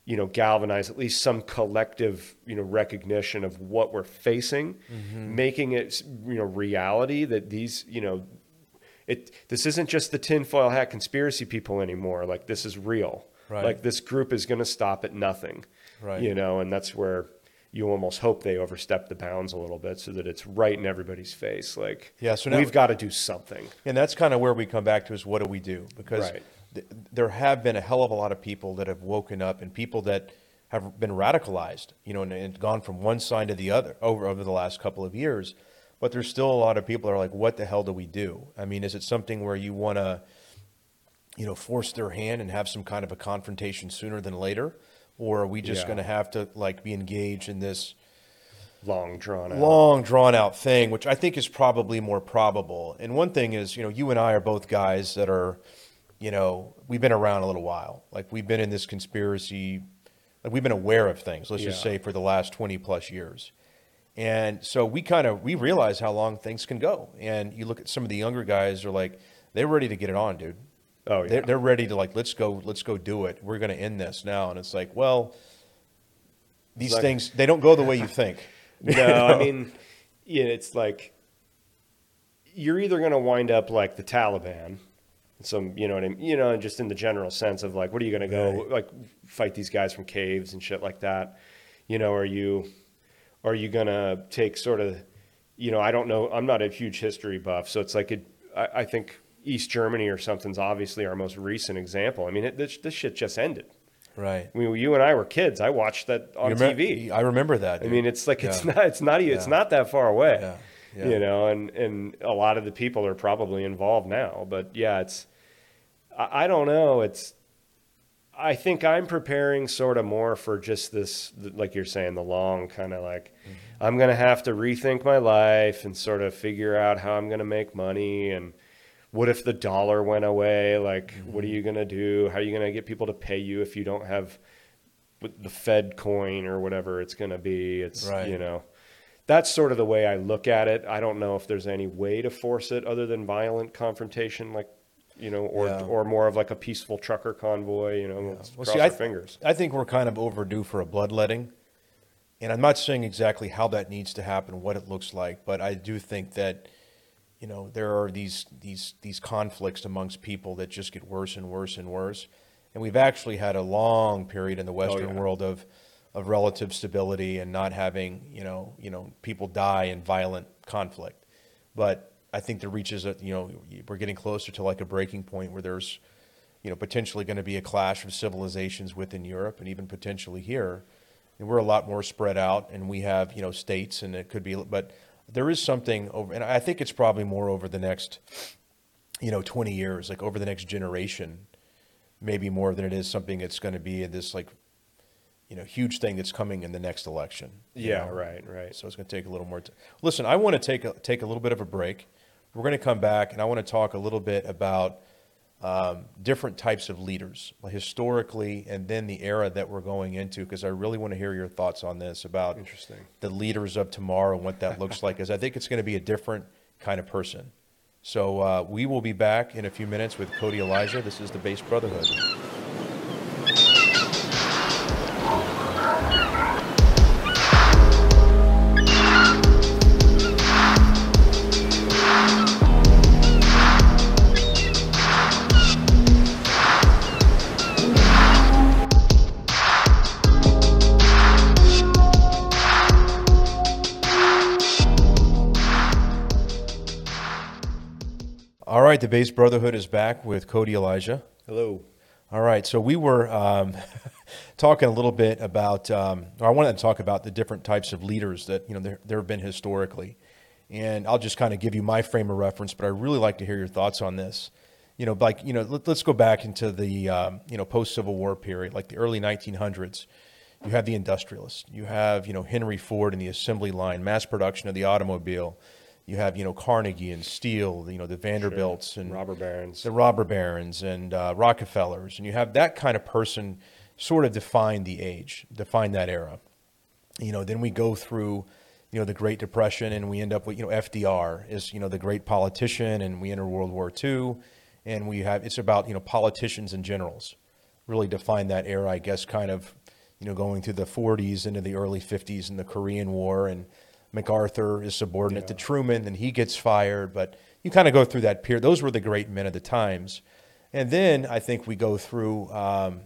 Speaker 2: you know, galvanize at least some collective, you know, recognition of what we're facing, mm-hmm. making it, you know, reality that these, you know, it this isn't just the tinfoil hat conspiracy people anymore. Like this is real.
Speaker 1: Right.
Speaker 2: Like this group is going to stop at nothing.
Speaker 1: Right.
Speaker 2: You know, and that's where you almost hope they overstep the bounds a little bit so that it's right in everybody's face. Like,
Speaker 1: Yeah, so now-
Speaker 2: we've got to do something.
Speaker 1: And that's kind of where we come back to is what do we do? Because
Speaker 2: Right.
Speaker 1: th- there have been a hell of a lot of people that have woken up and people that have been radicalized, you know, and, and gone from one side to the other over over the last couple of years. But there's still a lot of people that are like, what the hell do we do? I mean, is it something where you want to, you know, force their hand and have some kind of a confrontation sooner than later? Or are we just
Speaker 2: Yeah.
Speaker 1: going to have to like be engaged in this
Speaker 2: Long drawn out.
Speaker 1: long drawn out thing, which I think is probably more probable. And one thing is, you know, you and I are both guys that are, you know, we've been around a little while. Like we've been in this conspiracy, like we've been aware of things, let's just
Speaker 2: Yeah.
Speaker 1: say for the last 20 plus years. And so we kind of we realize how long things can go. And you look at some of the younger guys are like they're ready to get it on, dude.
Speaker 2: Oh, yeah.
Speaker 1: They're, they're ready to like let's go let's go do it. We're going to end this now. And it's like, well, these
Speaker 2: like-
Speaker 1: things they don't go the way you think.
Speaker 2: No, I mean, yeah, it's like you're either going to wind up like the Taliban, some, you know what I mean, you know, just in the general sense of like, what are you going to go
Speaker 1: Right.
Speaker 2: like fight these guys from caves and shit like that? You know, are you, are you going to take sort of, you know, I don't know, I'm not a huge history buff, so it's like it, I, I think East Germany or something's obviously our most recent example. I mean, it, this, this shit just ended.
Speaker 1: Right.
Speaker 2: I mean, you and I were kids. I watched that on
Speaker 1: You remem-
Speaker 2: TV.
Speaker 1: I remember that.
Speaker 2: I mean, it's like it's not it's not e- it's
Speaker 1: Yeah.
Speaker 2: not that far away.
Speaker 1: Yeah. Yeah.
Speaker 2: You know, and and a lot of the people are probably involved now. But yeah, it's I, I don't know. It's I think I'm preparing sort of more for just this, like you're saying, the long kind of like
Speaker 1: Mm-hmm.
Speaker 2: I'm gonna have to rethink my life and sort of figure out how I'm gonna make money and what if the dollar went away? Like, what are
Speaker 1: Mm-hmm.
Speaker 2: you gonna do? How are you gonna get people to pay you if you don't have the Fed coin or whatever it's going to be. It's
Speaker 1: Right.
Speaker 2: you know, that's sort of the way I look at it. I don't know if there's any way to force it other than violent confrontation, like you know, or
Speaker 1: Yeah.
Speaker 2: or more of like a peaceful trucker convoy. You know, let's
Speaker 1: Well,
Speaker 2: cross
Speaker 1: see,
Speaker 2: our
Speaker 1: I,
Speaker 2: fingers.
Speaker 1: I think we're kind of overdue for a bloodletting. and I'm not saying exactly how that needs to happen, what it looks like, but I do think that you know there are these these these conflicts amongst people that just get worse and worse and worse, and we've actually had a long period in the oh, Western
Speaker 2: yeah.
Speaker 1: world of of relative stability and not having you know you know people die in violent conflict, but I think there reaches a you know we're getting closer to like a breaking point where there's you know potentially going to be a clash of civilizations within Europe and even potentially here. And we're a lot more spread out, and we have you know states, and it could be, but there is something over, and I think it's probably more over the next, you know, 20 years, like over the next generation, maybe more than it is something that's going to be this like, you know, huge thing that's coming in the next election.
Speaker 2: Yeah,
Speaker 1: know?
Speaker 2: right, right.
Speaker 1: So it's going to take a little more time. Listen, I want to take a, take a little bit of a break. We're going to come back, and I want to talk a little bit about um, different types of leaders, historically, and then the era that we're going into, because I really want to hear your thoughts on this about
Speaker 2: Interesting.
Speaker 1: the leaders of tomorrow and what that looks like. Because I think it's going to be a different kind of person. So uh, we will be back in a few minutes with Cody Elijah. This is the Based Brotherhood. Right, the Based Brotherhood is back with Cody Elijah.
Speaker 2: Hello.
Speaker 1: All right, so we were um, talking a little bit about. Um, or I wanted to talk about the different types of leaders that you know there, there have been historically, and I'll just kind of give you my frame of reference. But I really like to hear your thoughts on this. You know, like you know, let, us go back into the um, you know post Civil War period, like the early 1900s. You have the industrialists. You have you know Henry Ford and the assembly line, mass production of the automobile. You have you know Carnegie and steel, you know the Vanderbilts and
Speaker 2: Robber barons.
Speaker 1: the robber barons and uh, Rockefellers, and you have that kind of person sort of define the age, define that era. You know, then we go through, you know, the Great Depression, and we end up with you know FDR is you know the great politician, and we enter World War II, and we have it's about you know politicians and generals, really define that era, I guess, kind of, you know, going through the 40s into the early 50s and the Korean War and. MacArthur is subordinate to Truman, and he gets fired. But you kind of go through that period. Those were the great men of the times. And then I think we go through, um,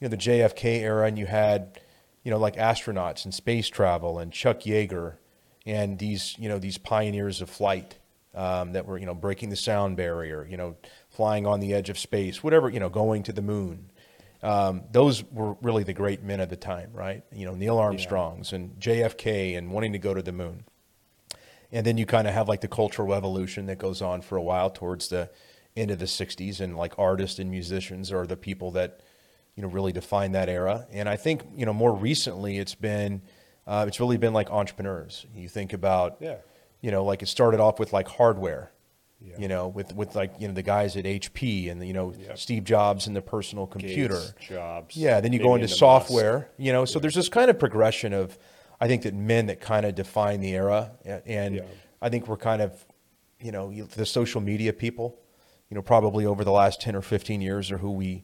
Speaker 1: you know, the JFK era, and you had, you know, like astronauts and space travel, and Chuck Yeager, and these, you know, these pioneers of flight um, that were, you know, breaking the sound barrier, you know, flying on the edge of space, whatever, you know, going to the moon. Um, those were really the great men of the time, right? You know, Neil Armstrong's and JFK and wanting to go to the moon. And then you kind of have like the cultural revolution that goes on for a while towards the end of the 60s. And like artists and musicians are the people that, you know, really define that era. And I think, you know, more recently it's been, uh, it's really been like entrepreneurs. You think about,
Speaker 2: Yeah.
Speaker 1: you know, like it started off with like hardware,
Speaker 2: Yeah.
Speaker 1: you know, with, with like, you know, the guys at HP and, you know,
Speaker 2: Yep.
Speaker 1: Steve Jobs and the personal computer.
Speaker 2: Gates, jobs.
Speaker 1: Yeah, then you go into software, you know. So there's this kind of progression of, I think that men that kind of define the era, and
Speaker 2: Yeah.
Speaker 1: I think we're kind of, you know, the social media people, you know, probably over the last ten or fifteen years are who we,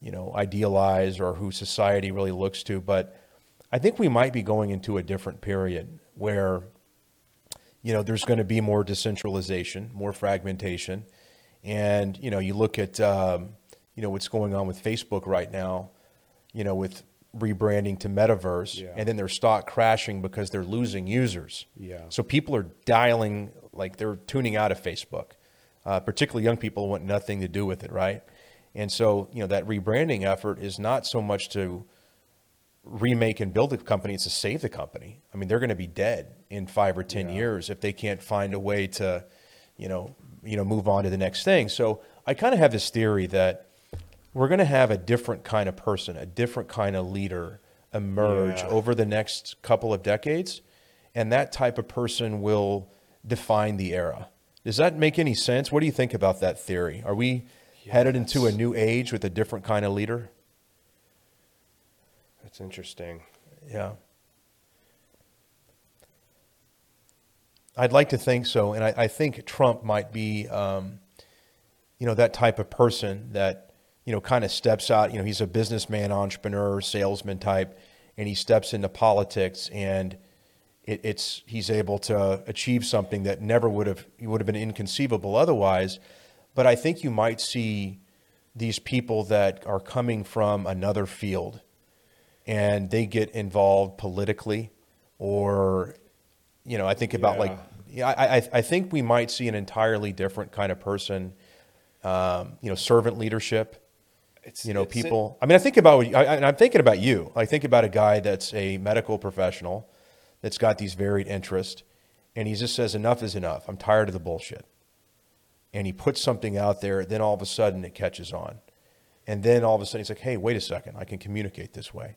Speaker 1: you know, idealize or who society really looks to. But I think we might be going into a different period where, you know, there's going to be more decentralization, more fragmentation, and you know, you look at, um, you know, what's going on with Facebook right now, you know, with rebranding to metaverse,
Speaker 2: Yeah.
Speaker 1: and then their stock crashing because they're losing users.
Speaker 2: Yeah.
Speaker 1: So people are dialing, like they're tuning out of Facebook. Uh, particularly young people want nothing to do with it, right? And so, you know, that rebranding effort is not so much to remake and build a company, it's to save the company. I mean, they're going to be dead in five or 10
Speaker 2: Yeah.
Speaker 1: years if they can't find a way to, you know, you know, move on to the next thing. So I kind of have this theory that we're going to have a different kind of person, a different kind of leader emerge
Speaker 2: Yeah.
Speaker 1: over the next couple of decades. And that type of person will define the era. Does that make any sense? What do you think about that theory? Are we headed into a new age with a different kind of leader?
Speaker 2: That's interesting.
Speaker 1: Yeah. I'd like to think so. And I, I think Trump might be, um, you know, that type of person that, you know, kind of steps out. You know, he's a businessman, entrepreneur, salesman type. and he steps into politics and it, it's he's able to achieve something that never would have would have been inconceivable otherwise. But I think you might see these people that are coming from another field and they get involved politically or you know i think about
Speaker 2: Yeah.
Speaker 1: like yeah, I, I, I think we might see an entirely different kind of person um, you know servant leadership
Speaker 2: It's,
Speaker 1: you know
Speaker 2: it's-
Speaker 1: people. I mean i think about I, i'm thinking about you. I think about a guy that's a medical professional that's got these varied interests and he just says enough is enough. I'm tired of the bullshit. And he puts something out there then all of a sudden it catches on. And then all of a sudden he's like hey wait a second. I can communicate this way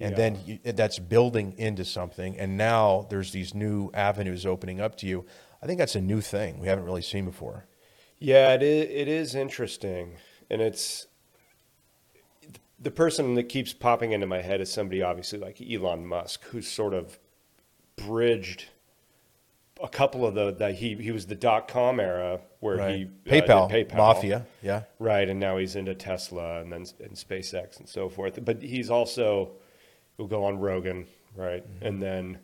Speaker 1: and
Speaker 2: Yeah.
Speaker 1: then you, that's building into something. And now there's these new avenues opening up to you. I think that's a new thing we haven't really seen before.
Speaker 2: Yeah, it is, it is interesting. And it's the person that keeps popping into my head is somebody obviously like Elon Musk, who's sort of bridged a couple of the that he he was the dot com era where
Speaker 1: right.
Speaker 2: he uh,
Speaker 1: paypal,
Speaker 2: did PayPal.
Speaker 1: Mafia yeah.
Speaker 2: Right and now he's into Tesla and then and SpaceX and so forth. But he's also he'll go on Rogan right
Speaker 1: Mm-hmm.
Speaker 2: and then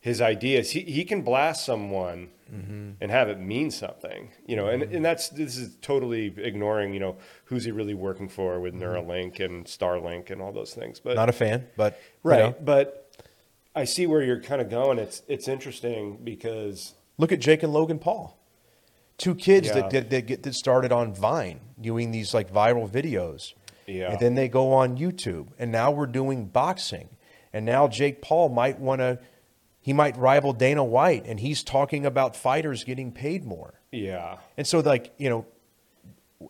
Speaker 2: his ideas he, he can blast someone
Speaker 1: Mm-hmm.
Speaker 2: and have it mean something you know and, and that's this is totally ignoring you know who's he really working for with Neuralink and Starlink and all those things but
Speaker 1: Mm-hmm. not a fan but you
Speaker 2: right
Speaker 1: know.
Speaker 2: but I see where you're kind of going it's it's interesting because
Speaker 1: Look at Jake and Logan Paul, two kids
Speaker 2: Yeah.
Speaker 1: that, that that get that started on Vine doing these like viral videos,
Speaker 2: Yeah.
Speaker 1: and then they go on YouTube, and now we're doing boxing, and now Jake Paul might want to, he might rival Dana White, and he's talking about fighters getting paid more,
Speaker 2: yeah.
Speaker 1: And so like you know,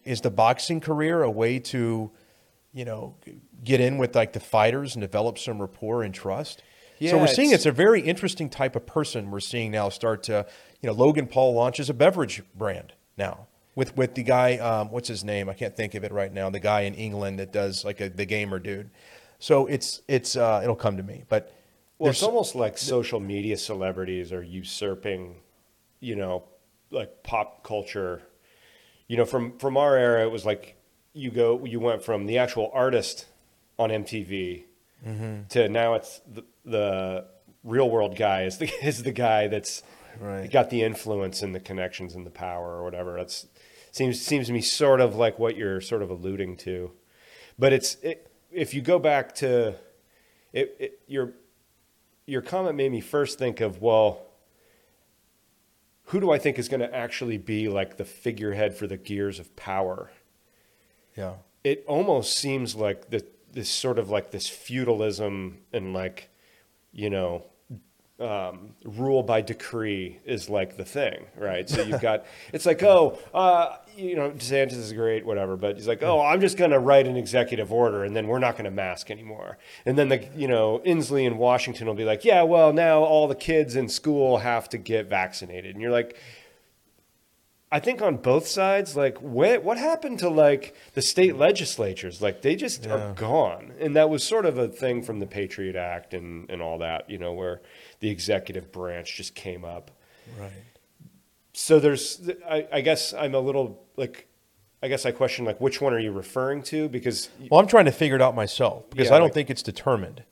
Speaker 1: is the boxing career a way to, you know, get in with like the fighters and develop some rapport and trust?
Speaker 2: Yeah, so
Speaker 1: we're seeing
Speaker 2: it's-
Speaker 1: it's a very interesting type of person we're seeing now start to, you know, Logan Paul launches a beverage brand now with with the guy, um, what's his name? I can't think of it right now. The guy in England that does like a, the gamer dude. So it's it's uh, it'll come to me, but
Speaker 2: Well, it's almost like social media celebrities are usurping, you know, like pop culture. You know, from from our era, it was like you go, you went from the actual artist on MTV to now it's the, the real world guy is the is the guy that's
Speaker 1: Right.
Speaker 2: got the influence and the connections and the power or whatever. That's seems seems to me sort of like what you're sort of alluding to, but it's it, if you go back to it, it your your comment made me first think of well who do i think is going to actually be like the figurehead for the gears of power?
Speaker 1: Yeah,
Speaker 2: it almost seems like the, this sort of like this feudalism and like you know um, rule by decree is like the thing, right? So you've got it's like oh, uh, you know, DeSantis is great, whatever, but he's like oh, I'm just going to write an executive order and then we're not going to mask anymore. And then the you know Inslee in Washington will be like yeah, well now all the kids in school have to get vaccinated, and you're like. I think on both sides, like what what happened to like the state legislatures? Like they just
Speaker 1: Yeah.
Speaker 2: are gone, and that was sort of a thing from the Patriot Act and and all that, you know, where the executive branch just came up.
Speaker 1: right.
Speaker 2: So there's, I, I guess I'm a little like, I guess I question like which one are you referring to because
Speaker 1: Well, I'm trying to figure it out myself because
Speaker 2: Yeah,
Speaker 1: I don't
Speaker 2: like-
Speaker 1: think it's determined.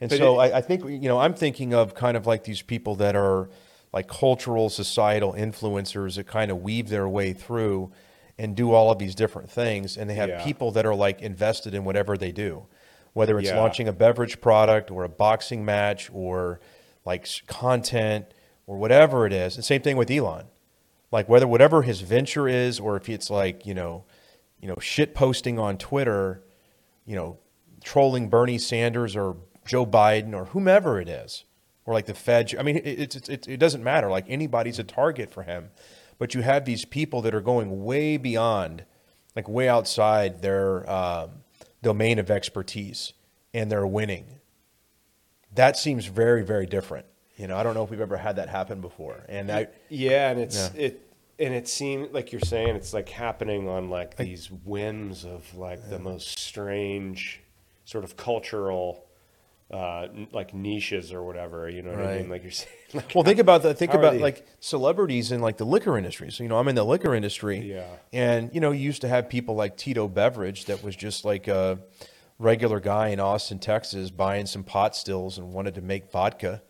Speaker 1: And so
Speaker 2: it-
Speaker 1: I, I think, you know, I'm thinking of kind of like these people that are like cultural, societal influencers that kind of weave their way through and do all of these different things. And they have
Speaker 2: Yeah.
Speaker 1: people that are like invested in whatever they do, whether it's
Speaker 2: Yeah.
Speaker 1: launching a beverage product or a boxing match or like content or whatever it is. And same thing with Elon. Like whether whatever his venture is or if it's like you know you know shit posting on twitter you know trolling bernie sanders or joe biden or whomever it is or like the fed. I mean it, it's it, it doesn't matter. Like anybody's a target for him. But you have these people that are going way beyond like way outside their um, domain of expertise and they're winning that seems very very different you know i don't know if we've ever had that happen before and i
Speaker 2: yeah, and it's
Speaker 1: Yeah.
Speaker 2: it and it seemed like you're saying it's like happening on like these whims of like the most strange sort of cultural uh like niches or whatever you know what i mean like you're saying like
Speaker 1: Well, think about the think about like celebrities in like the liquor industry. So you know, I'm in the liquor industry,
Speaker 2: Yeah.
Speaker 1: and you know, you used to have people like Tito Beveridge that was just like a regular guy in Austin, Texas, buying some pot stills and wanted to make vodka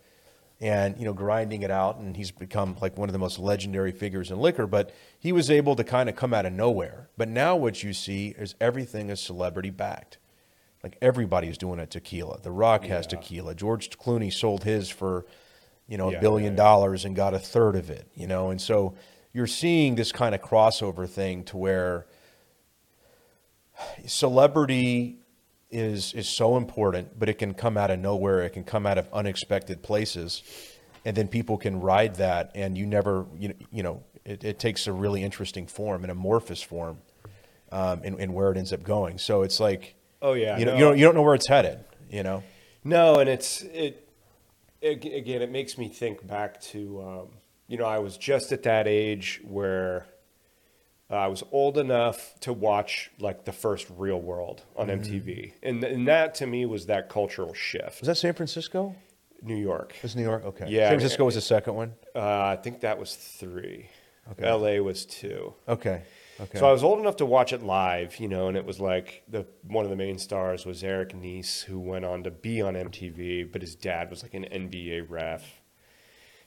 Speaker 1: and you know grinding it out. And he's become like one of the most legendary figures in liquor but he was able to kind of come out of nowhere. But now what you see is everything is celebrity backed. Like everybody's doing a tequila. The rock has
Speaker 2: Yeah.
Speaker 1: tequila. George clooney sold his for you know a
Speaker 2: Yeah,
Speaker 1: billion
Speaker 2: right.
Speaker 1: dollars and got a third of it you know? And so you're seeing this kind of crossover thing to where celebrity is is so important, but it can come out of nowhere. It can come out of unexpected places, and then people can ride that, and you never, you you know, it, it takes a really interesting form, an amorphous form, um, in, in where it ends up going. So it's like,
Speaker 2: Oh yeah,
Speaker 1: you know,
Speaker 2: no.
Speaker 1: you don't you don't know where it's headed. You know,
Speaker 2: No, and it's it, it again. It makes me think back to um, you know I was just at that age where uh, I was old enough to watch like the first Real World on MTV, and and that to me was that cultural shift.
Speaker 1: was that San Francisco?
Speaker 2: New York,
Speaker 1: Was New York? Okay.
Speaker 2: Yeah,
Speaker 1: San Francisco was the second one.
Speaker 2: uh, I think that was three.
Speaker 1: Okay.
Speaker 2: L.A. was two.
Speaker 1: Okay. Okay.
Speaker 2: So I was old enough to watch it live, you know, and it was like the one of the main stars was Eric Nies, who went on to be on MTV, but his dad was like an NBA ref.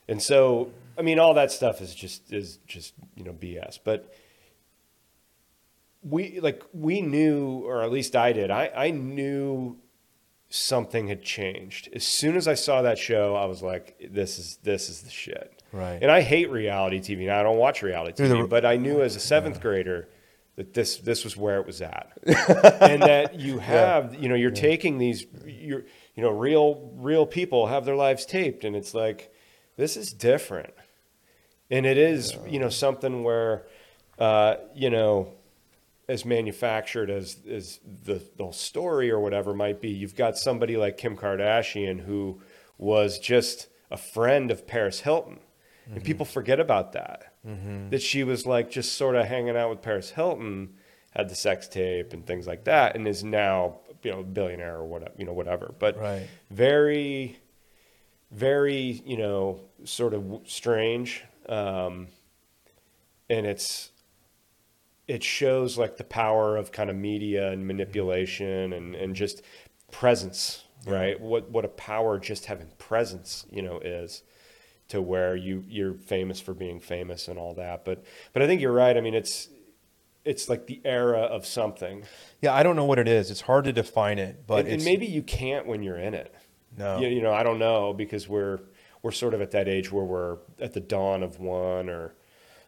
Speaker 2: And so, I mean, all that stuff is just is just you know BS. But we like we knew, or at least I did. I I knew something had changed as soon as I saw that show. I was like, this is this is the shit.
Speaker 1: Right.
Speaker 2: And I hate reality TV. Now I don't watch reality TV,
Speaker 1: the-
Speaker 2: but I knew as a seventh grader that this this was where it was at, and that you have you know you're taking these you're you know real real people have their lives taped, and it's like this is different, and it is you know something where uh, you know as manufactured as as the the story or whatever might be, you've got somebody like Kim Kardashian who was just a friend of Paris Hilton. And people forget about that. That she was like just sort of hanging out with Paris Hilton, had the sex tape and things like that, and is now you know a billionaire or whatever you know whatever. But
Speaker 1: Right.
Speaker 2: very, very you know sort of strange, um, and it's it shows like the power of kind of media and manipulation and, and just presence, right? What what a power just having presence, you know, is to where you you're famous for being famous and all that. But but I think you're right. I mean, it's it's like the era of something,
Speaker 1: yeah, I don't know what it is. It's hard to define it, but
Speaker 2: and, and maybe you can't when you're in it.
Speaker 1: no.
Speaker 2: You, you know, I don't know because we're we're sort of at that age where we're at the dawn of one or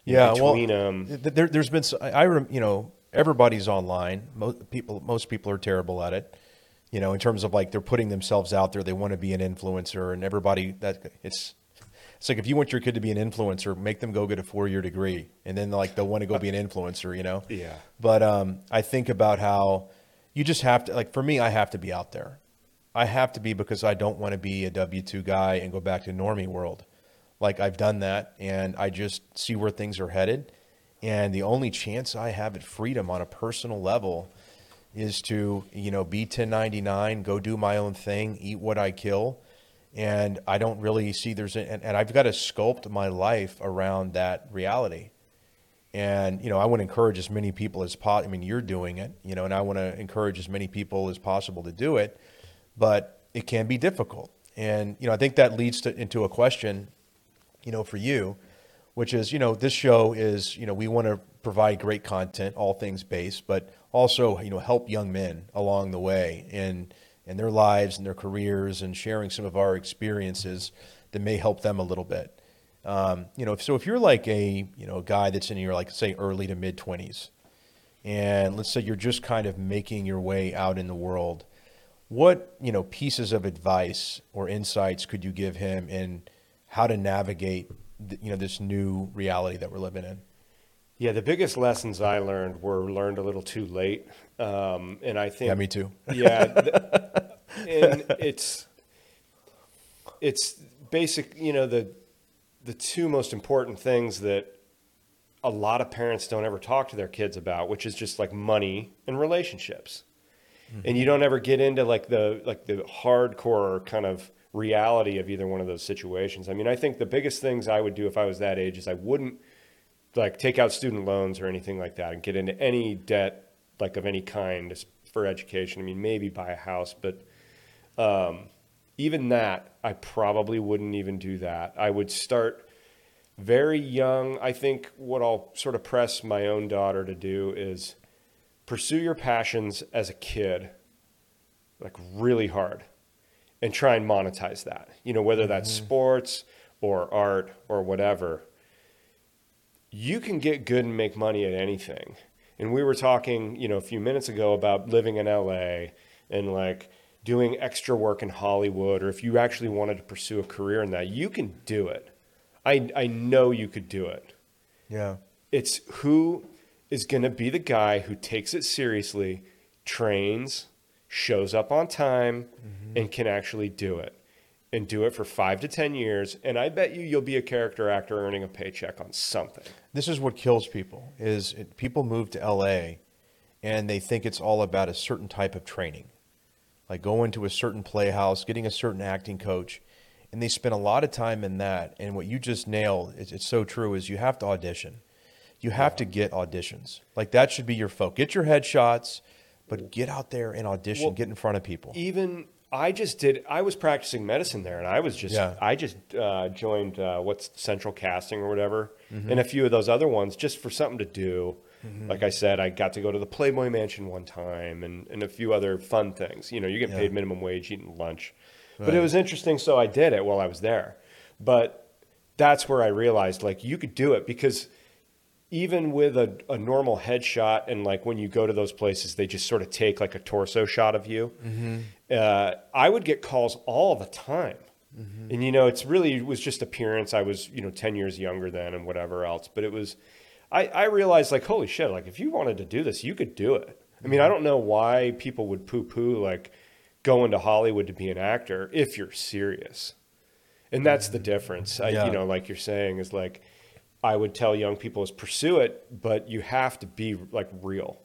Speaker 1: yeah,
Speaker 2: between
Speaker 1: well, th- There, there's been, I, I you know, everybody's online. Most people, most people are terrible at it. You know, in terms of like they're putting themselves out there. They want to be an influencer, and everybody that it's. It's like if you want your kid to be an influencer, make them go get a four-year degree, and then like they'll want to go be an influencer. You know.
Speaker 2: Yeah.
Speaker 1: But um, I think about how you just have to like for me, I have to be out there. I have to be because I don't want to be a W two guy and go back to normie world. Like I've done that, and I just see where things are headed. And the only chance I have at freedom on a personal level is to you know be 1099, go do my own thing, eat what I kill, and I don't really see there's a, and, and I've got to sculpt my life around that reality. And you know, I want to encourage as many people as possible. I mean, you're doing it, you know, and I want to encourage as many people as possible to do it. But it can be difficult, and you know, I think that leads to into a question, you know, for you, which is, you know, this show is, you know, we want to provide great content, all things based, but also, you know, help young men along the way in in their lives and their careers, and sharing some of our experiences that may help them a little bit. Um, you know, so if you're like a you know a guy that's in your like say early to mid twenties, and let's say you're just kind of making your way out in the world, what you know pieces of advice or insights could you give him in how to navigate th- you know this new reality that we're living in?
Speaker 2: Yeah, the biggest lessons I learned were learned a little too late, um, and I think
Speaker 1: Yeah, me too.
Speaker 2: yeah, th- and it's it's basic. You know the the two most important things that a lot of parents don't ever talk to their kids about, which is just like money and relationships. And you don't ever get into like the like the hardcore kind of reality of either one of those situations. I mean, I think the biggest things I would do if I was that age is I wouldn't like take out student loans or anything like that and get into any debt like of any kind for education. I mean, maybe buy a house, but um, even that, I probably wouldn't even do that. I would start very young. I think what I'll sort of press my own daughter to do is pursue your passions as a kid, like really hard, and try and monetize that. You know, whether that's mm-hmm. sports or art or whatever. You can get good and make money at anything. And we were talking, you know, a few minutes ago about living in LA and like doing extra work in Hollywood, or if you actually wanted to pursue a career in that, you can do it. I, I know you could do it.
Speaker 1: Yeah.
Speaker 2: It's who is going to be the guy who takes it seriously, trains, shows up on time, mm-hmm. and can actually do it. And do it for five to 10 years. And I bet you you'll be a character actor earning a paycheck on something.
Speaker 1: This is what kills people is it, people move to LA and they think it's all about a certain type of training like going to a certain playhouse, getting a certain acting coach, and they spend a lot of time in that. And what you just nailed, it's, it's so true, is you have to audition. You have to get auditions. Like that should be your focus. Get your headshots, but get out there and audition. Well, get in front of people.
Speaker 2: Even I just did. I was practicing medicine there, and I was just. Yeah. I just uh, joined uh, what's Central Casting or whatever, mm-hmm. and a few of those other ones just for something to do. Mm-hmm. Like I said, I got to go to the Playboy Mansion one time and, and a few other fun things. You know, you get yeah. paid minimum wage eating lunch. Right. But it was interesting, so I did it while I was there. But that's where I realized like you could do it because even with a, a normal headshot and like when you go to those places, they just sort of take like a torso shot of you. Mm-hmm. Uh, I would get calls all the time. Mm-hmm. And you know, it's really it was just appearance. I was, you know, 10 years younger then and whatever else, but it was I, I realized like, holy shit, like if you wanted to do this, you could do it. I mean, I don't know why people would poo poo like going to Hollywood to be an actor if you're serious. And that's the difference. I, you know, like you're saying is like, I would tell young people is pursue it, but you have to be like real.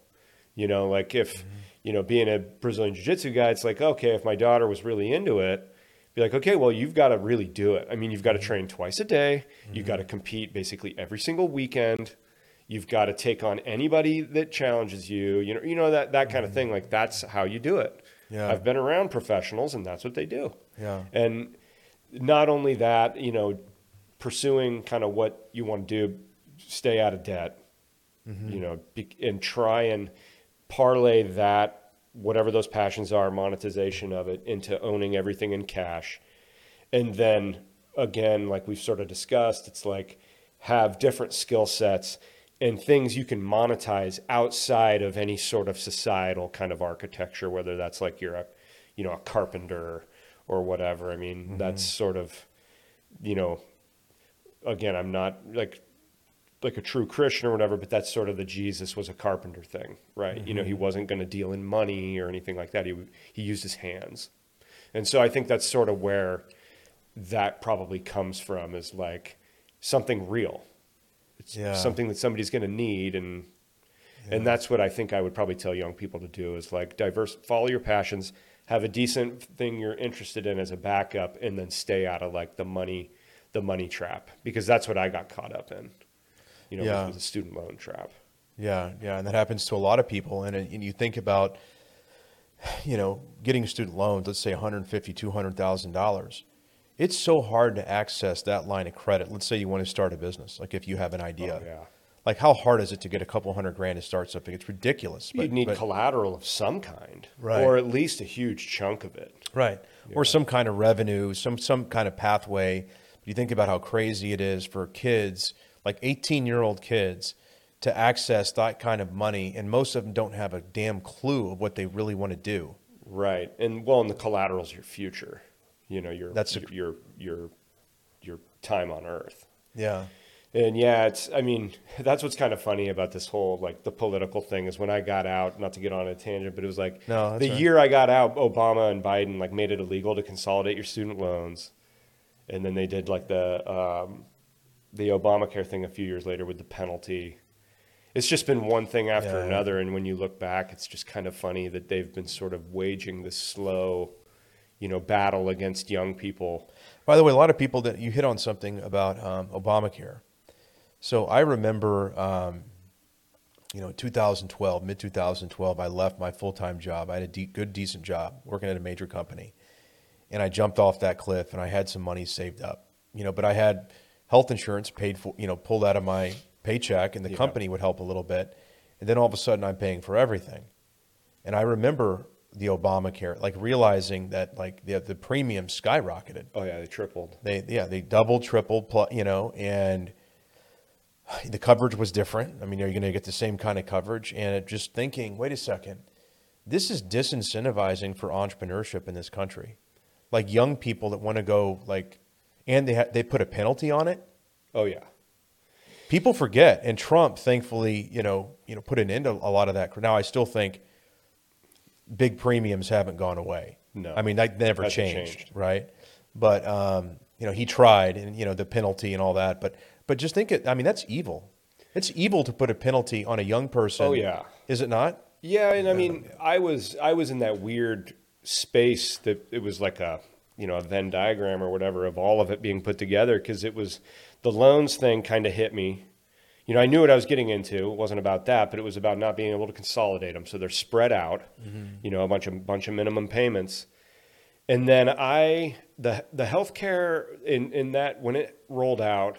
Speaker 2: You know, like if, mm-hmm. you know, being a Brazilian Jiu Jitsu guy, it's like, okay, if my daughter was really into it, be like, okay, well, you've got to really do it. I mean, you've got to mm-hmm. train twice a day. Mm-hmm. You've got to compete basically every single weekend. You've got to take on anybody that challenges you. You know, you know that that kind of thing. Like that's how you do it. Yeah. I've been around professionals, and that's what they do.
Speaker 1: Yeah.
Speaker 2: And not only that, you know, pursuing kind of what you want to do, stay out of debt. Mm-hmm. You know, be, and try and parlay that whatever those passions are, monetization of it, into owning everything in cash, and then again, like we've sort of discussed, it's like have different skill sets and things you can monetize outside of any sort of societal kind of architecture, whether that's like you're a, you know, a carpenter or whatever. I mean, mm-hmm. that's sort of, you know, again, I'm not like like a true Christian or whatever, but that's sort of the Jesus was a carpenter thing, right? Mm-hmm. You know, he mm-hmm. wasn't going to deal in money or anything like that. He he used his hands, and so I think that's sort of where that probably comes from is like something real it's yeah. something that somebody's going to need, and yeah. and that's what I think I would probably tell young people to do is like diverse, follow your passions, have a decent thing you're interested in as a backup, and then stay out of like the money, the money trap because that's what I got caught up in, you know, yeah. with the student loan trap.
Speaker 1: Yeah, yeah, and that happens to a lot of people, and, and you think about, you know, getting student loans, let's say 150, 200 thousand dollars it's so hard to access that line of credit. Let's say you want to start a business, like if you have an oh, idea.
Speaker 2: Oh, yeah.
Speaker 1: Like how hard is it to get a couple hundred grand to start something? It's ridiculous.
Speaker 2: But, You'd need but, collateral of some kind, right. or at least a huge chunk of it,
Speaker 1: right? Yeah. Or some kind of revenue, some some kind of pathway. But you think about how crazy it is for kids, like eighteen-year-old kids, to access that kind of money, and most of them don't have a damn clue of what they really want to do.
Speaker 2: Right, and well, and the collateral's your future you know your that's a, your your your time on Earth.
Speaker 1: Yeah.
Speaker 2: And yeah, it's I mean, that's what's kind of funny about this whole like the political thing is when I got out, not to get on a tangent, but it was like no, the right. year I got out, Obama and Biden like made it illegal to consolidate your student loans. And then they did like the um, the Obamacare thing a few years later with the penalty. It's just been one thing after yeah. another, and when you look back, it's just kind of funny that they've been sort of waging this slow you know, battle against young people.
Speaker 1: By the way, a lot of people that you hit on something about um, Obamacare. So I remember um, you know, 2012, mid 2012, I left my full time job. I had a de- good, decent job working at a major company, and I jumped off that cliff, and I had some money saved up, you know, but I had health insurance paid for, you know, pulled out of my paycheck, and the
Speaker 2: Yeah.
Speaker 1: company would help a little bit, and then all of a sudden I'm paying for everything, and I remember the Obamacare, like realizing that like the the premium skyrocketed.
Speaker 2: Oh yeah, they tripled.
Speaker 1: They yeah they doubled, tripled, you know, and the coverage was different. I mean, are you going to get the same kind of coverage? And it just thinking, wait a second, this is disincentivizing for entrepreneurship in this country. Like young people that want to go like, and they ha- they put a penalty on it.
Speaker 2: Oh yeah.
Speaker 1: People forget, and Trump, thankfully, you know, you know, put an end to a lot of that. Now, I still think big premiums haven't gone away.
Speaker 2: No.
Speaker 1: I mean that never changed,
Speaker 2: changed.
Speaker 1: right? But um, you know, he tried, and you know, the penalty and all that. But but just think it. I mean, that's evil. It's evil to put a penalty on a young person.
Speaker 2: Oh, yeah.
Speaker 1: is it not?
Speaker 2: Yeah, and I mean, I was I was in that weird space that it was like a you know a Venn diagram or whatever of all of it being put together because it was the loans thing kind of hit me. You know, I knew what I was getting into. It wasn't about that, but it was about not being able to consolidate them, so they're spread out. Mm-hmm. You know, a bunch of bunch of minimum payments, and then I the the healthcare in in that when it rolled out,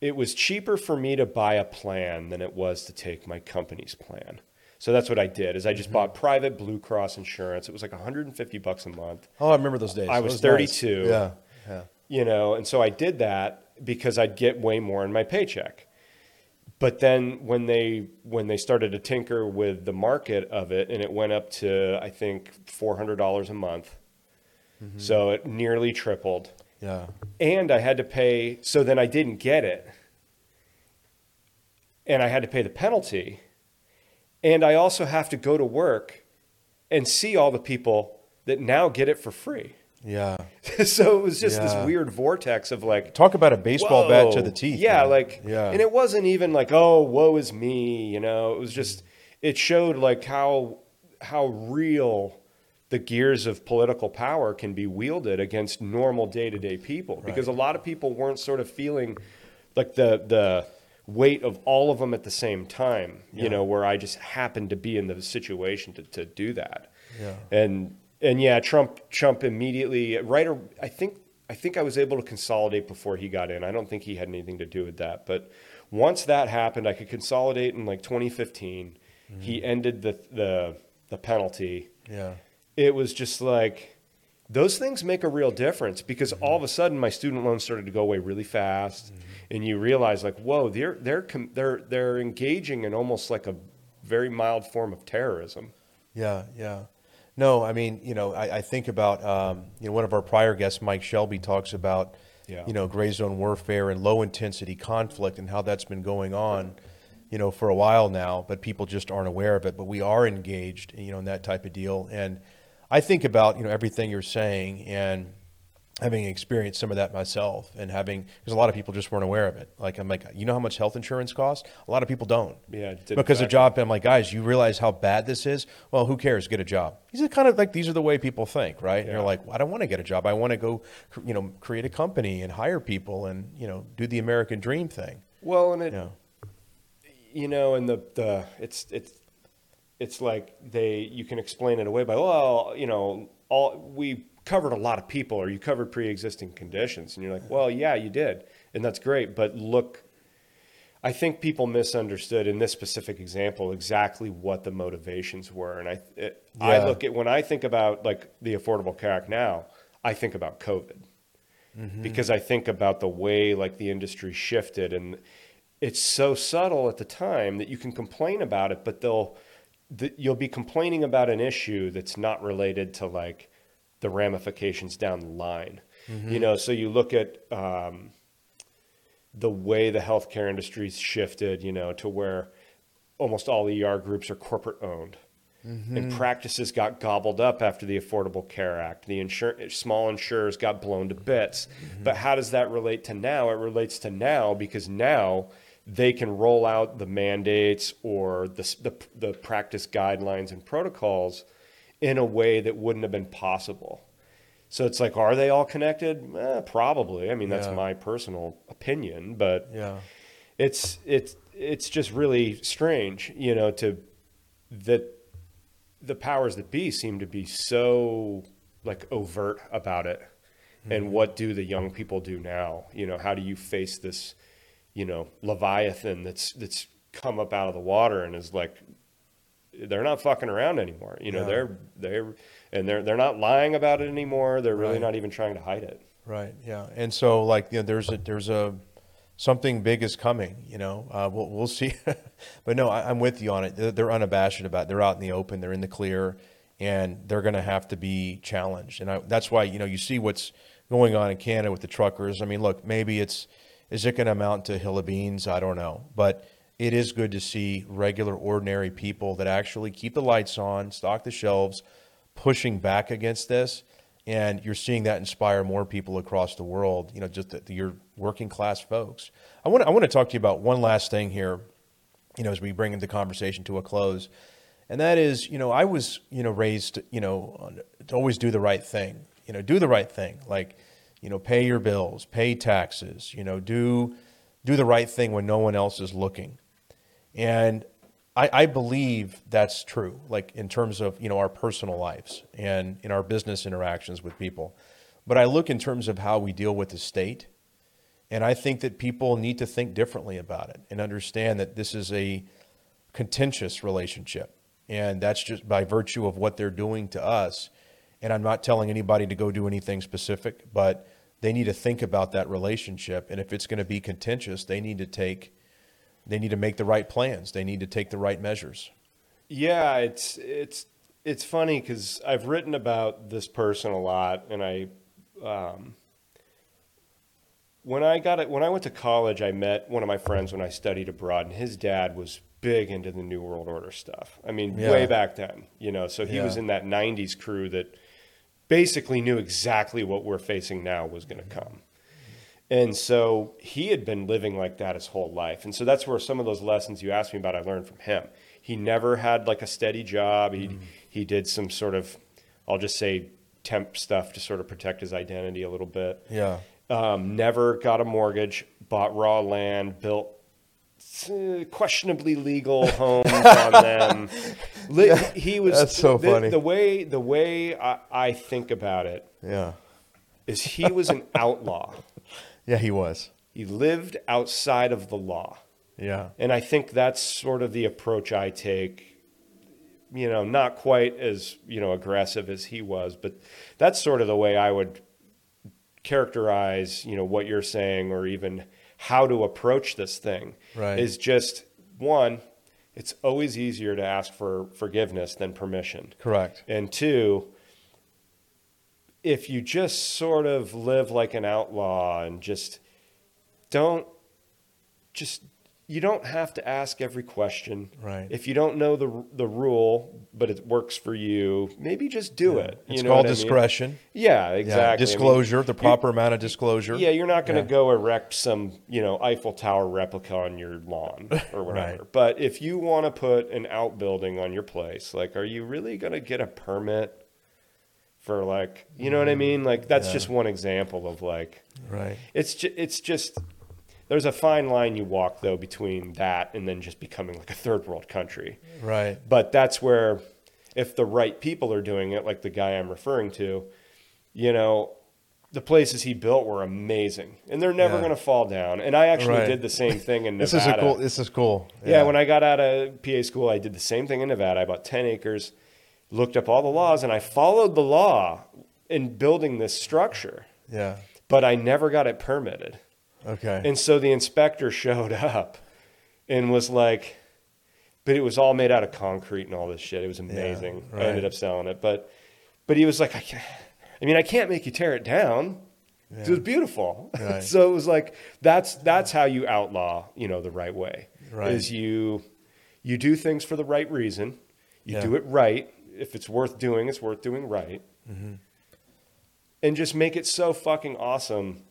Speaker 2: it was cheaper for me to buy a plan than it was to take my company's plan. So that's what I did. Is I just mm-hmm. bought private Blue Cross insurance. It was like 150 bucks a month,
Speaker 1: Oh, I remember those days.
Speaker 2: I was
Speaker 1: nice.
Speaker 2: 32.
Speaker 1: Yeah, yeah.
Speaker 2: you know, and so I did that because I'd get way more in my paycheck. But then when they when they started to tinker with the market of it, and it went up to I think four hundred dollars a month, mm-hmm. so it nearly tripled
Speaker 1: Yeah.
Speaker 2: and I had to pay. So then I didn't get it, and I had to pay the penalty, and I also have to go to work and see all the people that now get it for free.
Speaker 1: Yeah.
Speaker 2: so it was just
Speaker 1: Yeah.
Speaker 2: this weird vortex of like
Speaker 1: Talk about a baseball bat to the teeth.
Speaker 2: Yeah,
Speaker 1: man.
Speaker 2: like
Speaker 1: yeah.
Speaker 2: and it wasn't even like oh woe is me, you know. It was just it showed like how how real the gears of political power can be wielded against normal day-to-day people because a lot of people weren't sort of feeling like the the weight of all of them at the same time, you know, where I just happened to be in the situation to, to do that.
Speaker 1: Yeah.
Speaker 2: And and yeah, Trump Trump immediately right. Or, I think I think I was able to consolidate before he got in. I don't think he had anything to do with that. But once that happened, I could consolidate in like 2015. He mm. ended the the the penalty.
Speaker 1: yeah.
Speaker 2: It was just like those things make a real difference because all of a sudden my student loans started to go away really fast, and you realize like, whoa, they're they're they're they're engaging in almost like a very mild form of terrorism.
Speaker 1: Yeah, yeah. No, I mean, you know, I, I think about, um, you know, one of our prior guests, Mike Shelby, talks about,
Speaker 2: Yeah.
Speaker 1: you know, gray zone warfare and low intensity conflict and how that's been going on, you know, for a while now, but people just aren't aware of it. But we are engaged, you know, in that type of deal. And I think about, you know, everything you're saying and having experienced some of that myself and having, because a lot of people just weren't aware of it. Like, I'm like, you know how much health insurance costs? A lot of people don't
Speaker 2: Yeah,
Speaker 1: because of job. I'm like, guys, you realize how bad this is? Well, who cares? Get a job. These are kind of like these are the way people think, right? And
Speaker 2: Yeah.
Speaker 1: you're like, I don't want to get a job. I want to go, you know, create a company and hire people and you know do the American dream thing.
Speaker 2: Well, and it,
Speaker 1: You know,
Speaker 2: you know, and the the it's it's it's like they you can explain it away by well, you know, all we covered a lot of people or you covered pre-existing conditions. And you're like, well, yeah, you did. And that's great, but look I think people misunderstood in this specific example exactly what the motivations were. And I it, I look at when I think about like the Affordable Care Act now, I think about COVID. Mm-hmm. Because I think about the way like the industry shifted. And it's so subtle at the time that you can complain about it, but they'll that you'll be complaining about an issue that's not related to like the ramifications down the line. You know, so you look at um, the way the healthcare industry's shifted, you know, to where almost all ER groups are corporate owned. And practices got gobbled up after the Affordable Care Act. The insur- small insurers got blown to bits. But how does that relate to now? It relates to now because now they can roll out the mandates or the, the, the practice guidelines and protocols in a way that wouldn't have been possible. So it's like, are they all connected? Eh, probably. I mean, that's
Speaker 1: Yeah.
Speaker 2: my personal opinion, but
Speaker 1: yeah,
Speaker 2: it's it's it's just really strange, you know, to that the powers that be seem to be so like overt about it. And what do the young people do now? You know, how do you face this, you know, leviathan that's that's come up out of the water and is like they're not fucking around anymore. You know,
Speaker 1: Yeah.
Speaker 2: they're they're and they're they're not lying about it anymore. They're really
Speaker 1: Right.
Speaker 2: not even trying to hide it.
Speaker 1: Right. Yeah. And so, like, you know, there's a there's a something big is coming. You know, uh, we'll we'll see. but no, I, I'm with you on it. They're, they're unabashed about. It. They're out in the open. They're in the clear, and they're going to have to be challenged. And I, that's why you know you see what's going on in Canada with the truckers. I mean, look, maybe it's is it going to amount to hill of beans? I don't know, but it is good to see regular, ordinary people that actually keep the lights on, stock the shelves, pushing back against this. And you're seeing that inspire more people across the world you know just the, your working class folks. I want to, i want to talk to you about one last thing here you know as we bring the conversation to a close. And that is you know i was you know raised you know to always do the right thing you know do the right thing. Like you know pay your bills pay taxes you know do do the right thing when no one else is looking and I, I believe that's true, like in terms of you know our personal lives and in our business interactions with people. But I look in terms of how we deal with the state, and I think that people need to think differently about it and understand that this is a contentious relationship, and that's just by virtue of what they're doing to us. And I'm not telling anybody to go do anything specific, but they need to think about that relationship, and if it's going to be contentious, they need to take they need to make the right plans. They need to take the right measures.
Speaker 2: Yeah, it's it's it's funny because I've written about this person a lot, and I, um, when I got it, when I went to college, I met one of my friends when I studied abroad, and his dad was big into the New World Order stuff. I mean,
Speaker 1: Yeah.
Speaker 2: way back then, you know. So he
Speaker 1: Yeah.
Speaker 2: was in that '90s crew that basically knew exactly what we're facing now was going to come. And so he had been living like that his whole life. And so that's where some of those lessons you asked me about I learned from him. He never had like a steady job. He he did some sort of I'll just say temp stuff to sort of protect his identity a little bit.
Speaker 1: Yeah.
Speaker 2: Um, never got a mortgage, bought raw land, built Uh, questionably legal homes on them. Li- he was
Speaker 1: That's so
Speaker 2: the,
Speaker 1: funny.
Speaker 2: The way the way I, I think about it
Speaker 1: Yeah.
Speaker 2: is he was an outlaw.
Speaker 1: Yeah, he was.
Speaker 2: He lived outside of the law.
Speaker 1: Yeah.
Speaker 2: And I think that's sort of the approach I take. You know, not quite as, you know, aggressive as he was, but that's sort of the way I would characterize, you know, what you're saying or even how to approach this thing.
Speaker 1: Right.
Speaker 2: Is just one, it's always easier to ask for forgiveness than permission.
Speaker 1: Correct.
Speaker 2: And two, if you just sort of live like an outlaw and just don't just you don't have to ask every question.
Speaker 1: Right.
Speaker 2: If you don't know the the rule, but it works for you, maybe just do it.
Speaker 1: It's
Speaker 2: you know
Speaker 1: called
Speaker 2: what I mean?
Speaker 1: discretion.
Speaker 2: Yeah,
Speaker 1: Yeah.
Speaker 2: exactly. I mean,
Speaker 1: Disclosure, the proper amount of disclosure.
Speaker 2: yeah, you're not going to
Speaker 1: Yeah.
Speaker 2: go erect some, you know, Eiffel Tower replica on your lawn or whatever.
Speaker 1: Right.
Speaker 2: But if you want to put an outbuilding on your place, like, are you really going to get a permit for like, you know what I mean? Like, that's
Speaker 1: Mm. Yeah.
Speaker 2: just one example of like,
Speaker 1: Right.
Speaker 2: it's ju- it's just there's a fine line you walk though between that and then just becoming like a third world country.
Speaker 1: Right.
Speaker 2: But that's where, if the right people are doing it, like the guy I'm referring to, you know, the places he built were amazing, and they're never
Speaker 1: Yeah.
Speaker 2: going to fall down. And I actually
Speaker 1: Right.
Speaker 2: did the same thing in
Speaker 1: This
Speaker 2: Nevada.
Speaker 1: is a cool. This is cool.
Speaker 2: yeah. when I got out of PA school, I did the same thing in Nevada. I bought ten acres, looked up all the laws, and I followed the law in building this structure.
Speaker 1: Yeah.
Speaker 2: But I never got it permitted.
Speaker 1: Okay.
Speaker 2: And so the inspector showed up and was like, but it was all made out of concrete and all this shit. It was amazing. I
Speaker 1: right.
Speaker 2: ended up selling it, but but he was like, I can't. I mean, I can't make you tear it down. It was beautiful.
Speaker 1: Right.
Speaker 2: so it was like that's that's how you outlaw, you know, the right way.
Speaker 1: Right.
Speaker 2: Is you you do things for the right reason. You
Speaker 1: Yeah.
Speaker 2: do it right. If it's worth doing, it's worth doing right.
Speaker 1: Mm-hmm.
Speaker 2: And just make it so fucking awesome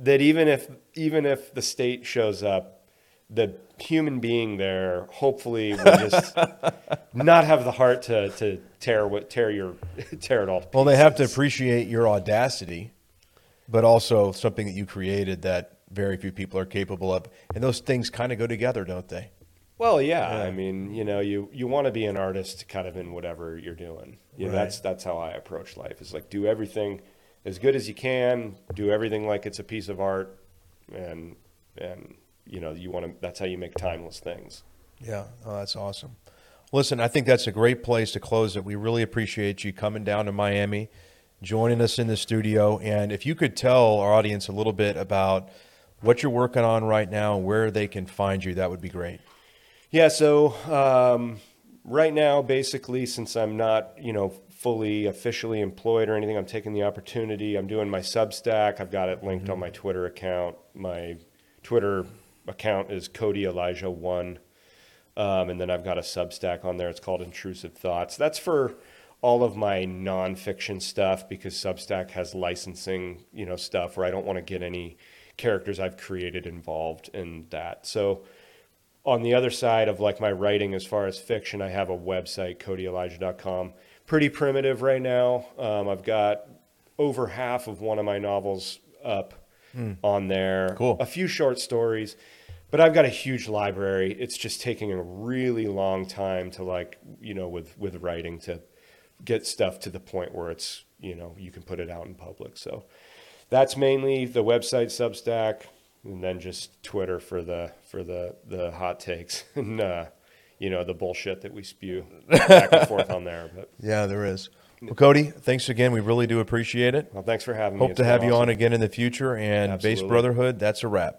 Speaker 2: that even if even if the state shows up, the human being there hopefully will just not have the heart to, to tear what tear your tear it all.
Speaker 1: well, they have to appreciate your audacity, but also something that you created that very few people are capable of. And those things kind of go together, don't they?
Speaker 2: Well, yeah.
Speaker 1: Yeah.
Speaker 2: I mean, you know, you you want to be an artist, kind of in whatever you're doing. You know,
Speaker 1: Right.
Speaker 2: That's that's how I approach life. Is like do everything as good as you can. Do everything like it's a piece of art, and and you know, you want to. That's how you make timeless things.
Speaker 1: Yeah, oh, that's awesome. Listen, I think that's a great place to close it. We really appreciate you coming down to Miami, joining us in the studio. And if you could tell our audience a little bit about what you're working on right now, and where they can find you, that would be great.
Speaker 2: Yeah. So um, right now, basically, since I'm not, you know, fully officially employed or anything, I'm taking the opportunity. I'm doing my Substack. I've got it linked on my Twitter account. My Twitter account is Cody Elijah One, um, and then I've got a Substack on there. It's called Intrusive Thoughts. That's for all of my nonfiction stuff because Substack has licensing, you know, stuff where I don't want to get any characters I've created involved in that. So on the other side of like my writing as far as fiction, I have a website, codyelijah.com. Pretty primitive right now. Um, I've got over half of one of my novels up on there.
Speaker 1: Cool.
Speaker 2: A few short stories, but I've got a huge library. It's just taking a really long time to like, you know, with with writing to get stuff to the point where it's, you know, you can put it out in public. So that's mainly the website Substack, and then just Twitter for the for the the hot takes and uh, you know the bullshit that we spew back and forth on there. But
Speaker 1: Yeah, there is. Well, Cody, thanks again. We really do appreciate it.
Speaker 2: well, thanks for having me.
Speaker 1: Hope to have you on again in the future. And
Speaker 2: Based
Speaker 1: Brotherhood, that's a wrap.